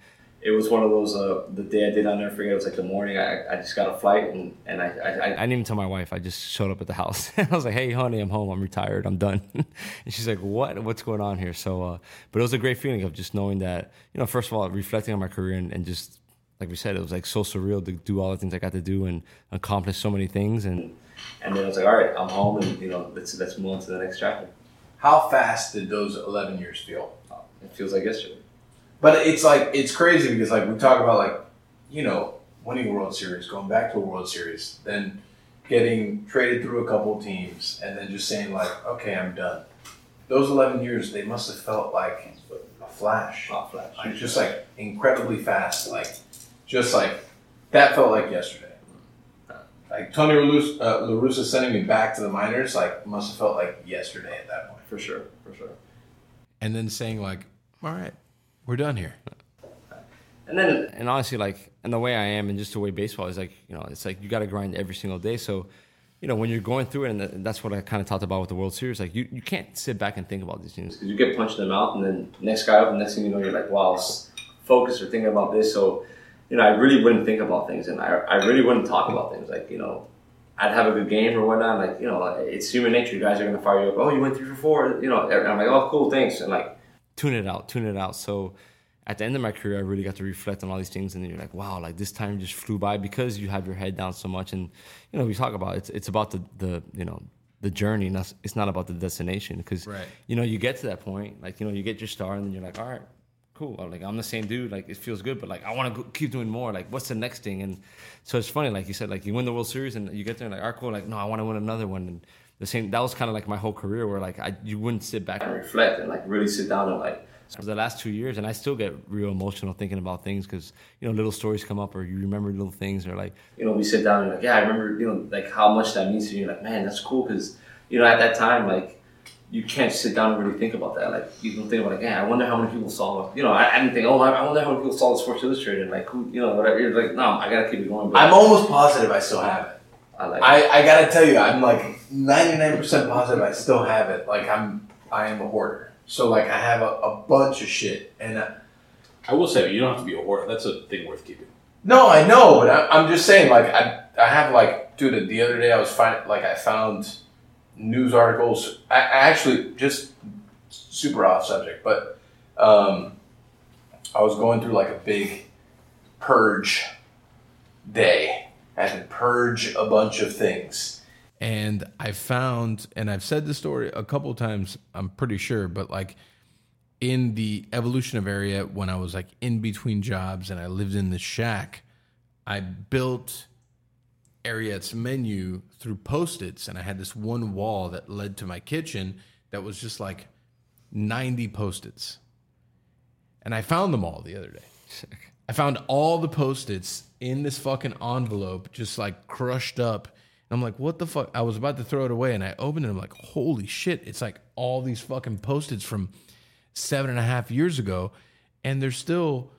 it was one of those. Uh, the day I did, I'll never forget. It was like the morning. I, I just got a flight, and and I, I, I didn't even tell my wife. I just showed up at the house. I was like, "Hey, honey, I'm home. I'm retired. I'm done." and she's like, "What? What's going on here?" So, uh, but it was a great feeling of just knowing that, you know, first of all, reflecting on my career and, and just like we said, it was like so surreal to do all the things I got to do and accomplish so many things. And and then I was like, "All right, I'm home, and you know, let's let's move on to the next chapter." How fast did those 11 years feel? It feels like yesterday. But it's like it's crazy because like we talk about like you know winning a World Series, going back to a World Series, then getting traded through a couple teams, and then just saying like, okay, I'm done. Those 11 years, they must have felt like a flash. Oh, flash. Like just like incredibly fast. Like just like that felt like yesterday. Like Tony La Russa, uh, La Russa sending me back to the minors, like must have felt like yesterday at that point. For sure, for sure. And then saying like, all right, we're done here. And then, and honestly, like, and the way I am, and just the way baseball is, like, you know, it's like you got to grind every single day. So, you know, when you're going through it, and that's what I kind of talked about with the World Series, like, you, you can't sit back and think about these things. Because you get punched in the mouth, and then next guy up, and next thing you know, you're like, wow, focus or thinking about this. So, you know, I really wouldn't think about things, and I, I really wouldn't talk about things. Like, you know, I'd have a good game or whatnot. Like, you know, it's human nature. You guys are gonna fire you up. Oh, you went three for four. You know, and I'm like, oh, cool, thanks. And like, tune it out, tune it out. So at the end of my career, I really got to reflect on all these things, and then you're like, wow, like this time just flew by because you have your head down so much. And you know, we talk about it's it's about the the you know the journey, it's not about the destination. Because right. you know, you get to that point, like you know, you get your star, and then you're like, all right, cool. Like I'm the same dude. Like it feels good, but like I want to keep doing more. Like what's the next thing? And so it's funny, like you said, like you win the World Series, and you get there, and like, all right, cool. Like no, I want to win another one. And the same. That was kind of like my whole career, where like I you wouldn't sit back and reflect and like really sit down and like for the last two years, and I still get real emotional thinking about things because you know little stories come up, or you remember little things, or like you know we sit down and like yeah, I remember you know like how much that means to you. Like man, that's cool because you know at that time like you can't sit down and really think about that. Like you don't think about like yeah, I wonder how many people saw you know I, I didn't think oh I wonder how many people saw the Sports Illustrated like who you know whatever. You're like no, I gotta keep it going. But I'm almost positive I still have it. I like. I, I gotta tell you, I'm like 99 percent positive I still have it. Like I'm I am a hoarder. So like I have a, a bunch of shit, and I, I will say you don't have to be a hoarder. That's a thing worth keeping. No, I know, but I, am just saying. Like I, I have like, dude. The other day I was finding like I found news articles. I, I actually just super off subject, but um, I was going through like a big purge day. I had to purge a bunch of things and I found, and I've said this story a couple times, I'm pretty sure, but like in the evolution of Ariete, when I was like in between jobs and I lived in the shack, I built Ariete's menu through post its, and I had this one wall that led to my kitchen that was just like 90 post its. And I found them all the other day. I found all the post its in this fucking envelope, just like crushed up I'm like, what the fuck? I was about to throw it away and I opened it. I'm like, holy shit. It's like all these fucking post-its from seven and a half years ago. And there's still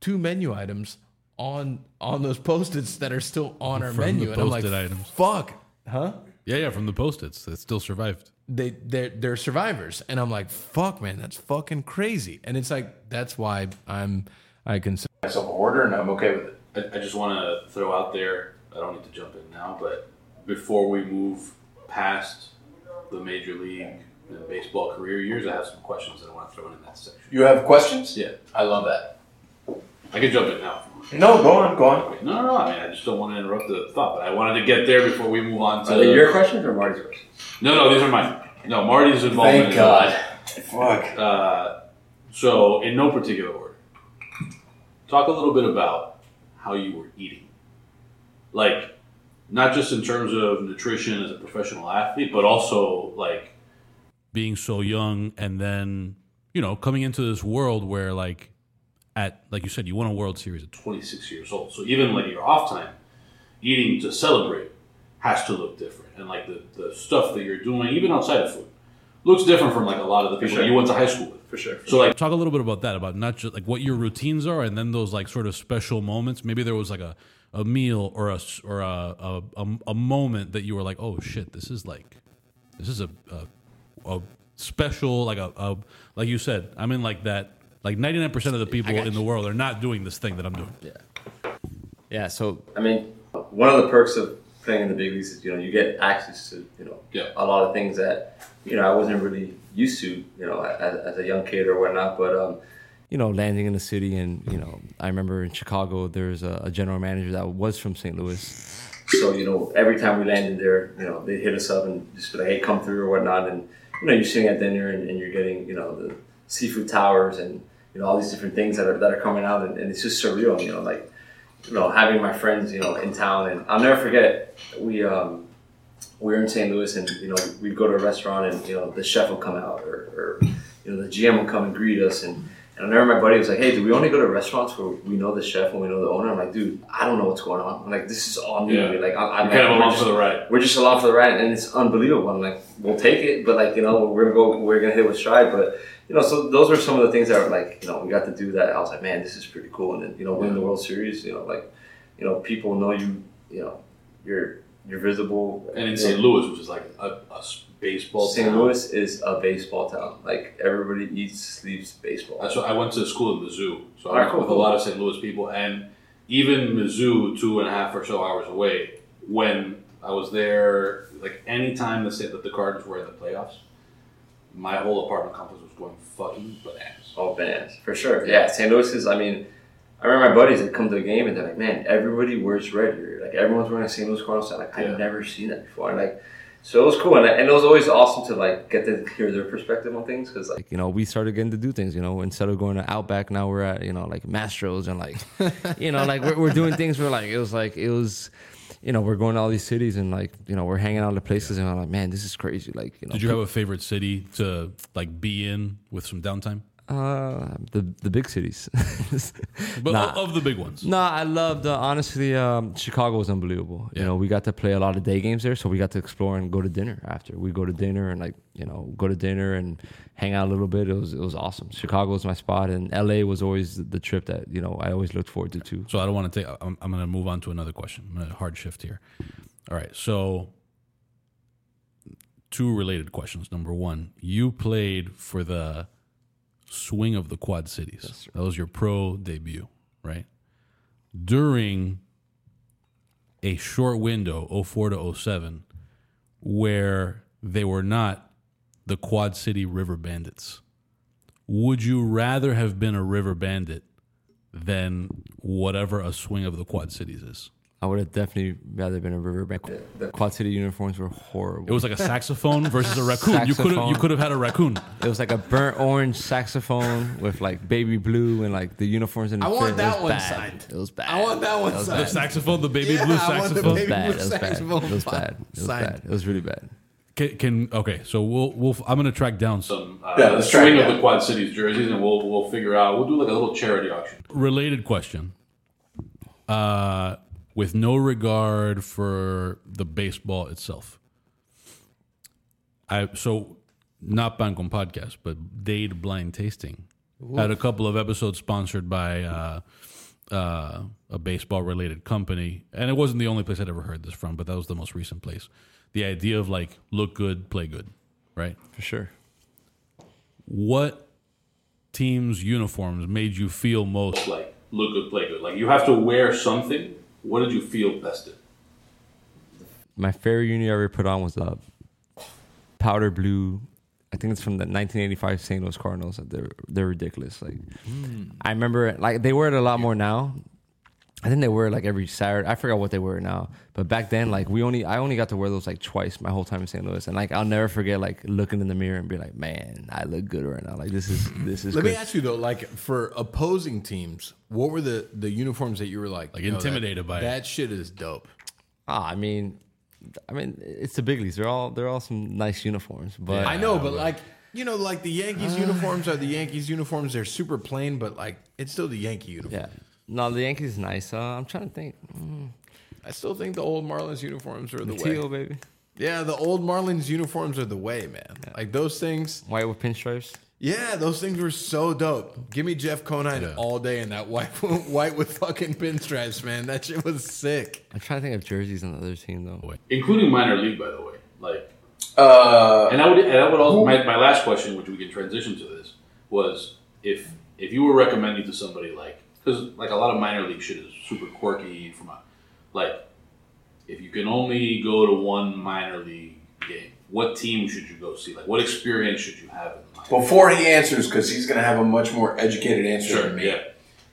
two menu items on on those post-its that are still on our from menu. and I'm like, items. fuck. Huh? Yeah, yeah, from the post-its that still survived. They they're they're survivors. And I'm like, fuck man, that's fucking crazy. And it's like that's why I'm I consider myself a hoarder and I'm okay with it. I, I just want to throw out there. I don't need to jump in now, but before we move past the major league and baseball career years, I have some questions that I want to throw in, in that section. You have questions? Yeah. I love that. I can jump in now. No, go on, go on. No, no, no. I mean, I just don't want to interrupt the thought, but I wanted to get there before we move on to. Are they your questions or Marty's questions? No, no, these are mine. No, Marty's involvement. Thank God. Fuck. Uh, so, in no particular order, talk a little bit about how you were eating. Like, not just in terms of nutrition as a professional athlete, but also like being so young and then you know coming into this world where like at like you said you won a World Series at 26 years old. So even like your off time, eating to celebrate has to look different, and like the, the stuff that you're doing, even outside of food, looks different from like a lot of the people sure. you went to high school with. For sure. So like Talk a little bit about that, about not just like what your routines are, and then those like sort of special moments. Maybe there was like a, a meal or a s- or a, a, a, a moment that you were like, oh shit, this is like, this is a a, a special like a, a like you said. I'm in like that. Like 99 percent of the people in the world are not doing this thing that I'm doing. Yeah. Yeah. So I mean, one of the perks of playing in the big leagues is you know you get access to you know Yeah. a lot of things that you know I wasn't really used to you know as, as a young kid or whatnot. But um, you know, landing in the city, and you know, I remember in Chicago, there's a, a general manager that was from St. Louis. so you know every time we landed there, you know they hit us up and just be like, hey, come through or whatnot. And you know you're sitting at dinner and, and you're getting you know the seafood towers and you know all these different things that are that are coming out, and, and it's just surreal. You know, like you know having my friends you know in town, and I'll never forget we um we were in St. Louis, and you know we'd go to a restaurant, and you know the chef would come out, or, or you know the GM would come and greet us, and. And I remember my buddy was like, "Hey, do we only go to restaurants where we know the chef and we know the owner?" I'm like, "Dude, I don't know what's going on. I'm like, this is all new. to Yeah. me. Like, I'm, I'm kind of we're along for the ride. we're just along for the ride, and it's unbelievable. I'm like, we'll take it, but like you know, we're gonna go, we're gonna hit with stride. But you know, so those are some of the things that are like, you know, we got to do that. I was like, man, this is pretty cool. And then you know, win the World Series. You know, like, you know, people know you. You know, you're you're visible. And in St. Louis, which is like a, a baseball St. town. Louis is a baseball town. Like everybody eats, sleeps baseball. That's what I went to school in Mizzou, so I went cool, with cool. a lot of St. Louis people, and even Mizzou, two and a half or so hours away. When I was there, like any time the that the Cardinals were in the playoffs, my whole apartment complex was going fucking bananas. Oh, bananas for sure. Yeah, St. Louis is. I mean, I remember my buddies that come to the game and they're like, "Man, everybody wears red here. Like everyone's wearing a St. Louis Cardinals hat. Like I've never seen that before." And like, so it was cool, and, and it was always awesome to like get to hear their perspective on things because like, Like, you know, we started getting to do things, you know, instead of going to Outback, now we're at, you know, like Mastro's and like, you know, like we're, we're doing things where like, it was like, it was, you know, we're going to all these cities and like, you know, we're hanging out at places and I'm like, man, this is crazy. Like, you know, Did you have a favorite city to like be in with some downtime? Uh, the, the big cities. But Nah. of the big ones. No, I loved uh, honestly. Um, Chicago was unbelievable. Yeah. You know, we got to play a lot of day games there, so we got to explore and go to dinner after. We go to dinner and like you know go to dinner and hang out a little bit. It was it was awesome. Chicago was my spot, and LA was always the trip that you know I always looked forward to too. So I don't want to take. I'm, I'm going to move on to another question. I'm going to hard shift here. All right. So two related questions. Number one, you played for the swing of the Quad Cities. that was your pro debut, right? During a short window, 04 to 07, where they were not the Quad City River Bandits. Would you rather have been a River Bandit than whatever a swing of the Quad Cities is? I would have definitely rather been a River Bandit. The Quad City uniforms were horrible. It was like a saxophone versus a raccoon. You could have you could have had a raccoon. It was like a burnt orange saxophone with like baby blue and like the uniforms in the I want that it one bad. signed. It was bad. I want that one signed. The saxophone, the baby Yeah, blue I want the saxophone. It was baby bad. blue It was bad. saxophone It was bad. It was signed. bad. It was really bad. Can, can okay, so we'll we'll I'm gonna track down some Some uh, Yeah, the let's try swing of the Quad Cities jerseys, and we'll we'll figure out. We'll do like a little charity auction. related question. Uh, with no regard for the baseball itself. I so not Pan Con podcast, but Dade Blind Tasting had a couple of episodes sponsored by uh, uh, a baseball related company, and it wasn't the only place I'd ever heard this from, but that was the most recent place. The idea of like look good, play good, right? For sure. What teams' uniforms made you feel most Like look good, play good. Like you have to wear something. What did you feel best in? My favorite uni I ever put on was a powder blue. I think it's from the 1985 St. Louis Cardinals. They're they're ridiculous. Like hmm. I remember, like they wear it a lot more now. I think they were like every Saturday. I forgot what they were now, but back then, like we only I only got to wear those like twice my whole time in St. Louis, and like I'll never forget like looking in the mirror and be like, man, I look good right now. Like this is this is. Let good. me ask you though, like for opposing teams, what were the the uniforms that you were like, Like "Yo, that- intimidated by. That shit is dope. Ah, I mean, I mean, it's the big leagues. They're all they're all some nice uniforms, but I know, but like you know, like the Yankees uniforms are the Yankees uniforms. They're super plain, but like it's still the Yankee uniform. Yeah. No, the Yankees is nice. Uh, I'm trying to think. Mm. I still think the old Marlins uniforms are the, way. Teal, baby. Yeah, the old Marlins uniforms are the way, man. Like those things. White with pinstripes. Yeah, those things were so dope. Give me Jeff Conine Yeah. all day in that white white with fucking pinstripes, man. That shit was sick. I'm trying to think of jerseys on the other team though. including minor league, by the way. Like, Uh, and I would, and I would also. My, my last question, which we can transition to this, was if if you were recommending to somebody like, because like a lot of minor league shit is super quirky from a, like, if you can only go to one minor league game, what team should you go see? Like, what experience should you have in the before he answers, because he's gonna have a much more educated answer Sure, than me. yeah.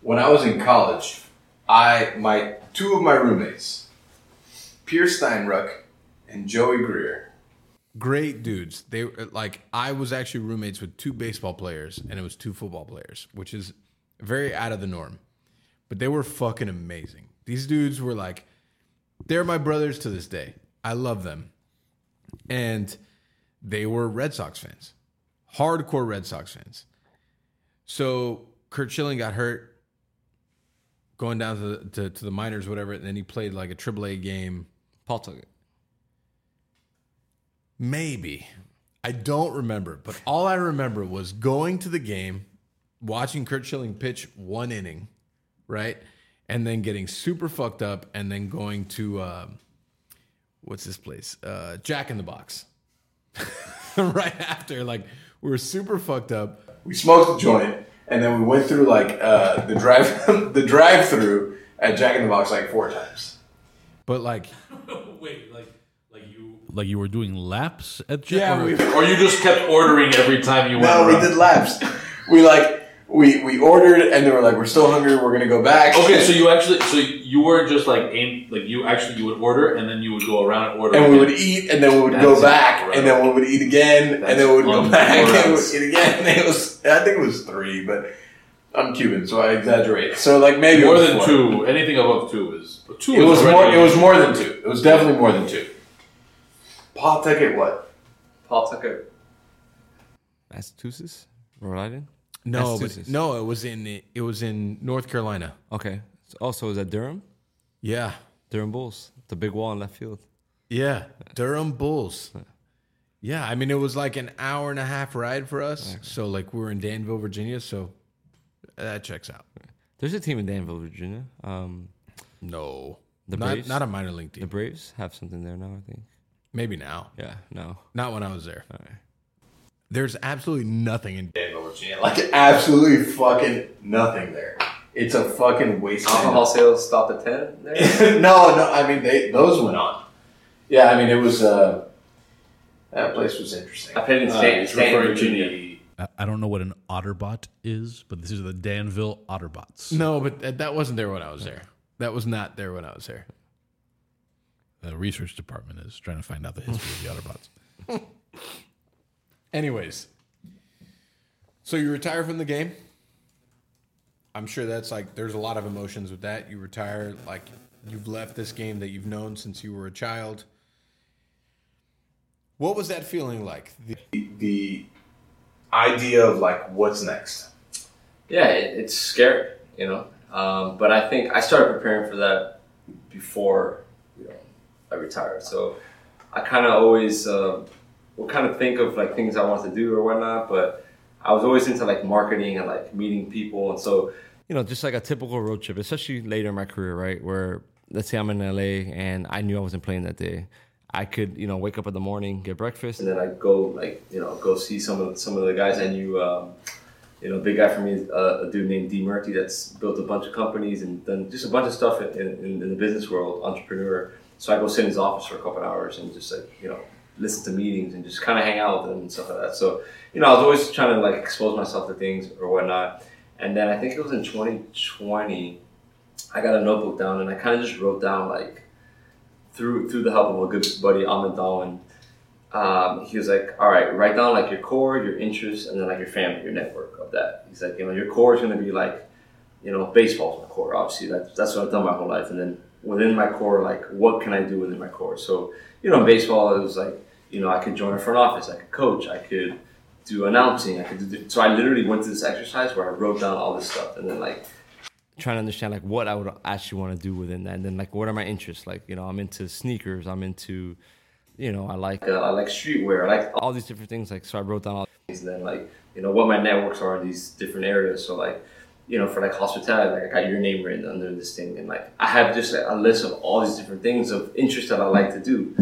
When I was in college, I my two of my roommates, Pierce Steinruck and Joey Greer. Great dudes. They like I was actually roommates with two baseball players and it was two football players, which is very out of the norm. But they were fucking amazing. These dudes were like they're my brothers to this day. I love them. And they were Red Sox fans. Hardcore Red Sox fans. So Curt Schilling got hurt going down to the, to, to the minors, whatever, and then he played like a AAA game Pawtucket. Maybe. I don't remember, but all I remember was going to the game, watching Curt Schilling pitch one inning, right? And then getting super fucked up and then going to um, what's this place? Uh, Jack in the Box. right after like we were super fucked up. We smoked a joint, and then we went through like uh, the drive the drive through at Jack in the Box like four times. But like Wait, like like you like you were doing laps at Jack? yeah, or- we Or you just kept ordering every time you went. No, we did laps. We like we we ordered, and they were like, "We're still hungry. We're gonna go back." Okay, so you actually, so you weren't just like aim, like you actually you would order and then you would go around and order. and we again. would eat, and then we would That's go back, incredible. and then we would eat again, and then we would go back, and we would eat again. And it was, I think it was three, but I'm Cuban, so I exaggerate. So like maybe it more was than four. two. Anything above two is two. It is was more. It was more than two. It was definitely more than two. Pawtucket. What? Pawtucket. Massachusetts, Rhode Island. No, but no, it was in it was in North Carolina. Okay. Also, is that Durham? Yeah. Durham Bulls, the big wall in left field. Yeah, Durham Bulls. Yeah, I mean it was like an hour and a half ride for us. So like we were in Danville, Virginia. So that checks out. There's a team in Danville, Virginia. Um, No, The not Braves? not a minor league team. the. Braves have something there now, I think. Maybe now, Yeah, no. not when I was there. All right. There's absolutely nothing in. Danville, Virginia. Like absolutely fucking nothing there. It's a fucking wasteland. Alcohol sales stopped at ten. There. no, no. I mean, they those went on. Yeah, I mean, it was. Uh, that place was interesting. I played in Uh, State, State referring Virginia. I- I don't know what an Otterbot is, but this is the Danville Otterbots. No, but that, that wasn't there when I was there. That was not there when I was there. The research department is trying to find out the history of the Otterbots. Anyways, so you retire from the game. I'm sure that's like there's a lot of emotions with that. You retire, like you've left this game that you've known since you were a child. What was that feeling like? The- the idea of like what's next. Yeah, it, it's scary, you know. Um, but I think I started preparing for that before you know I retired. So I kind of always uh, will kind of think of like things I want to do or whatnot. But I was always into like marketing and like meeting people, and so you know, just like a typical road trip, especially later in my career, right? Where let's say I'm in LA and I knew I wasn't playing that day. I could, you know, wake up in the morning, get breakfast. and then I go like you know go see some of some of the guys I knew. Um, you know, big guy for me is uh, a dude named D Murphy that's built a bunch of companies and done just a bunch of stuff in, in, in the business world, entrepreneur. So I go sit in his office for a couple of hours and just like you know listen to meetings and just kind of hang out with them and stuff like that. So you know, I was always trying to like expose myself to things or whatnot. And then I think it was in 2020, I got a notebook down and I kind of just wrote down like through through the help of a good buddy Ahmed Darwin um, he was like, all right, write down like your core, your interests, and then like your family, your network of that. He's like, you know, your core is going to be like, you know, baseball's my core. Obviously, that's that's what I've done my whole life. And then within my core, like, what can I do within my core? So, you know, baseball, it was like, you know, I could join a front office, I could coach, I could do announcing, I could do. So I literally went through this exercise where I wrote down all this stuff, and then like trying to understand like what I would actually want to do within that, and then like what are my interests? Like you know, I'm into sneakers. I'm into, you know, I like Uh, I like streetwear. I like all these different things. Like so, I wrote down all things. And then like you know what my networks are in these different areas. So like you know for like hospitality, like I got your name written under this thing, and like I have just a list of all these different things of interest that I like to do.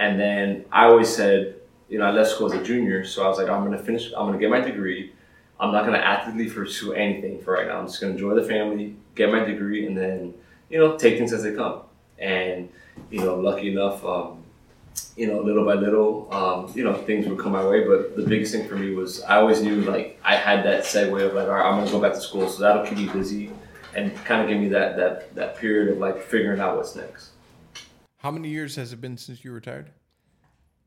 And then I always said, you know, I left school as a junior, so I was like, I'm gonna finish. I'm gonna get my degree. I'm not gonna actively pursue anything for right now. I'm just gonna enjoy the family, get my degree, and then you know take things as they come. And you know, lucky enough, um, you know, little by little, um, you know, things would come my way. But the biggest thing for me was I always knew like I had that segue of like, all right, I'm gonna go back to school, so that'll keep me busy and kind of give me that that that period of like figuring out what's next. How many years has it been since you retired?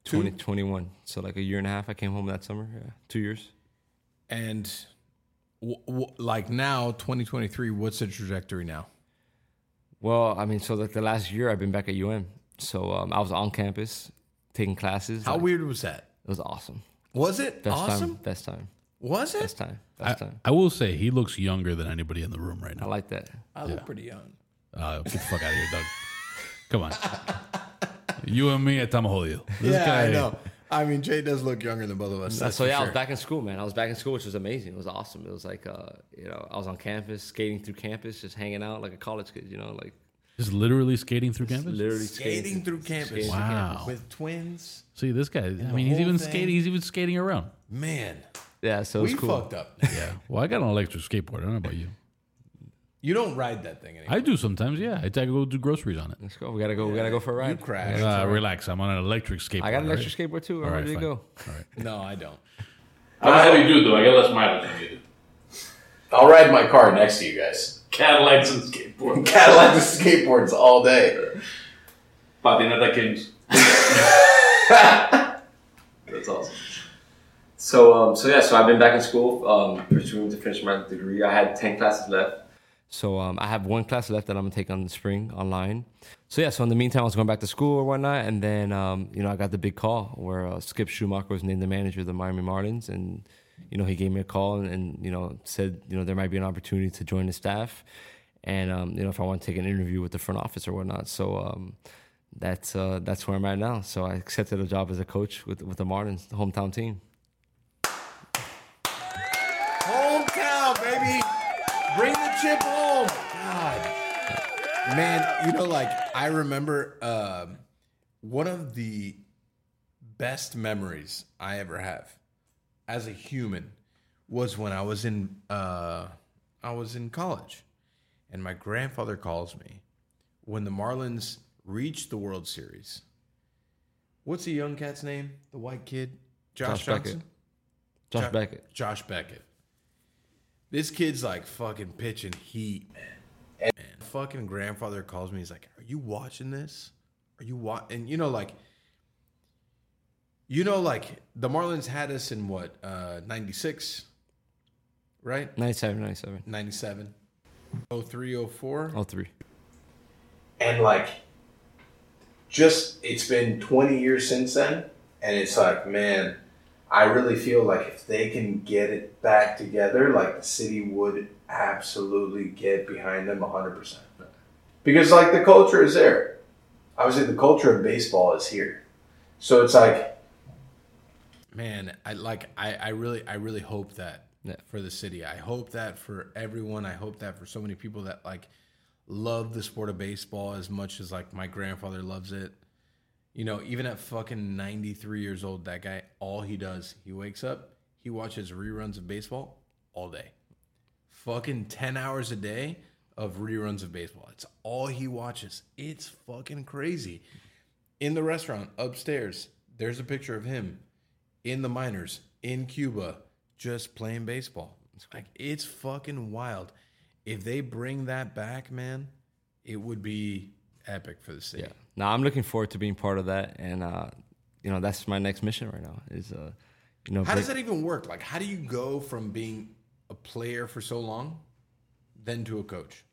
20, 21. So like a year and a half. I came home that summer. Yeah, two years. And w- w- like now, 2023, what's the trajectory now? Well, I mean, so like the last year I've been back at UM. So um, I was on campus taking classes. How Like, weird was that? It was awesome. Was it Best awesome? time. Best time. Was it? Best time. I, Best time. I will say he looks younger than anybody in the room right now. I like that. I look pretty young. Uh, get the fuck out of here, Doug. Come on. You and me at Tamaholio. This yeah, guy, I know. I mean, Jay does look younger than both of us. So for yeah, I was back in school, man. I was back in school, which was amazing. It was awesome. It was like, uh, you know, I was on campus, skating through campus, just hanging out like a college kid. You know, like Just literally skating through campus. literally skating through campus. skating through Wow. campus. with twins. See this guy. I mean, he's even thing. skating. He's even skating around. Man, Yeah, so it was we cool. fucked up. Yeah. Well, I got an electric skateboard. I don't know about you. You don't ride that thing anymore. I do sometimes. Yeah, I take go do groceries on it. Let's go. We gotta go. We gotta go for a ride. You crash. Uh, relax. I'm on an electric skateboard. I got an all electric skateboard too. I'm All right, ready to fine. go. All right. No, I don't. I'm a heavy dude though. I get less mileage than you do. I'll ride my car next to you guys. Cadillacs and skateboard. Cadillac skateboards all day. Patineta Kings. That's awesome. So um, so yeah, so I've been back in school, um, pursuing to finish my degree. I had ten classes left. So um, I have one class left that I'm gonna take on the spring online. So yeah, so in the meantime, I was going back to school or whatnot, and then um, you know I got the big call where uh, Skip Schumaker was named the manager of the Miami Marlins, and you know he gave me a call and, and you know said you know there might be an opportunity to join the staff, and um, you know if I want to take an interview with the front office or whatnot. So um, that's uh, that's where I'm at now. So I accepted a job as a coach with with the Marlins, the hometown team. Hometown, baby. Bring the home. God. Man, you know, like, I remember um, one of the best memories I ever have as a human was when I was in uh, I was in college, and my grandfather calls me when the Marlins reached the World Series. What's the young cat's name? The white kid, Josh, Josh Beckett. Josh Jo- Beckett. Josh Beckett. This kid's like fucking pitching heat, man. And fucking grandfather calls me. He's like, "Are you watching this? Are you wa?" And you know, like, you know, like the Marlins had us in what uh, '96, right? 97, 97. 97, 03, 04. All three. And like, just it's been 20 years since then, and it's like, man, I really feel like if they can get it back together, like the city would absolutely get behind them 100%. Because like the culture is there. Obviously, the culture of baseball is here. So it's like, Man, I like I, I really I really hope that Yeah. for the city. I hope that for everyone. I hope that for so many people that like love the sport of baseball as much as like my grandfather loves it. You know, even at fucking 93 years old, that guy all he does, he wakes up, he watches reruns of baseball all day. Fucking 10 hours a day of reruns of baseball. It's all he watches. It's fucking crazy. In the restaurant upstairs, there's a picture of him in the minors in Cuba just playing baseball. Like it's fucking wild. If they bring that back, man, it would be epic for the city. Yeah. Now I'm looking forward to being part of that, and uh, you know that's my next mission right now. Is uh, you know, How bring- does that even work? Like how do you go from being a player for so long then to a coach?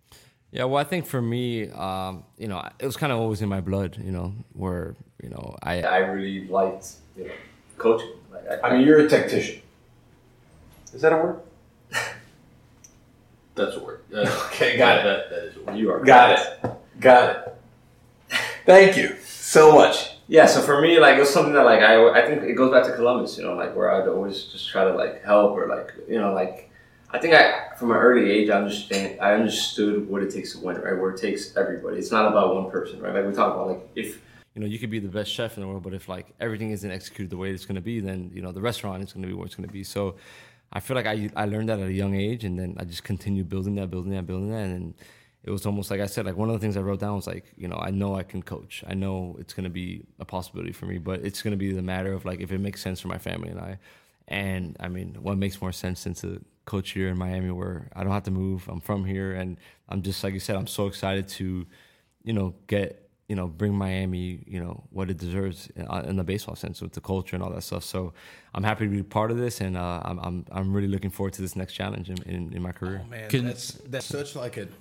Yeah, well, I think for me, um, you know, it was kind of always in my blood. You know, where you know I I really liked you know coaching. Like, I mean, you're a tactician. Is that a word? That's a word. Uh, Okay, got that, That, that is a word. You are Got it. Got it. Thank you so much. Yeah, so for me, like it was something that like I, I think it goes back to Columbus, you know, like where I'd always just try to like help or like you know like I think I from an early age I understand I understood what it takes to win, right? Where it takes everybody. It's not about one person, right? Like we talk about like if you know, you could be the best chef in the world, but if like everything isn't executed the way it's going to be, then you know the restaurant is going to be what it's going to be. So, I feel like I I learned that at a young age, and then I just continued building that, building that, building that, and it was almost like I said, like one of the things I wrote down was like, you know, I know I can coach. I know it's going to be a possibility for me, but it's going to be the matter of like if it makes sense for my family and I. And I mean, what makes more sense than to coach here in Miami, where I don't have to move. I'm from here, and I'm just like you said, I'm so excited to, you know, get you know, bring Miami, you know, what it deserves in, uh, in the baseball sense with the culture and all that stuff. So I'm happy to be part of this, and uh, I'm, I'm I'm really looking forward to this next challenge in, in, in my career. Oh, Man, Can- that's that's such like an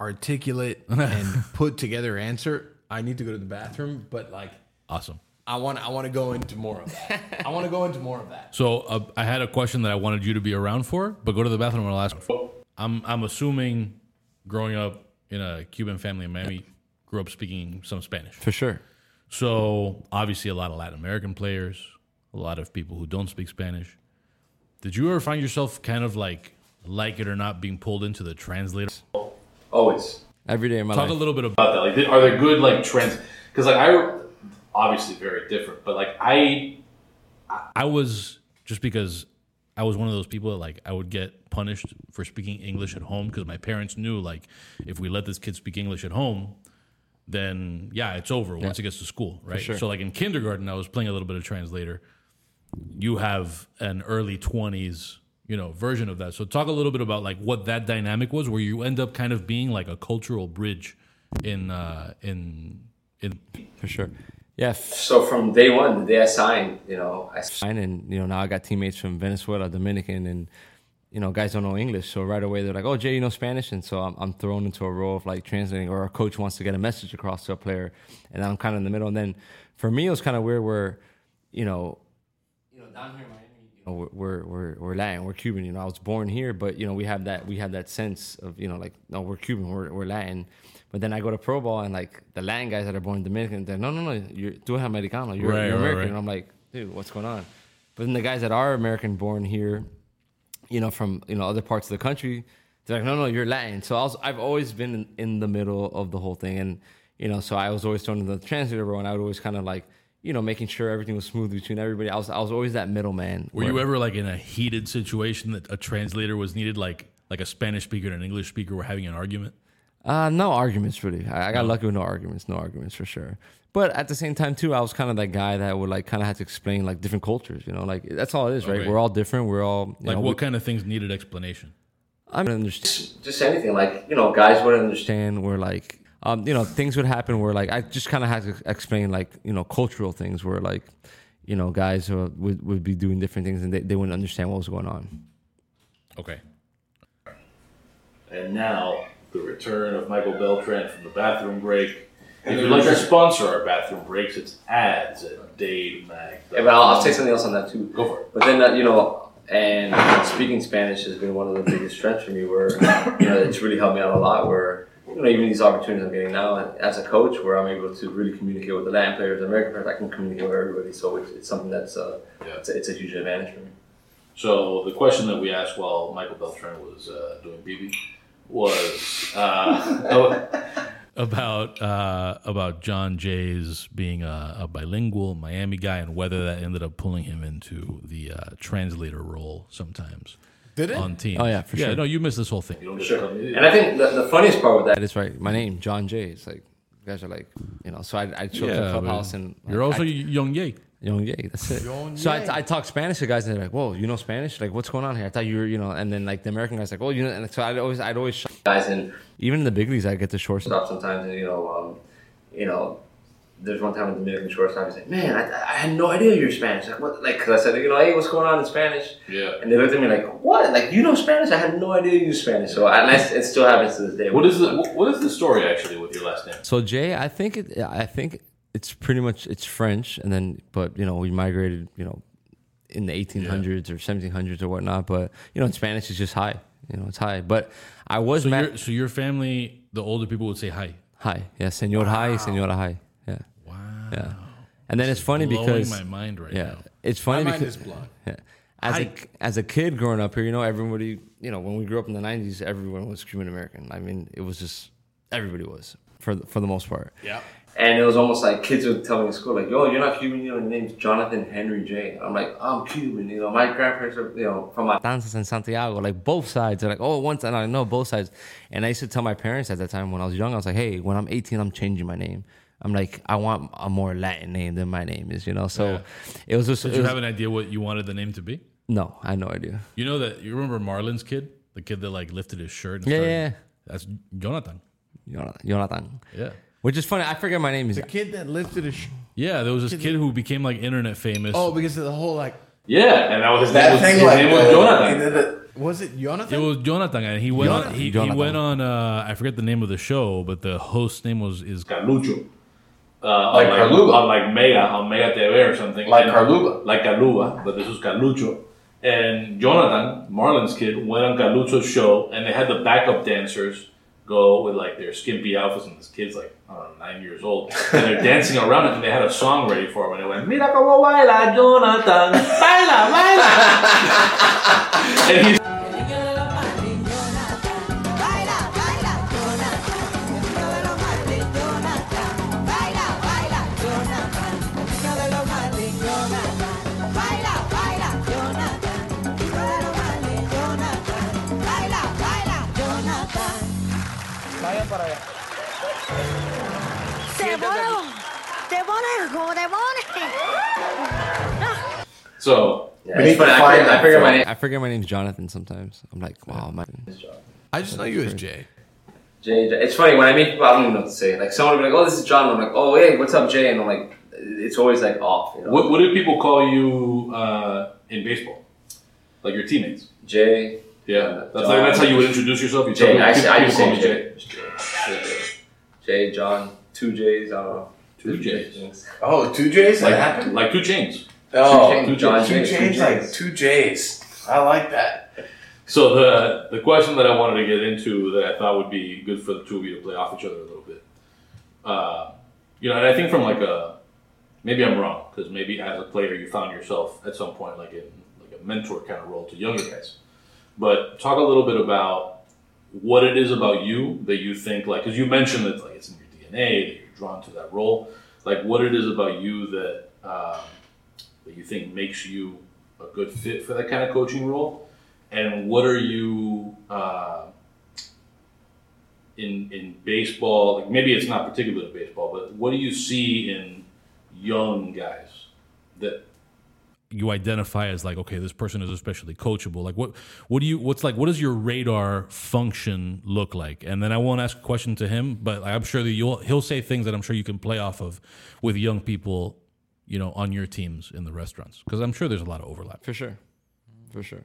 articulate and put together answer. I need to go to the bathroom, but like Awesome. I want I want to go into more of that. I want to go into more of that. So uh, I had a question that I wanted you to be around for, but go to the bathroom and I'll ask. I'm I'm assuming, growing up in a Cuban family in Miami, grew up speaking some Spanish. For sure. So obviously, a lot of Latin American players, a lot of people who don't speak Spanish. Did you ever find yourself kind of like, like it or not, being pulled into the translator? Always Every day of my life. Talk a little bit about. about that. Like, th- are there good like trends? Because like I, obviously very different, but like I, I was just because I was one of those people that like I would get punished for speaking English at home because my parents knew like if we let this kid speak English at home, then yeah, it's over once it gets to school, right? sure. So like in kindergarten, I was playing a little bit of translator. You have an early twenties, you know, version of that. So talk a little bit about like what that dynamic was, where you end up kind of being like a cultural bridge in uh in in For sure. Yeah. so from day one, the day I signed, you know, I signed And you know now I got teammates from Venezuela, Dominican, and you know guys don't know English, so right away they're like, "Oh, Jay, you know Spanish," and so I'm, I'm thrown into a role of like translating, or a coach wants to get a message across to a player, and I'm kind of in the middle. And then for me, it was kind of weird where, you know, you know, down here Oh, we're we're we're, we're Latin, we're Cuban. You know, I was born here, but you know, we have that we have that sense of you know, like no, we're Cuban, we're we're Latin. But then I go to pro ball and like the Latin guys that are born Dominican, they're no, no, no, you're tú eres americano, you're, Right, you're American. right. And I'm like, dude, what's going on? But then the guys that are American born here, you know, from you know other parts of the country, they're like, no, no, you're Latin. So I was, I've always been in, in the middle of the whole thing, and you know, so I was always thrown in the translator role, and I would always kind of like, you know, making sure everything was smooth between everybody. I was, I was always that middleman. Were you ever like in a heated situation that a translator was needed, like like a Spanish speaker and an English speaker were having an argument? Uh, no arguments really. I, I got lucky with no arguments, no arguments for sure. But at the same time too, I was kind of that guy that would like kind of have to explain like different cultures. You know, like that's all it is, right? Okay. We're all different. We're all you Like know, what we- kind of things needed explanation? I don't understand. just anything like you know, guys wouldn't understand. understand where like um, you know things would happen where like I just kind of had to explain like you know cultural things where like you know guys would would be doing different things and they, they wouldn't understand what was going on. Okay. And now the return of Michael Beltran from the bathroom break. If you'd like to sponsor our bathroom breaks, it's ads at Dade Mag. Yeah, but I'll, I'll say something else on that too. Go for it. But then, uh, you know, and speaking Spanish has been one of the biggest strengths for me. Where you know, it's really helped me out a lot. Where you know, even these opportunities I'm getting now as a coach, where I'm able to really communicate with the Latin players, the American players, I can communicate with everybody. So it's, it's something that's uh, Yeah. it's, a, it's a huge advantage for me. So the question that we asked while Michael Beltran was uh, doing BB was, uh, About uh, about Jon Jay's being a, a bilingual Miami guy and whether that ended up pulling him into the uh, translator role sometimes Did it? on teams. Oh, yeah, for yeah, sure. no, you missed this whole thing. you don't Sure. And I think the, the funniest part with that That is right. My name Jon Jay. It's like you guys are like you know. So I I show up to clubhouse but and You're also I, young Ye. Young Ye. That's it. Young so I, I talk Spanish to guys and they're like, "Whoa, you know Spanish? Like, what's going on here?" I thought you were, you know. And then like the American guys like, "Oh, you know." And so I'd always I'd always guys and even in the big leagues I get the short stuff. sometimes, and you know, um, you know, there's one time with the Dominican shortstop, he's like, "Man, I, I had no idea you're Spanish." Like, what? Like, cause I said, you know, hey, what's going on in Spanish? Yeah. And they looked at me like, "What? Like, you know Spanish? I had no idea you knew Spanish." So, and I, it still happens to this day. What is the what is the story actually with your last name? So Jay, I think it, I think it's pretty much it's French, and then but you know we migrated, you know, in the 1800s or 1700s or whatnot. But you know, in Spanish it's just hi. You know, it's high. But I was So, mad. your, so your family, the older people would say hi. Hi, yeah, senor hi, senora hi, yeah, Wow. yeah. And then it's funny Blowing because my mind right yeah, now. it's funny My mind because is blown. yeah. as a as a kid growing up here, you know, everybody, you know, when we grew up in the '90s, everyone was Cuban American. I mean, it was just everybody was for the, for the most part. Yeah. And it was almost like kids would tell me in school, like, "Yo, you're not Cuban. You know, your name's Jonathan Henry J." I'm like, "I'm Cuban." You know, my grandparents are, you know, from Matanzas in Santiago, like both sides. They're like, oh, once, and I know both sides. And I used to tell my parents at that time when I was young, I was like, hey, when I'm 18, I'm changing my name. I'm like, I want a more Latin name than my name is, you know. So Yeah. it was just. Did you was- have an idea what you wanted the name to be? no, I had no idea. You know that you remember Marlin's kid, the kid that like lifted his shirt. And Yeah, started- yeah. That's Jonathan. Jonathan. Jonathan. Yeah. Which is funny. I forget my name is. The kid that lifted his. Sh- Yeah, there was this kid who became like internet famous. oh, because of the whole like Yeah, and that was his That name. Was, thing his like name was the- Jonathan. the- the- was it Jonathan? It was Jonathan, and he went on. Jonathan. He, he went on. Uh, I forget the name of the show, but the host's name was is Carlucho. Uh, Like on Carluba. on like Mega, on Mega TV or something. Like And- Carluba. Like Carluba, but this was Carlucho. And Jonathan, Marlon's kid, went on Carlucho's show, and they had the backup dancers go with like their skimpy outfits, and this kid's like, I don't know, nine years old. And they're dancing around it, and they had a song ready for him, and they went, Mira como baila Jonathan, baila, baila. and he's Te pones, te pones como te pones. so yeah, We need it's funny. to I find figure, I that figure my name. I forget my name's Jonathan sometimes. I'm like, wow, my. I just know you as Jay. Jay, Jay. It's funny when I meet people, I don't even know what to say. Like someone will be like, "Oh, this is John." I'm like, "Oh, hey, what's up, Jay?" And I'm like, it's always like off. You know? what, what do people call you uh, in baseball? Like your teammates? Jay. Yeah, Uh, that's, like, that's how you would introduce yourself. You tell Jay. people- I, say, I people just call say me Jay. Jay. Jay. Jay. Jay, John, two J's. I don't know. Two J's. oh, two J's. That Like, happened. like two chains. Oh, Two John two J's. J's, Two like two J's. I like that. So the the question that I wanted to get into that I thought would be good for the two of you to play off each other a little bit, uh, you know, and I think from like a maybe I'm wrong because maybe as a player you found yourself at some point like in like a mentor kind of role to younger guys, but talk a little bit about what it is about you that you think like because you mentioned that like it's in your DNA that you're drawn to that role, like what it is about you that um, that you think makes you a good fit for that kind of coaching role and what are you uh, in in baseball? Like maybe it's not particularly baseball, but what do you see in young guys that you identify as like, okay, this person is especially coachable. Like, what what do you what's like? What does your radar function look like? And then I won't ask a question to him, but I'm sure that you'll he'll say things that I'm sure you can play off of with young people, you know, on your teams in the restaurants because I'm sure there's a lot of overlap. For sure. For sure.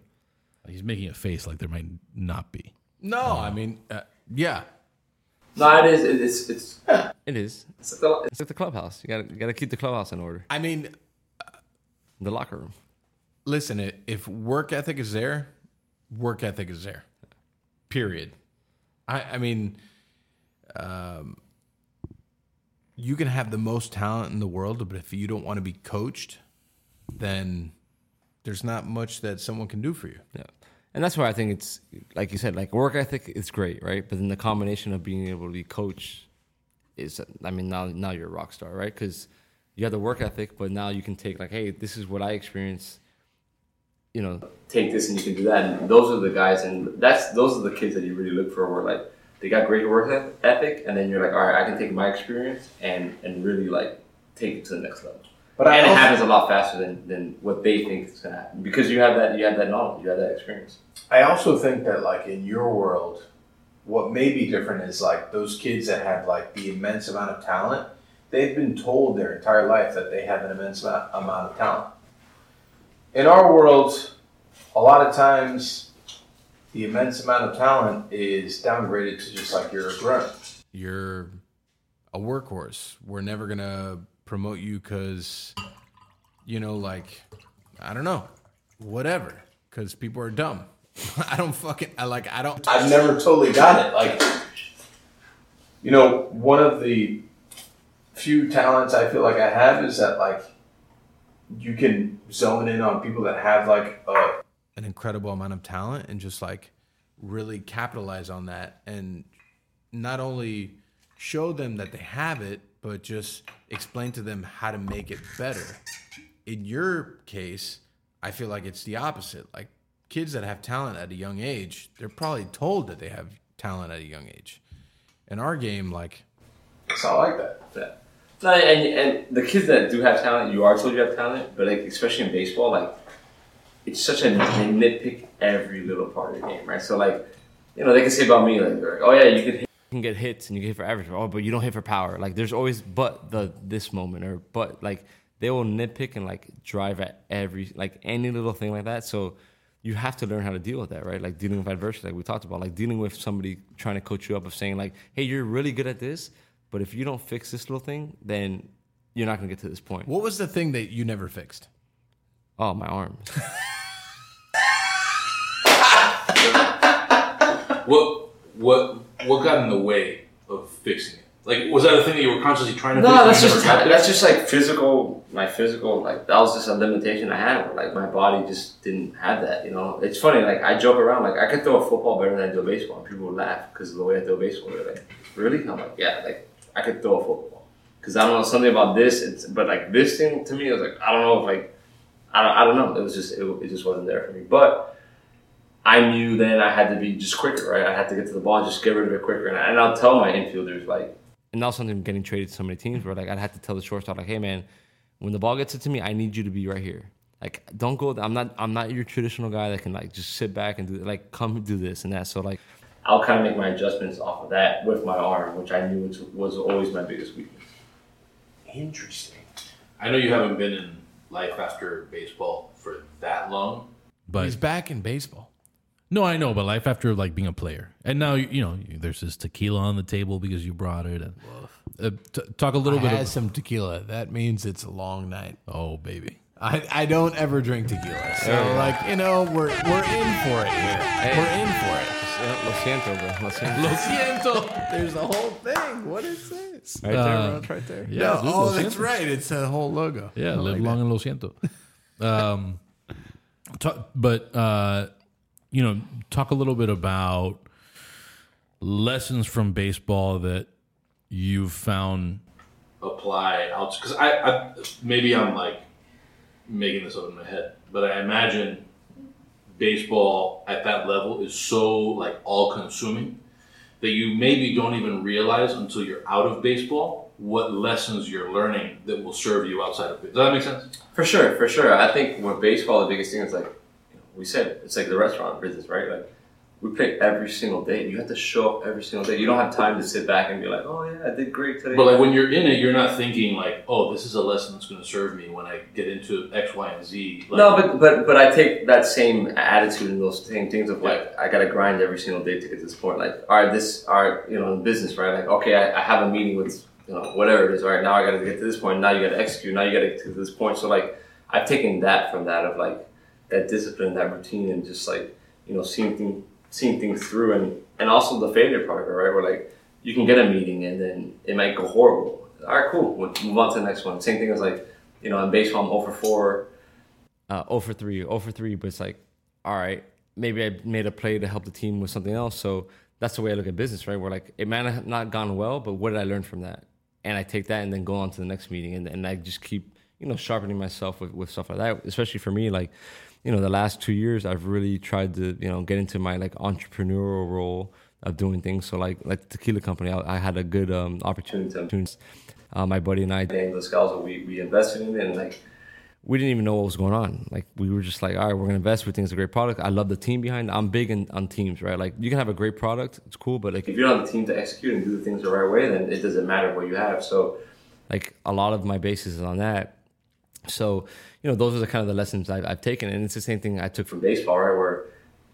He's making a face like there might not be. No, I mean, uh, yeah. No, it is. It, it's it's It is. it's like the, It's like the clubhouse. You gotta you gotta keep the clubhouse in order. I mean, The locker room. listen, if work ethic is there, work ethic is there. Period. I, I mean, um, you can have the most talent in the world, but if you don't want to be coached, then there's not much that someone can do for you. Yeah. And that's why I think it's like you said, like work ethic is great, right? But then the combination of being able to be coached is, I mean, now now you're a rock star, right? Because you have the work ethic, but now you can take like, hey, this is what I experienced. You know, take this and you can do that. And those are the guys, and that's those are the kids that you really look for. Where like they got great work ethic, and then you're like, all right, I can take my experience and and really like take it to the next level. But I and it happens a lot faster than, than what they think is gonna happen because you have that you have that knowledge, you have that experience. I also think that like in your world, what may be different is like those kids that have like the immense amount of talent. They've been told their entire life that they have an immense amount of talent. In our world, a lot of times, the immense amount of talent is downgraded to just like you're a grunt. You're a workhorse. We're never gonna promote you because, you know, like I don't know, whatever. Because people are dumb, I don't fucking I like I don't I've never totally gotten it. Like, you know, one of the few talents I feel like I have is that like you can zone in on people that have like a an incredible amount of talent and just like really capitalize on that and not only show them that they have it but just explain to them how to make it better in your case i feel like it's the opposite like kids that have talent at a young age they're probably told that they have talent at a young age in our game like so I like that. Yeah. And, and the kids that do have talent, you are told you have talent, but like especially in baseball, like it's such a they nitpick every little part of the game, right? So like, you know, they can say about me like, like, oh yeah, you can hit. You can get hits and you can hit for average, oh, but you don't hit for power. Like there's always but the this moment or but like they will nitpick and like drive at every like any little thing like that. So you have to learn how to deal with that, right? Like dealing with adversity, like we talked about, like dealing with somebody trying to coach you up of saying like, hey, you're really good at this, but if you don't fix this little thing, then you're not gonna get to this point. what was the thing that you never fixed Oh, my arms. What what what got in the way of fixing it? Like, was that a thing that you were consciously trying to? No, and that's just got that's just like physical. My physical, like that was just a limitation I had. Like my body just didn't have that. You know, it's funny. Like I joke around. Like I could throw a football better than I do a baseball, and people would laugh because of the way I throw a baseball. They're like, "Really?" I'm like, "Yeah." Like I could throw a football because I don't know something about this. It's but like this thing to me, it was like I don't know if like I don't, I don't know. It was just it, it just wasn't there for me. But I knew then I had to be just quicker, right? I had to get to the ball, just get rid of it quicker. And, I, and I'll tell my infielders like. and now something getting traded to so many teams where like I'd have to tell the shortstop like, hey man, when the ball gets it to me, I need you to be right here. Like don't go. I'm not. I'm not your traditional guy that can like just sit back and do like come do this and that. So like I'll kind of make my adjustments off of that with my arm, which I knew was, was always my biggest weakness. Interesting. I know you haven't been in life after baseball for that long. But he's back in baseball no, I know, but life after like being a player, and now you know there's this tequila on the table because you brought it. And, uh, t- talk a little I bit. had Of, some tequila. That means it's a long night. oh baby, I, I don't ever drink tequila, so like you know we're we're in for it here. We're in for it. Lo siento, bro. Lo siento. Lo siento. There's the whole thing. What is this? Right there, Uh, bro. It's right there. yeah, no, dude, oh, lo that's siento. right. It's a whole logo. Yeah, I live like long that. and lo siento. Um, ta- but uh, you know, talk a little bit about lessons from baseball that you've found. apply out because I, I maybe I'm like making this up in my head, but I imagine baseball at that level is so like all consuming that you maybe don't even realize until you're out of baseball what lessons you're learning that will serve you outside of it. Does that make sense? For sure, for sure. I think with baseball, the biggest thing is like, we said, it's like the restaurant business, right? Like, we play every single day. You have to show up every single day. You don't have time to sit back and be like, oh yeah, I did great today. But like when you're in it, you're not thinking like, oh, this is a lesson that's going to serve me when I get into X, Y, and Z. Like, no, but but but I take that same attitude and those same things of like I gotta grind every single day to get to this point. Like, all right, this, all right, you know, in business, right? Like, okay, I, I have a meeting with you know whatever it is. All right, now I gotta get to this point. Now you gotta execute. Now you gotta get to this point. So like, I've taken that from that of like that discipline, that routine, and just like you know seeing things seeing things through, and and also the failure part of it, right? Where like you can get a meeting and then it might go horrible. All right, cool. We'll move on to the next one. Same thing as like you know in baseball, I'm over four. uh, 0 for 3, 0 for 3, but it's like, all right, maybe I made a play to help the team with something else. So that's the way I look at business, right? Where like, it might have not gone well, but what did I learn from that? And I take that and then go on to the next meeting and, and I just keep, you know, sharpening myself with, with stuff like that. Especially for me, like, you know, the last two years, I've really tried to, you know, get into my like entrepreneurial role of doing things. So like, like the tequila company, I, I had a good um, opportunity. Uh, my buddy and I, the scouts, we, we invested in it and like we didn't even know what was going on. Like we were just like, all right, we're gonna invest. We think it's a great product. I love the team behind. it. I'm big in, on teams, right? Like you can have a great product, it's cool, but like if you don't have the team to execute and do the things the right way, then it doesn't matter what you have. So like a lot of my basis is on that. So you know, those are the kind of the lessons I've, I've taken, and it's the same thing I took from baseball, right, where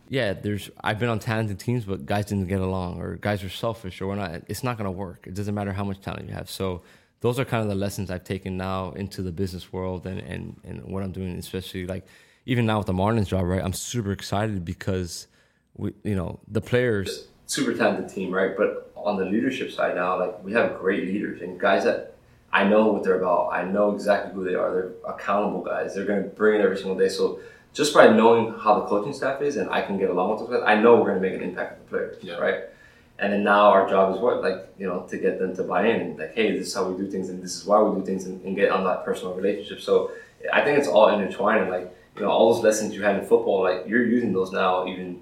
yeah. There's I've been on talented teams, but guys didn't get along, or guys are selfish, or we're not. It's not gonna work. It doesn't matter how much talent you have. So those are kind of the lessons I've taken now into the business world and and and what I'm doing, especially like even now with the Marlins job, right? I'm super excited because we, you know, the players. super talented team, right? But on the leadership side now, like we have great leaders and guys that I know what they're about. I know exactly who they are. They're accountable guys. They're going to bring it every single day. So just by knowing how the coaching staff is and I can get along with those guys, I know we're going to make an impact with the players, Yeah. right? And then now our job is what, like you know, to get them to buy in. Like, hey, this is how we do things, and this is why we do things, and, and get on that personal relationship. So I think it's all intertwined. And like you know, all those lessons you had in football, like you're using those now, even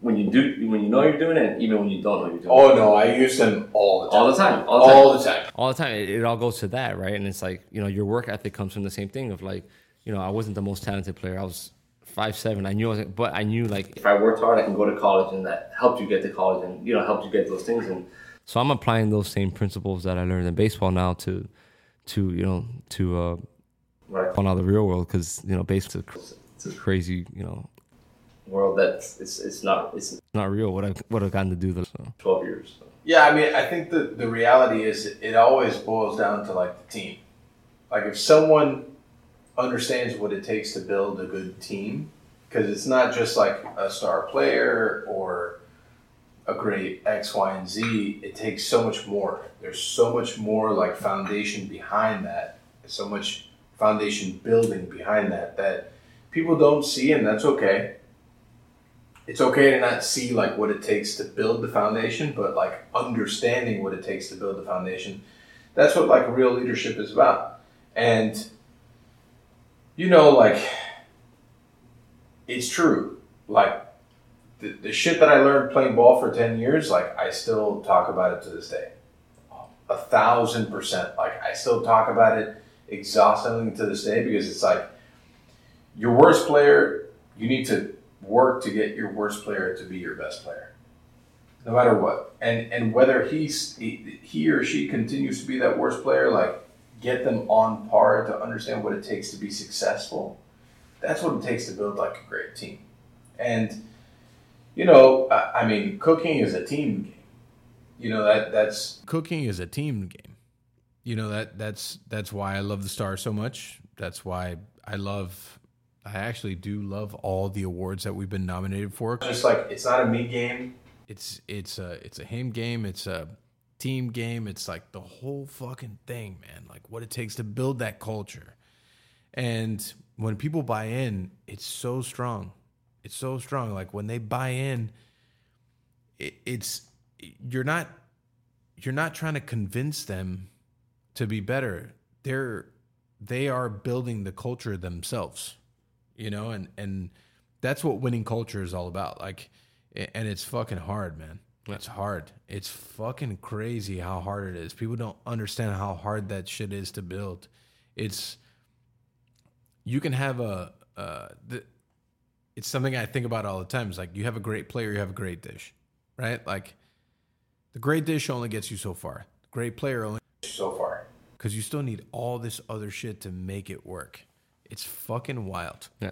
when you do, when you know you're doing it, and even when you don't know you're doing Oh it. no, I use them all the time. All the time. All the time. All the time. all the time it, it all goes to that right and it's like you know your work ethic comes from the same thing of like you know i wasn't the most talented player i was five seven i knew I was, but i knew like if I worked hard, I can go to college, and that helped you get to college, and you know helped you get those things. And so i'm applying those same principles that i learned in baseball now to to you know to uh what I on out the real world because you know baseball it's a crazy you know world that's it's it's not it's not real what i what i've gotten to do this so. twelve years. So. Yeah, I mean, I think the the reality is it, it always boils down to like the team. Like if someone understands what it takes to build a good team, because it's not just like a star player or a great X, Y, and Z. It takes so much more. There's so much more like foundation behind that. So much foundation building behind that that people don't see, and that's okay it's okay to not see like what it takes to build the foundation, but like understanding what it takes to build the foundation. That's what like real leadership is about. And you know, like it's true. Like the, the shit that I learned playing ball for ten years, like I still talk about it to this day. A thousand percent. Like I still talk about it exhaustingly to this day because it's like your worst player, you need to work to get your worst player to be your best player, no matter what. And and whether he's he, he or she continues to be that worst player, like get them on par to understand what it takes to be successful. That's what it takes to build like a great team. And you know, I, I mean, cooking is a team game. You know that that's cooking is a team game. You know that that's that's why I love the Star so much. That's why I love. I actually do love all the awards that we've been nominated for. just like it's not a me game. It's it's a it's a him game. It's a team game. It's like the whole fucking thing, man. Like what it takes to build that culture. And when people buy in, it's so strong. It's so strong. Like when they buy in, it, it's you're not you're not trying to convince them to be better. They're they are building the culture themselves, you know, and and that's what winning culture is all about. Like, and it's fucking hard, man. It's hard. It's fucking crazy how hard it is. People don't understand how hard that shit is to build. It's you can have a uh, the, it's something I think about all the time. It's like you have a great player, you have a great dish, right? Like the great dish only gets you so far. The great player only so far. because you still need all this other shit to make it work. It's fucking wild. yeah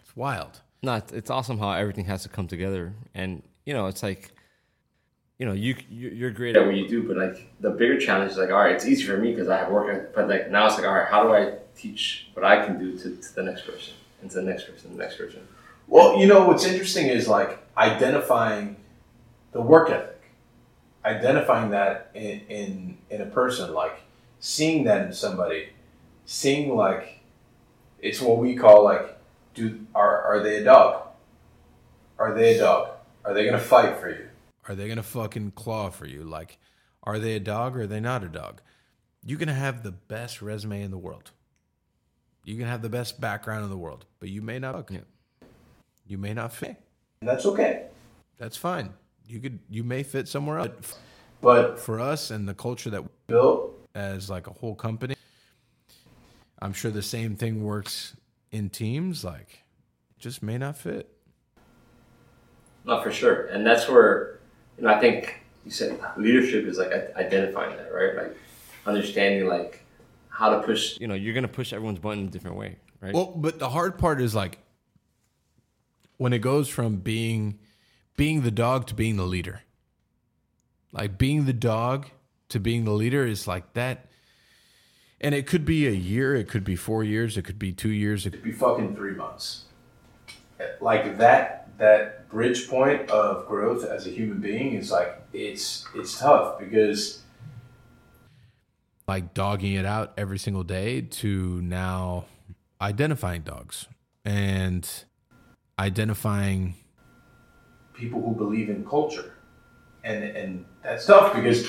It's wild. no it's, it's awesome how everything has to come together and you know it's like you know you you- you're great at at what you do, but like the bigger challenge is like, all right, it's easy for me because I have work, but like now it's like, all right, how do I teach what I can do to, to the next person and to the next person, the next person? Well, you know what's interesting is like identifying the work ethic, identifying that in in, in a person, like seeing that in somebody, seeing like it's what we call like, do are are they a dog? Are they a dog? Are they gonna fight for you? Are they gonna fucking claw for you? Like, are they a dog or are they not a dog? You can have the best resume in the world. You can have the best background in the world, but you may not. You may not fit. And that's okay. That's fine. You could. You may fit somewhere else. But But for us and the culture that we built as like a whole company, I'm sure the same thing works in teams. Like, just may not fit. No, for sure, and that's where you know I think you said leadership is like identifying that, right? Like understanding like how to push. you know you're gonna push everyone's button in a different way right Well, but the hard part is like when it goes from being being the dog to being the leader. Like being the dog to being the leader is like that. And it could be a year, it could be 4 years, it could be 2 years, it could be fucking three months. Like that that bridge point of growth as a human being is like it's it's tough because like dogging it out every single day to now identifying dogs and identifying people who believe in culture. And and that's tough because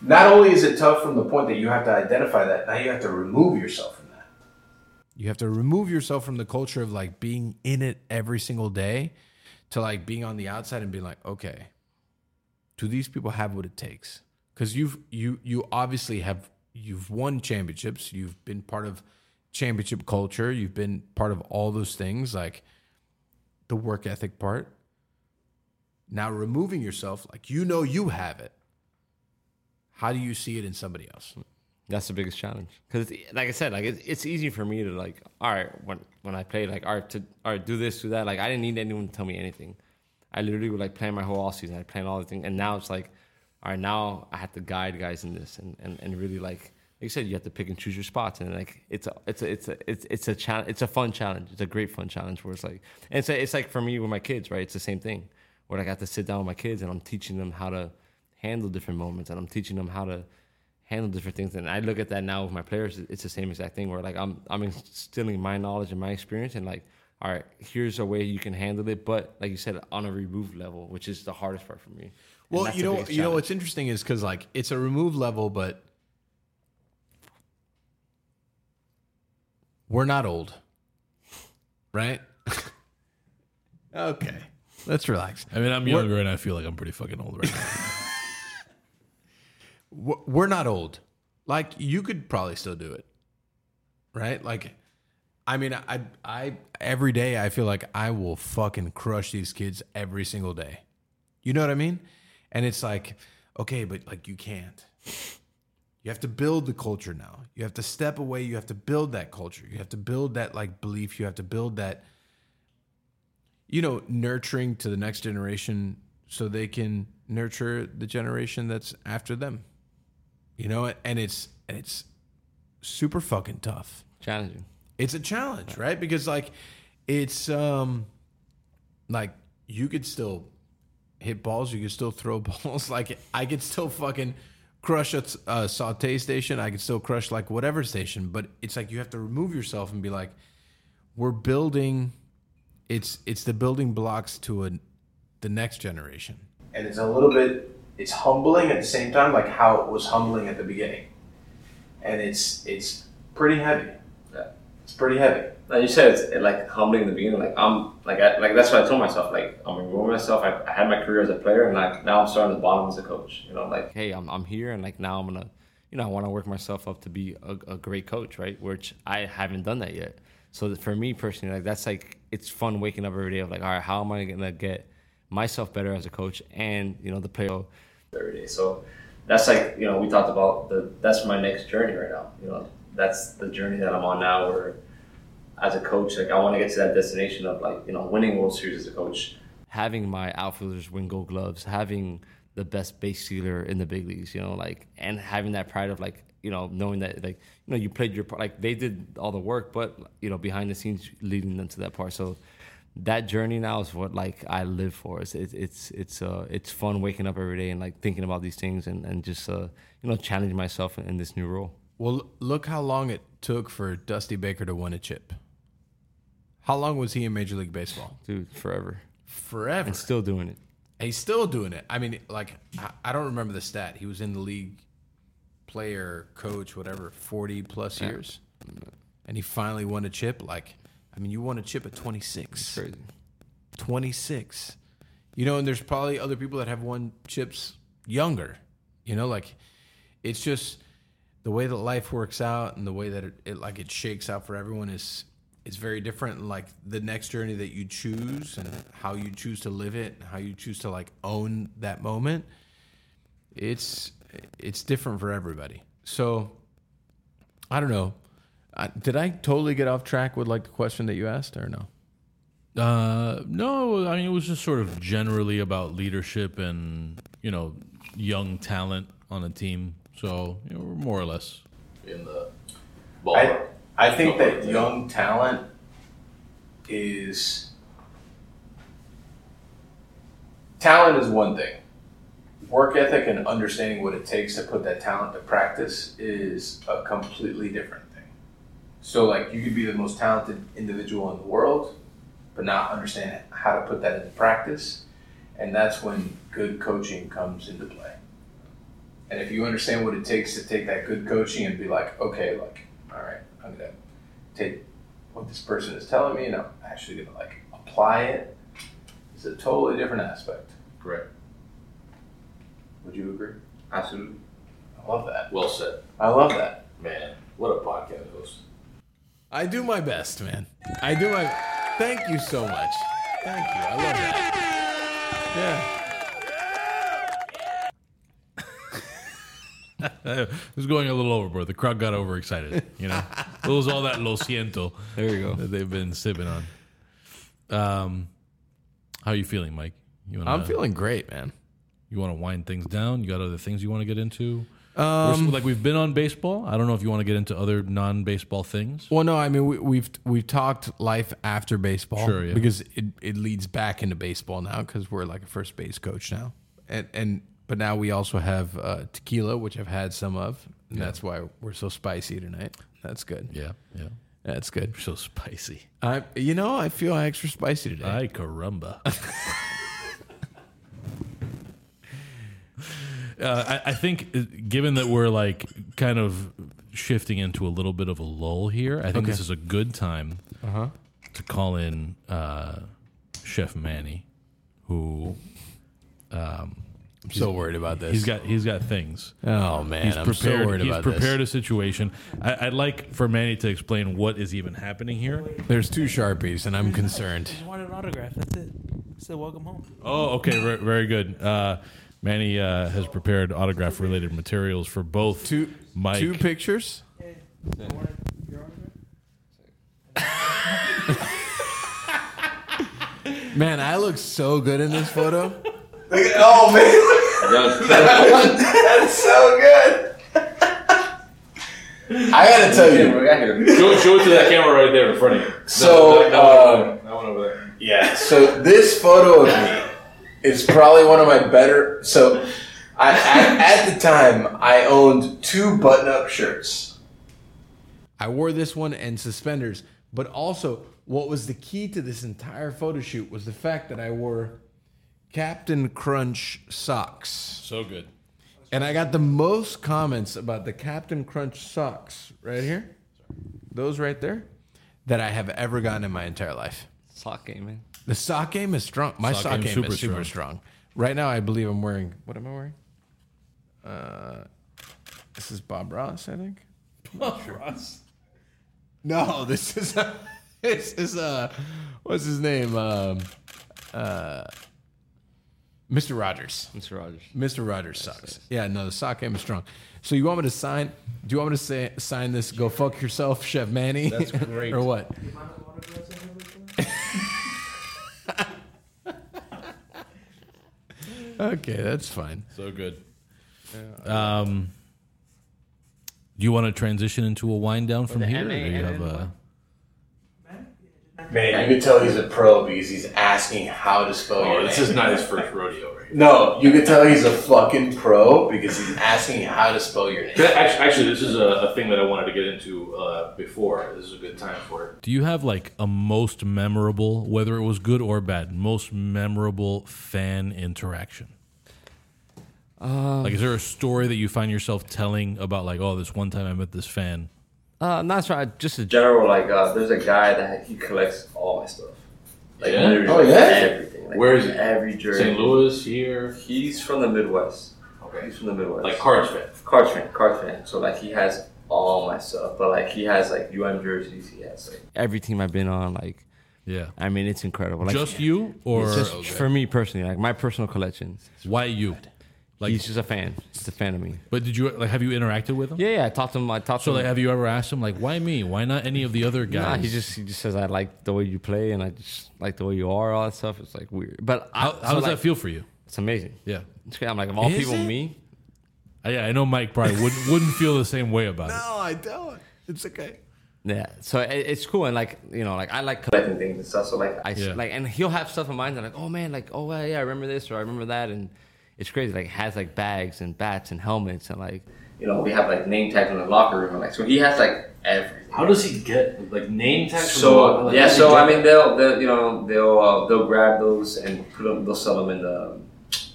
not only is it tough from the point that you have to identify that, now you have to remove yourself from that. you have to remove yourself from the culture of like being in it every single day to like being on the outside and being like okay do these people have what it takes? Because you've you you obviously have you've won championships. You've been part of championship culture. You've been part of all those things like the work ethic part. Now removing yourself like you know you have it how do you see it in somebody else That's the biggest challenge because, like I said, like it's, it's easy for me to like, all right, when when I play, like, all right, to all right, do this, do that. Like, I didn't need anyone to tell me anything. I literally would like plan my whole off season. I plan all the things, and now it's like, all right, now I have to guide guys in this, and and, and really like, like you said, you have to pick and choose your spots, and like it's a it's a it's a it's it's a challenge. It's a fun challenge. It's a great fun challenge where it's like, and it's it's like for me with my kids, right? It's the same thing where like, I got to sit down with my kids, and I'm teaching them how to handle different moments, and I'm teaching them how to handle different things. And I look at that now with my players. It's the same exact thing where like I'm I'm instilling my knowledge and my experience, and like, all right, here's a way you can handle it, but like you said, on a remove level, which is the hardest part for me. Well, you know, biggest you know what's interesting is because like it's a remove level, but we're not old, right? okay, let's relax. I mean, I'm We're- younger and I feel like I'm pretty fucking old right now. We're not old. Like you could probably still do it, right? Like, I mean, I I every day I feel like I will fucking crush these kids every single day. You know what I mean? And it's like, okay, but like you can't. You have to build the culture now. You have to step away. You have to build that culture. You have to build that like belief. You have to build that, you know, nurturing to the next generation so they can nurture the generation that's after them. You know, and it's and it's super fucking tough. challenging. It's a challenge, right? Because like it's um like you could still hit balls, you could still throw balls. Like I could still fucking crush a, a saute station. I could still crush like whatever station, but it's like you have to remove yourself and be like, we're building. It's it's the building blocks to a the next generation. And it's a little bit it's humbling at the same time, like how it was humbling at the beginning. And it's it's pretty heavy. Yeah. It's pretty heavy. Like you said, it's like humbling in the beginning. Like I'm, like I, like that's what I told myself. Like I'm removing myself. I, I had my career as a player, and like now I'm starting at the bottom as a coach. You know, like hey, I'm, I'm here and like now I'm gonna, you know, I want to work myself up to be a, a great coach, right? Which I haven't done that yet. So for me personally, like that's like it's fun waking up every day of like, all right, how am I gonna get myself better as a coach and you know the player. Every day. So that's like you know we talked about the that's my next journey right now. You know, that's the journey that I'm on now. Where as a coach, like I want to get to that destination of like you know winning World Series as a coach. having my outfielders win gold gloves, having the best base stealer in the big leagues, you know, like, and having that pride of like, you know, knowing that like, you know, you played your part, like they did all the work, but you know, behind the scenes, leading them to that part. So that journey now is what like I live for. It's it's it's it's uh it's fun waking up every day and like thinking about these things and and just uh you know challenging myself in, in this new role. Well, look how long it took for Dusty Baker to win a chip. How long was he in Major League Baseball? Dude, forever. Forever. And still doing it. He's still doing it. I mean, like, I, I don't remember the stat. He was in the league, player, coach, whatever, 40 plus years. And he finally won a chip. Like, I mean, you won a chip at 26. Crazy. 26. You know, and there's probably other people that have won chips younger. You know, like, it's just the way that life works out and the way that it, it like it shakes out for everyone is is very different like the next journey that you choose and how you choose to live it and how you choose to like own that moment it's it's different for everybody so i don't know I, did i totally get off track with like the question that you asked or no Uh, no, I mean it was just sort of generally about leadership and you know young talent on a team. So you know, we're more or less in the I. I think that young talent is talent is one thing. Work ethic and understanding what it takes to put that talent to practice is a completely different thing. So, like, you could be the most talented individual in the world, but not understand how to put that into practice. And that's when good coaching comes into play. And if you understand what it takes to take that good coaching and be like, okay, like, all right, I'm gonna take what this person is telling me and I'm actually gonna like apply it, it's a totally different aspect. Correct. Would you agree? Absolutely. I love that. Well said. I love that. Man, what a podcast host. I do my best, man. I do my. Thank you so much. Thank you. I love that. Yeah. it was going a little overboard. The crowd got overexcited. You know, it was all that lo siento. There you go. That they've been sipping on. Um, how are you feeling, Mike? You wanna, I'm feeling great, man. You want to wind things down? You got other things you want to get into? Um, We're- like we've been on baseball. I don't know if you want to get into other non-baseball things. Well, no, I mean we, we've we've talked life after baseball, Sure, yeah. because it, it leads back into baseball now because we're like a first base coach now, and and but now we also have uh, tequila, which I've had some of, and that's why we're so spicy tonight. That's good. Yeah, yeah. That's good. So spicy. I you know I feel extra spicy today. Ay caramba. uh, I, I think, uh, given that we're like kind of shifting into a little bit of a lull here, I think this is a good time Uh-huh. to call in uh, Chef Manny, who I'm so worried about this. he's got he's got things. oh man, He's I'm prepared. so worried he's about prepared this. a situation. I, I'd like for Manny to explain what is even happening here. There's two sharpies, and I'm concerned. Just wanted an autograph. That's it. Said welcome home. Oh, okay, very, very good. Uh, Manny uh, has prepared autograph related materials for both Two Mike. two pictures. Man, I look so good in this photo. oh man, that's so good. I gotta tell you, Show, show it to that camera right there in front of you. So, that, that, one over um, that one over there. Yeah. So this photo of me is probably one of my better. So, I, at, at the time, I owned two button-up shirts. I wore this one and suspenders, but also what was the key to this entire photo shoot was the fact that I wore Captain Crunch socks. so good. And I got the most comments about the Captain Crunch socks right here, those right there, that I have ever gotten in my entire life. Sock game, man. The sock game is strong. My Sock sock, game's game super is super strong. Right now, I believe I'm wearing. What am I wearing? Uh, this is Bob Ross, I think. Bob Ross. No, this is this is uh, what's his name? Um, uh, Mr. Rogers. Mr. Rogers. Mr. Rogers sucks. Yeah, no, the sock game is strong. So you want me to sign? Do you want me to say sign this? Go fuck yourself, Chef Manny. That's great. or what? Okay, that's fine. So good. Um, do you want to transition into a wind down from here? or do you have a, Man, you can tell he's a pro because he's asking how to spell Oh, your this is not his first rodeo right here. No, you could tell he's a fucking pro because he's asking how to spell your name. Actually, actually, this is a, a thing that I wanted to get into uh, before. This is a good time for it. do you have like a most memorable, whether it was good or bad, most memorable fan interaction? like, is there a story that you find yourself telling about, like, oh, this one time I met this fan? Uh, not right. Just a General, like, uh, there's a guy that he collects all my stuff. Like, Yeah? literally, Oh, yeah? everything. Like, Where is he? Every jersey. St. Louis here. He's from the Midwest. Okay. He's from the Midwest. Like Cards fan. Cards fan, Cards fan. So like he has all my stuff, but like he has like UM jerseys. He has like every team I've been on. Like, Yeah. I mean, it's incredible. Like, Just you, or just for me personally, like my personal collection. why you? Like, He's just a fan. He's a fan of me. but did you like? Have you interacted with him? Yeah, yeah. I talked to him. I talked So, to like, him. have you ever asked him, like, why me? Why not any of the other guys? Nah, he just he just says I like the way you play and I just like the way you are. All that stuff. It's like weird, but I, How, so, does like, that feel for you? It's amazing. Yeah. It's great. I'm like of all Is people, it? me. Uh, yeah, I know Mike probably wouldn't wouldn't feel the same way about it. No, I don't. It's okay. Yeah, so it, it's cool and like you know, like I like collecting things and stuff. So like I Yeah. like, and he'll have stuff in mind. And like, oh man, like oh yeah, yeah, I remember this or I remember that, and it's crazy. Like has like bags and bats and helmets and like you know we have like name tags in the locker room. And, like so he has like everything. How does he get like name tags? from the So? Like, yeah, how does he so I mean they'll, they'll you know they'll uh, they'll grab those and put them. They'll sell them in the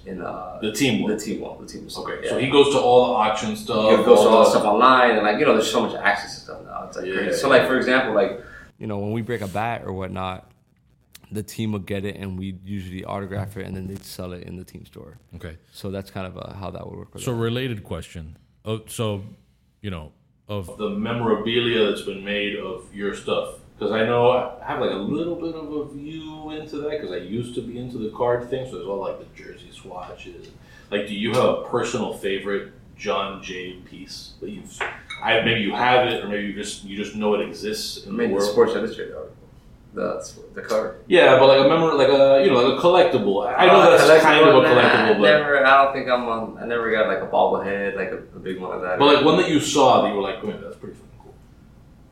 in uh, The team the team one the team. one. Okay, yeah. so he goes to all the auction stuff. He goes to all the- the stuff online and like you know there's so much access to stuff now. It's like Yeah, crazy. So yeah. like for example like you know when we break a bat or whatnot, the team would get it and we usually autograph it and then they'd sell it in the team store. Okay. So that's kind of uh, how that would work. So it. related question. Oh, so you know of the memorabilia that's been made of your stuff. Because I know I have like a little bit of a view into that because I used to be into the card thing. So there's all like the jersey swatches. Like, do you have a personal favorite Jon Jay piece that you've? I maybe you have it, or maybe you just you just know it exists I in mean the the world. Sports Illustrated article, the cover. Yeah, but like a memor, like a you know, like a collectible. I know Uh, that's kind of a collectible, I but never. I don't think I'm on. I never got like a bobblehead, like a, a big one of that. but like one that you saw that you were like, man, that's pretty fucking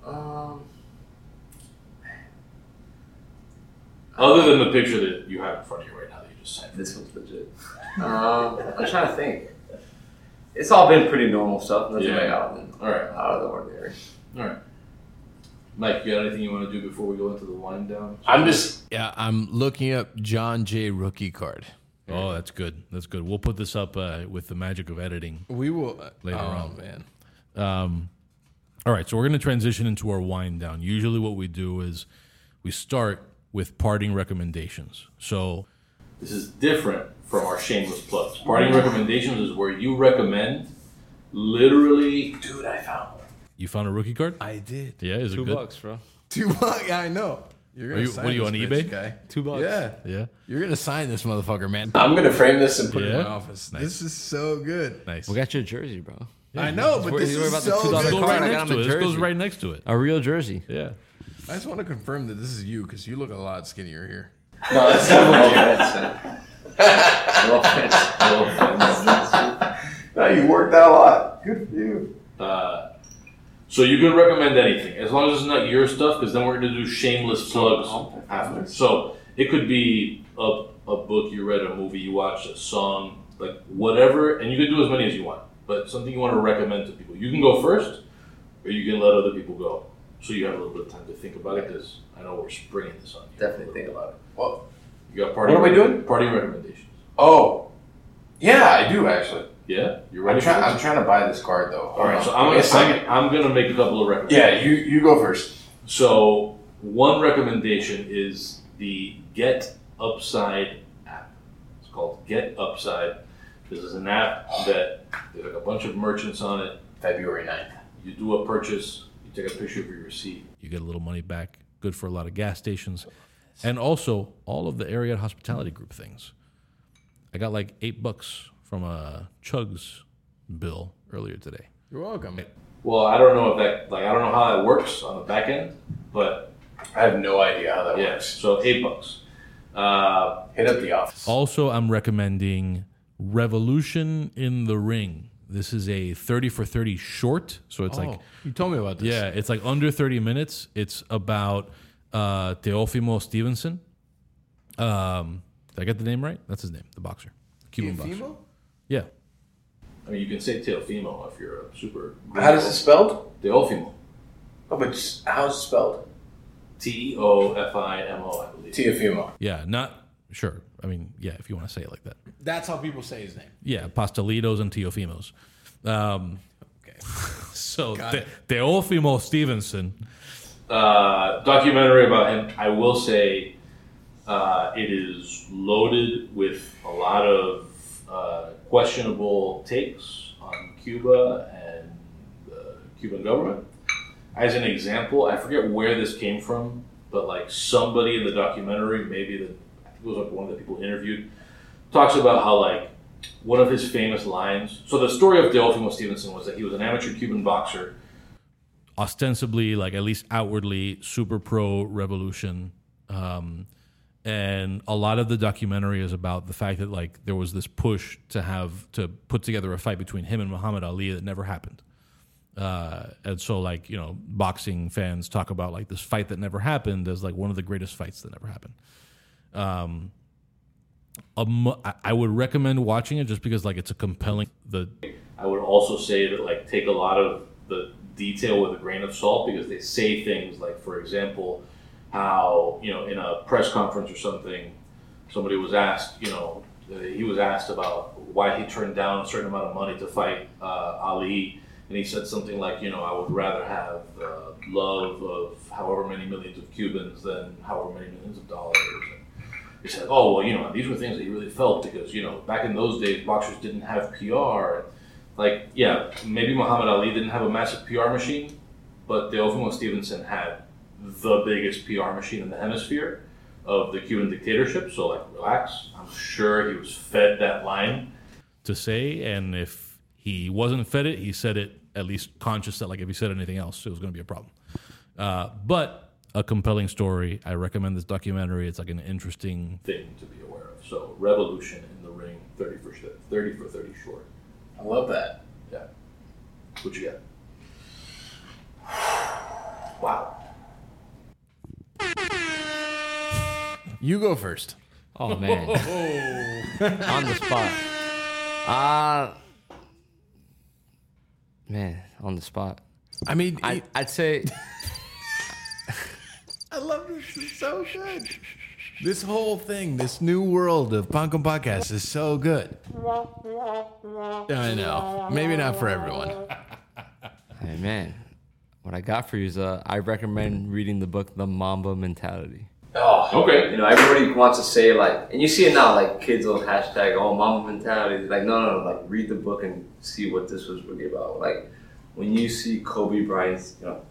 cool. Um, Other than the picture that you have in front of you right now that you just sent. this one's legit. Um, I'm trying to think. It's all been pretty normal stuff. Nothing Yeah. like out of the, All right. out of the ordinary. All right. Mike, you got anything you want to do before we go into the wind down? I'm just yeah. I'm looking up Jon Jay rookie card. oh that's good that's good. We'll put this up uh, with the magic of editing. We will Later oh, on. man. Um, all right, so we're going to transition into our wind down. Usually, what we do is we start with parting recommendations. So, This is different from our shameless plugs. Parting recommendations is where you recommend literally. Dude, I found one. You found a rookie card? I did. Yeah, is it Two good? bucks, bro. Two bucks. Yeah, I know. You're Are you- sign what are you, this on bitch, eBay? Guy. Two bucks. Yeah, Yeah, you're gonna sign this motherfucker, man. I'm gonna frame this and put it in Yeah? my office. Nice. This is so good. nice. We got your jersey, bro. I know, but Worry- this worry is about the so $2 good. This goes card, right got next him to a it. This goes jersey. right next to it. A real jersey. Yeah. I just want to confirm that this is you because you look a lot skinnier here. No, that's definitely No offense. No offense. No, you worked out a lot. Good for you. Uh, so you can recommend anything as long as it's not your stuff, because then we're going to do shameless plugs after. So it could be a, a book you read, a movie you watched, a song, like whatever, and you can do as many as you want. But something you want to recommend to people. You can go first, or you can let other people go. So you have a little bit of time to think about it, because I know we're springing this on you. Definitely think about it. Well, You got party. What are we doing? Party recommendations. oh, yeah, I do actually. Yeah, you're I'm ready. I'm trying to buy this card though. All right, so I'm gonna, second. I'm, I'm gonna make a couple of recommendations. Yeah, you you go first. So one recommendation is the Get Upside app. It's called Get Upside. This is an app that there's like a bunch of merchants on it. February 9th. You do a purchase, you take a picture of your receipt. You get a little money back. Good for a lot of gas stations. And also all of the Ariete Hospitality group things. I got like eight bucks from a Chug's bill earlier today. You're welcome. Well, I don't know if that like I don't know how that works on the back end, but I have no idea how that yeah. works. So eight bucks. Uh, Hit up the office. Also, I'm recommending Revolution in the Ring. This is a 30 for 30 short. So it's like, oh, you told me about this. yeah, it's like under 30 minutes. It's about uh, Teofimo Stevenson. Um, did I get the name right? That's his name, the boxer. Cuban boxer. Teofimo? Yeah. I mean, you can say Teofimo if you're a super. How does it spelled? Teofimo. Oh, but how's it spelled? T E O F I M O, I believe. Teofimo. Yeah, not sure. I mean, yeah, if you want to say it like that. That's how people say his name. Yeah, Pastelitos and Teofimos. Um, Okay. so Got Te- it. Teofimo Stevenson. uh, documentary about him. I will say uh, it is loaded with a lot of uh, questionable takes on Cuba and the Cuban government. As an example, I forget where this came from, but like somebody in the documentary, maybe the I think it was like one of the people interviewed, talks about how like one of his famous lines. So the story of Teofimo Stevenson was that he was an amateur Cuban boxer ostensibly, like at least outwardly, super pro revolution. Um, and a lot of the documentary is about the fact that like there was this push to have to put together a fight between him and Muhammad Ali that never happened. Uh, and so, like you know, boxing fans talk about like this fight that never happened as like one of the greatest fights that never happened. Um, I- I would recommend watching it just because like it's a compelling the I would also say that like take a lot of the detail with a grain of salt because they say things like, for example, how you know in a press conference or something, somebody was asked, you know, he was asked about why he turned down a certain amount of money to fight uh, Ali, and he said something like, you know, I would rather have uh, love of however many millions of Cubans than however many millions of dollars. And he said, oh well, you know, these were things that he really felt because you know back in those days boxers didn't have PR. Like, yeah, maybe Muhammad Ali didn't have a massive PR machine, but Teofimo Stevenson had the biggest PR machine in the hemisphere of the Cuban dictatorship. So, like, relax. I'm sure he was fed that line. to say, and if he wasn't fed it, he said it at least conscious that like if he said anything else, it was going to be a problem. Uh, but a compelling story. I recommend this documentary. It's like an interesting thing to be aware of. So, Revolution in the Ring, 30 for, sh- 30, for 30 short. I love that. Yeah. What you got? Wow. You go first. Oh man, on the spot. Uh man, on the spot. I mean, I, I'd say I love this. It's so good. This whole thing, this new world of Pan Con Podcast is so good. I know. Maybe not for everyone. Hey man, what I got for you is uh, I recommend reading the book The Mamba Mentality. Oh, Okay. You know, everybody wants to say like, and you see it now, like kids will hashtag, "Oh, mamba mentality." Like, no, no, no. Like, read the book and see what this was really about. Like, when you see Kobe Bryant's, you know,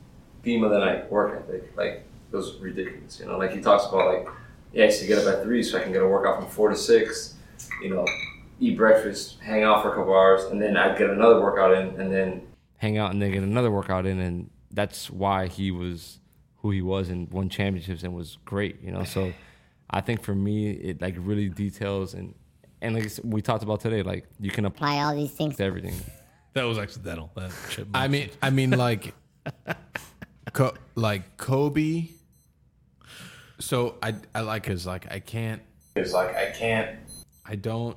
theme of the night, work ethic, like, it was ridiculous. You know, like he talks about like, yeah, I used to get up at three so I can get a workout from four to six. You know, eat breakfast, hang out for a couple hours, and then I'd get another workout in, and then hang out and then get another workout in, and that's why he was who he was and won championships and was great. You know, so I think for me, it like really details and and like we talked about today, like you can apply all these things to everything. That was accidental. That chipmunk. I mean, I mean, like, Co- like Kobe. So I, I like his like I can't. It's like I can't. I don't.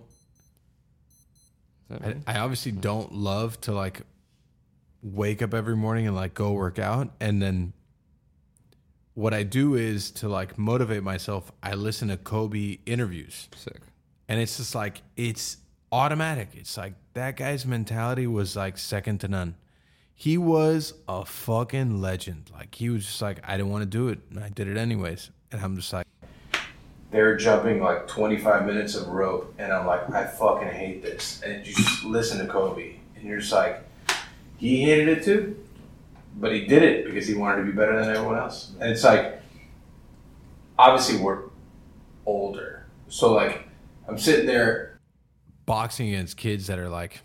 I, I obviously don't love to like wake up every morning and like go work out, and then what I do is to like motivate myself. I listen to Kobe interviews. Sick. And it's just like it's automatic. It's like that guy's mentality was like second to none. He was a fucking legend. Like he was just like, I didn't want to do it, and I did it anyways. And I'm just like, They're jumping like 25 minutes of rope, and I'm like, I fucking hate this. And you just listen to Kobe, and you're just like, he hated it too, but he did it because he wanted to be better than everyone else. And it's like, obviously we're older, so like, I'm sitting there boxing against kids that are like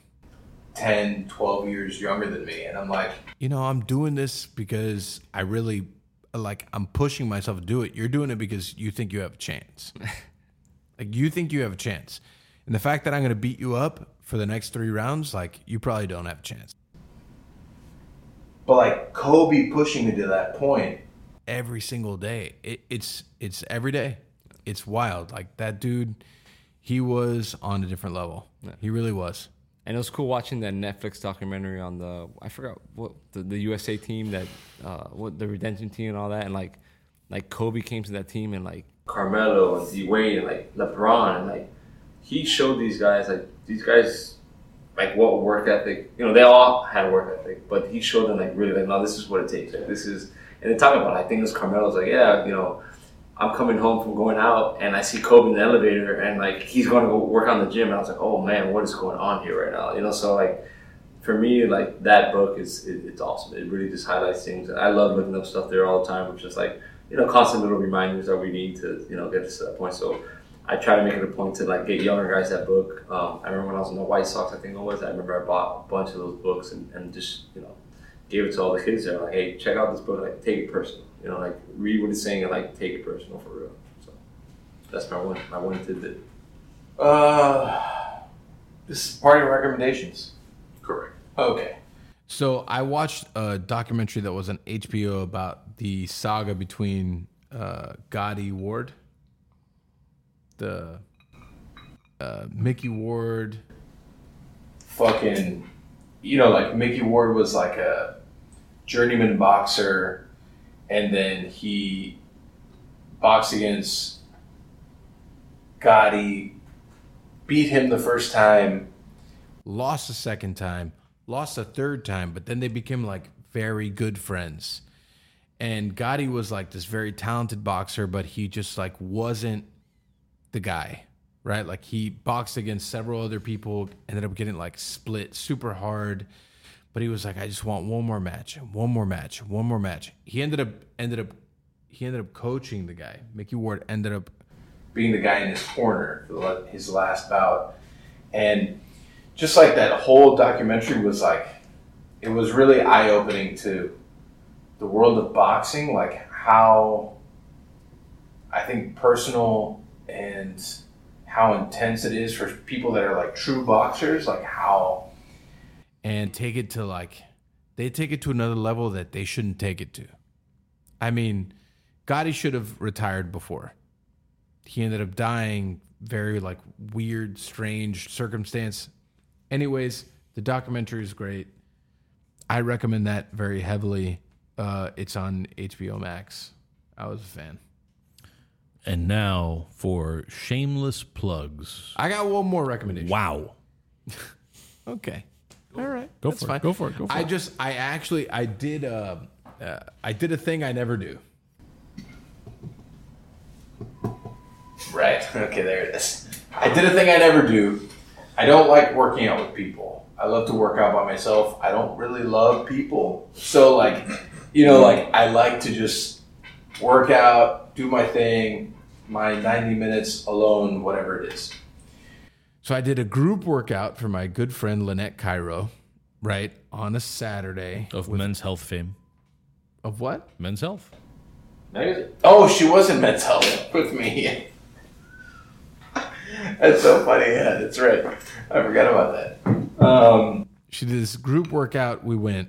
10, 12 years younger than me, and I'm like, you know, I'm doing this because I really like I'm pushing myself to do it. You're doing it because you think you have a chance. like you think you have a chance. And the fact that I'm going to beat you up for the next 3 rounds, like you probably don't have a chance. But like Kobe pushing me to that point, Every single day. It, it's it's every day. It's wild. Like that dude he was on a different level. He really was. And it was cool watching that Netflix documentary on the I forgot what the, the USA team that uh, what the redemption team and all that, and like like Kobe came to that team and like Carmelo and D Wade and like LeBron and like he showed these guys like these guys like what work ethic you know they all had work ethic but he showed them like really like no this is what it takes. This is and they talking about it, I think it was Carmelo's like yeah you know I'm coming home from going out and I see Kobe in the elevator and like he's going to go work on the gym. And I was like oh man what is going on here right now? You know so like for me like that book is it, it's awesome. It really just highlights things. I love looking up stuff there all the time which is like you know constant little reminders that we need to you know get to that point. So I try to make it a point to like get younger guys that book. Um, I remember when I was in the White Sox, I think it was. I remember I bought a bunch of those books and, and just you know gave it to all the kids there. Like, hey, check out this book. Like, take it personal. You know, like read what it's saying and like take it personal for real. So that's my one my one tidbit. uh, this is part of your recommendations. Correct. Okay. So I watched a documentary that was on HBO about the saga between uh, Gatti Ward, the uh, Micky Ward. fucking, you know, like Micky Ward was like a journeyman boxer, and then he boxed against Gatti, beat him the first time, lost a second time, lost a third time, but then they became like very good friends. And Gatti was like this very talented boxer, but he just like wasn't the guy, right? Like he boxed against several other people, ended up getting like split super hard. But he was like, I just want one more match, one more match, one more match. He ended up ended up he ended up coaching the guy. Micky Ward ended up being the guy in his corner for his last bout, and just like that whole documentary was like, it was really eye opening to the world of boxing, like how I think personal and how intense it is for people that are like true boxers, like how and take it to like they take it to another level that they shouldn't take it to. I mean, Gatti should have retired before. He ended up dying very like weird, strange circumstance. Anyways, the documentary is great. I recommend that very heavily. Uh, it's on HBO Max. I was a fan. And now for shameless plugs. I got one more recommendation. Wow. Okay. All right. Go That's for it. Go for it. Go for I it. just, I actually, I did, uh, uh, I did a thing I never do. Right. Okay, there it is. I did a thing I never do. I don't like working out with people. I love to work out by myself. I don't really love people. So like, you know, like I like to just work out, do my thing, my 90 minutes alone, whatever it is. So I did a group workout for my good friend Lynette Cairo, right, on a Saturday. Of men's health fame. Of what? Men's health. Oh, she was in men's health with me. That's so funny. Yeah, that's right. I forgot about that. Um, She did this group workout. We went.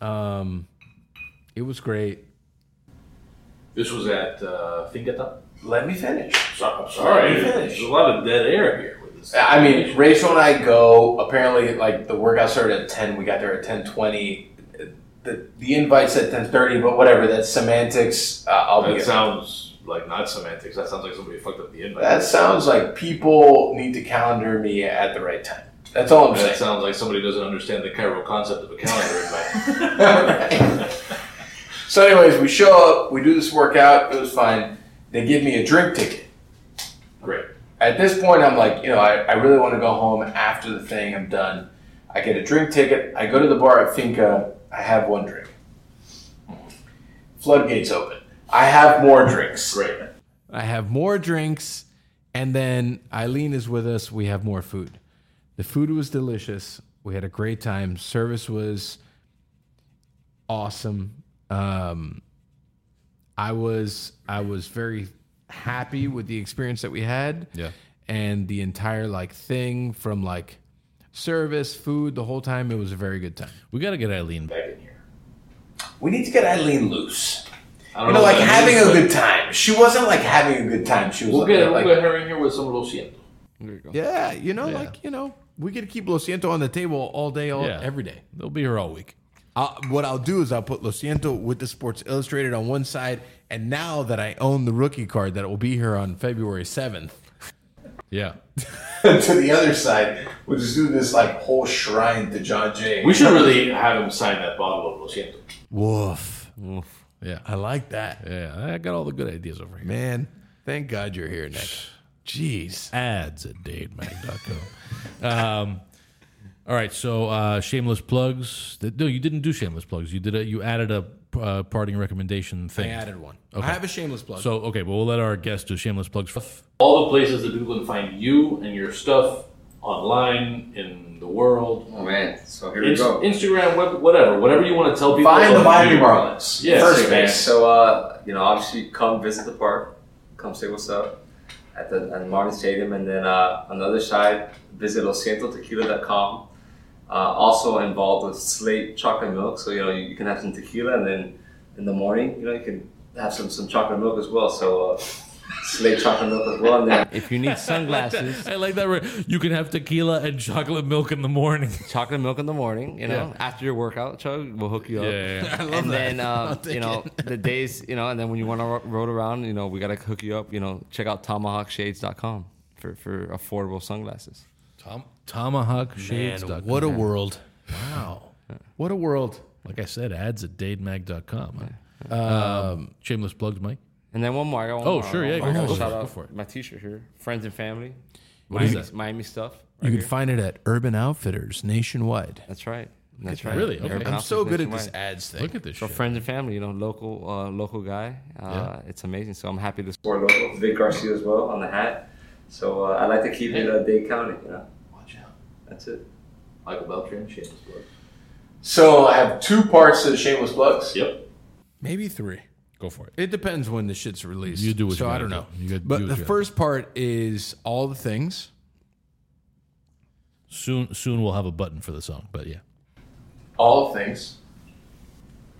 Um, it was great. This was at uh, Fincata. let me finish. So, I'm sorry, Let me finish. there's a lot of dead air here with this. I mean, Rachel and I go. Apparently, like the workout started at ten. We got there at ten twenty. The the invite said ten thirty, but whatever. That's semantics. Uh, I'll be. that sounds like not semantics. That sounds like somebody fucked up the invite. That sounds like people need to calendar me at the right time. That's all I'm That saying. sounds like somebody doesn't understand the Cairo concept of a calendar invite. So, anyways, we show up. We do this workout. It was fine. They give me a drink ticket. Great. At this point, I'm like, you know, I, I really want to go home after the thing. I'm done. I get a drink ticket. I go to the bar at Finca. I have one drink. Floodgates open. I have more drinks. Great. I have more drinks, and then Eileen is with us. We have more food. The food was delicious. We had a great time. Service was awesome. Um, I was I was very happy with the experience that we had. Yeah. and the entire like thing from like service, food, the whole time. It was a very good time. We got to get Eileen back. Back in here. We need to get Eileen loose. I You don't know, what like having means, a good time. She wasn't like having a good time. She was We'll like, get, like we'll get her in here with some lo siento. You go. Yeah, you know, like you know, we get to keep Lo Siento on the table all day, all Yeah. every day. They'll be here all week. I'll, what I'll do is I'll put Lo Siento with the Sports Illustrated on one side, and now that I own the rookie card that will be here on February seventh, Yeah. to the other side. We'll just do this like whole shrine to Jon Jay. We should really have him sign that bottle of lo siento. woof, Oof. Yeah. I like that, Yeah. I got all the good ideas over here. man. Thank God you're here, Nick. Jeez, Ads at dademag.co. um, all right. So, uh, shameless plugs. No, you didn't do shameless plugs. You did a, you added a uh, parting recommendation thing. I added one. Okay. I have a shameless plug. So, okay, well we'll let our guest do shameless plugs. first. All the places that people can find you and your stuff online in the world. Oh man, so here we go. Instagram, web, whatever, whatever you want to tell people. Find the Miami. Marlins. Yeah, First sick, Okay, base. so uh, you know, obviously, come visit the park, come say what's up at the at Martin Stadium, and then uh, on the other side, visit losientotequila.com. Uh, also involved with Slate chocolate milk, so you know you, you can have some tequila, and then in the morning, you know, you can have some some chocolate milk as well. So uh, Slate chocolate milk as well, and then If you need sunglasses, I like that. word. You can have tequila and chocolate milk in the morning. chocolate milk in the morning, you know, after your workout, Chug, we'll hook you up. Yeah, yeah, I love and that. then uh, you know it. the days you know and then when you want to road around you know we gotta hook you up you know check out tomahawkshades.com for for affordable sunglasses Tom, tomahawk Man, shades. what a world! Wow, what a world! Like I said, ads at dademag.com. Um, shameless plugs, Mike. and then one more I got one Oh, more. sure, yeah, I go gotta for it, shout out for it. my t-shirt here friends and family What is Miami, that? Miami stuff You can here. find it at Urban Outfitters nationwide. that's right that's right Really? Okay. I'm so good at this ads thing. Look at this so shit. friends and family you know local uh, local guy uh, it's amazing so I'm happy to support local. Vic Garcia as well on the hat. So uh, I like to keep it uh, Dade County. You know, Watch out. That's it. Michael Beltran, shameless plug. So I have two parts to the shameless plugs. Yep. Maybe three. Go for it. It depends when the shit's released. You do what so you I don't know. do. You gotta do but what the you gotta first part is all the things. Soon, soon we'll have a button for the song. But yeah, All the things.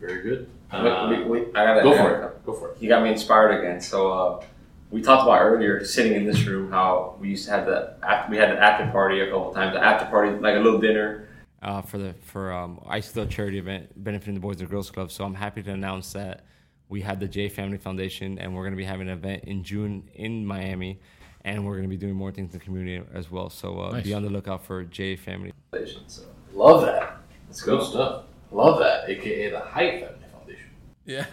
Very good. We- Uh, we, we, I gotta, go I for it. Go for it. You got me inspired again. So uh, we talked about earlier, sitting in this room, how we used to have the after, we had an after party a couple times. The after party, like a little dinner. uh, for the for um, Ice Still charity event benefiting the Boys and Girls Club. So I'm happy to announce that we had the Jay Family Foundation, and we're going to be having an event in June in Miami, and we're going to be doing more things in the community as well. So uh, Nice. be on the lookout for J Family. So Love that. let's Good go. stuff. Love that. AKA the Height Family Foundation. Yeah.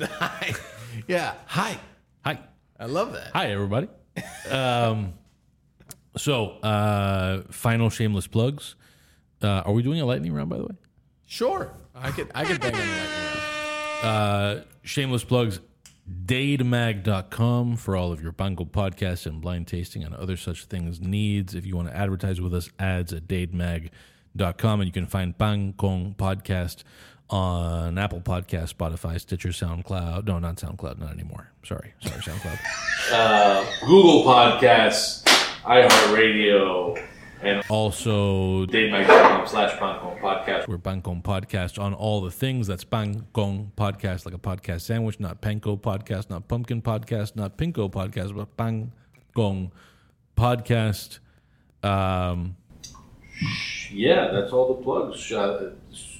Hi. yeah. Hi. hi, I love that. hi everybody. um, so uh, final shameless plugs. Uh, are we doing a lightning round, by the way? Sure. I could I could bang on round. Uh, shameless plugs dademag.com for all of your Pan Con podcasts and blind tasting and other such things needs. If you want to advertise with us, ads at dademag.com. And you can find Pan Con Podcast on Apple Podcast, Spotify, Stitcher, SoundCloud. No, not SoundCloud, not anymore. Sorry. Sorry, SoundCloud. Uh, Google Podcasts, iHeartRadio, and also, dademag.com slash Pan Con Podcast. we're Pan Con Podcast on all the things. That's Pan Con Podcast, like a podcast sandwich, not Panko Podcast, not Pumpkin Podcast, not Pinko Podcast, but Pan Con Podcast. Um, Yeah, that's all the plugs. Shout,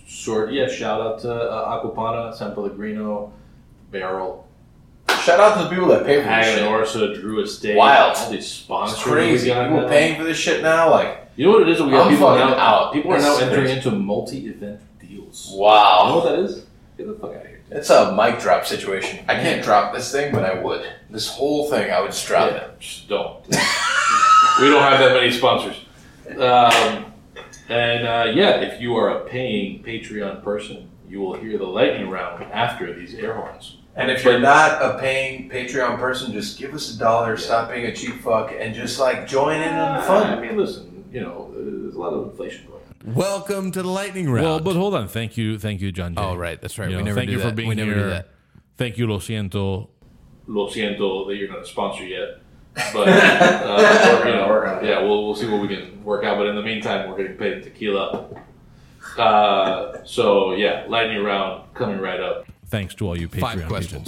short, yeah, shout out to uh, Acqua Panna, San Pellegrino, Barrel, Shout out to the people that pay for this shit. Orsa, Drew Estate. Wild. All these sponsors. It's crazy. People now. paying for this shit now. Like, You know what it is? We got I'm people now. out. People are now entering into multi-event deals. Wow. You know what that is? Get the fuck out of here. It's a mic drop situation. I can't drop this thing, but I would. This whole thing, I would just drop Yeah, it. just don't. we don't have that many sponsors. Um, and uh, yeah, if you are a paying Patreon person, you will hear the lightning round after these air horns. And if you're not a paying Patreon person, just give us a dollar, stop being a cheap fuck, and just like join in on the fun. I mean, listen, you know, there's a lot of inflation going on. Welcome to the lightning round. well, but hold on. Thank you, thank you, Jon. Jay. Oh, right. That's right. You We know, never thank do you that. for being We never here. do that. Thank you, Lo siento. Lo siento that you're not a sponsor yet, but uh, you know, Work on it. yeah, we'll we'll see what we can work out. But in the meantime, we're getting paid tequila. Uh, so yeah, lightning round coming right up. Thanks to all you Patreon Five people.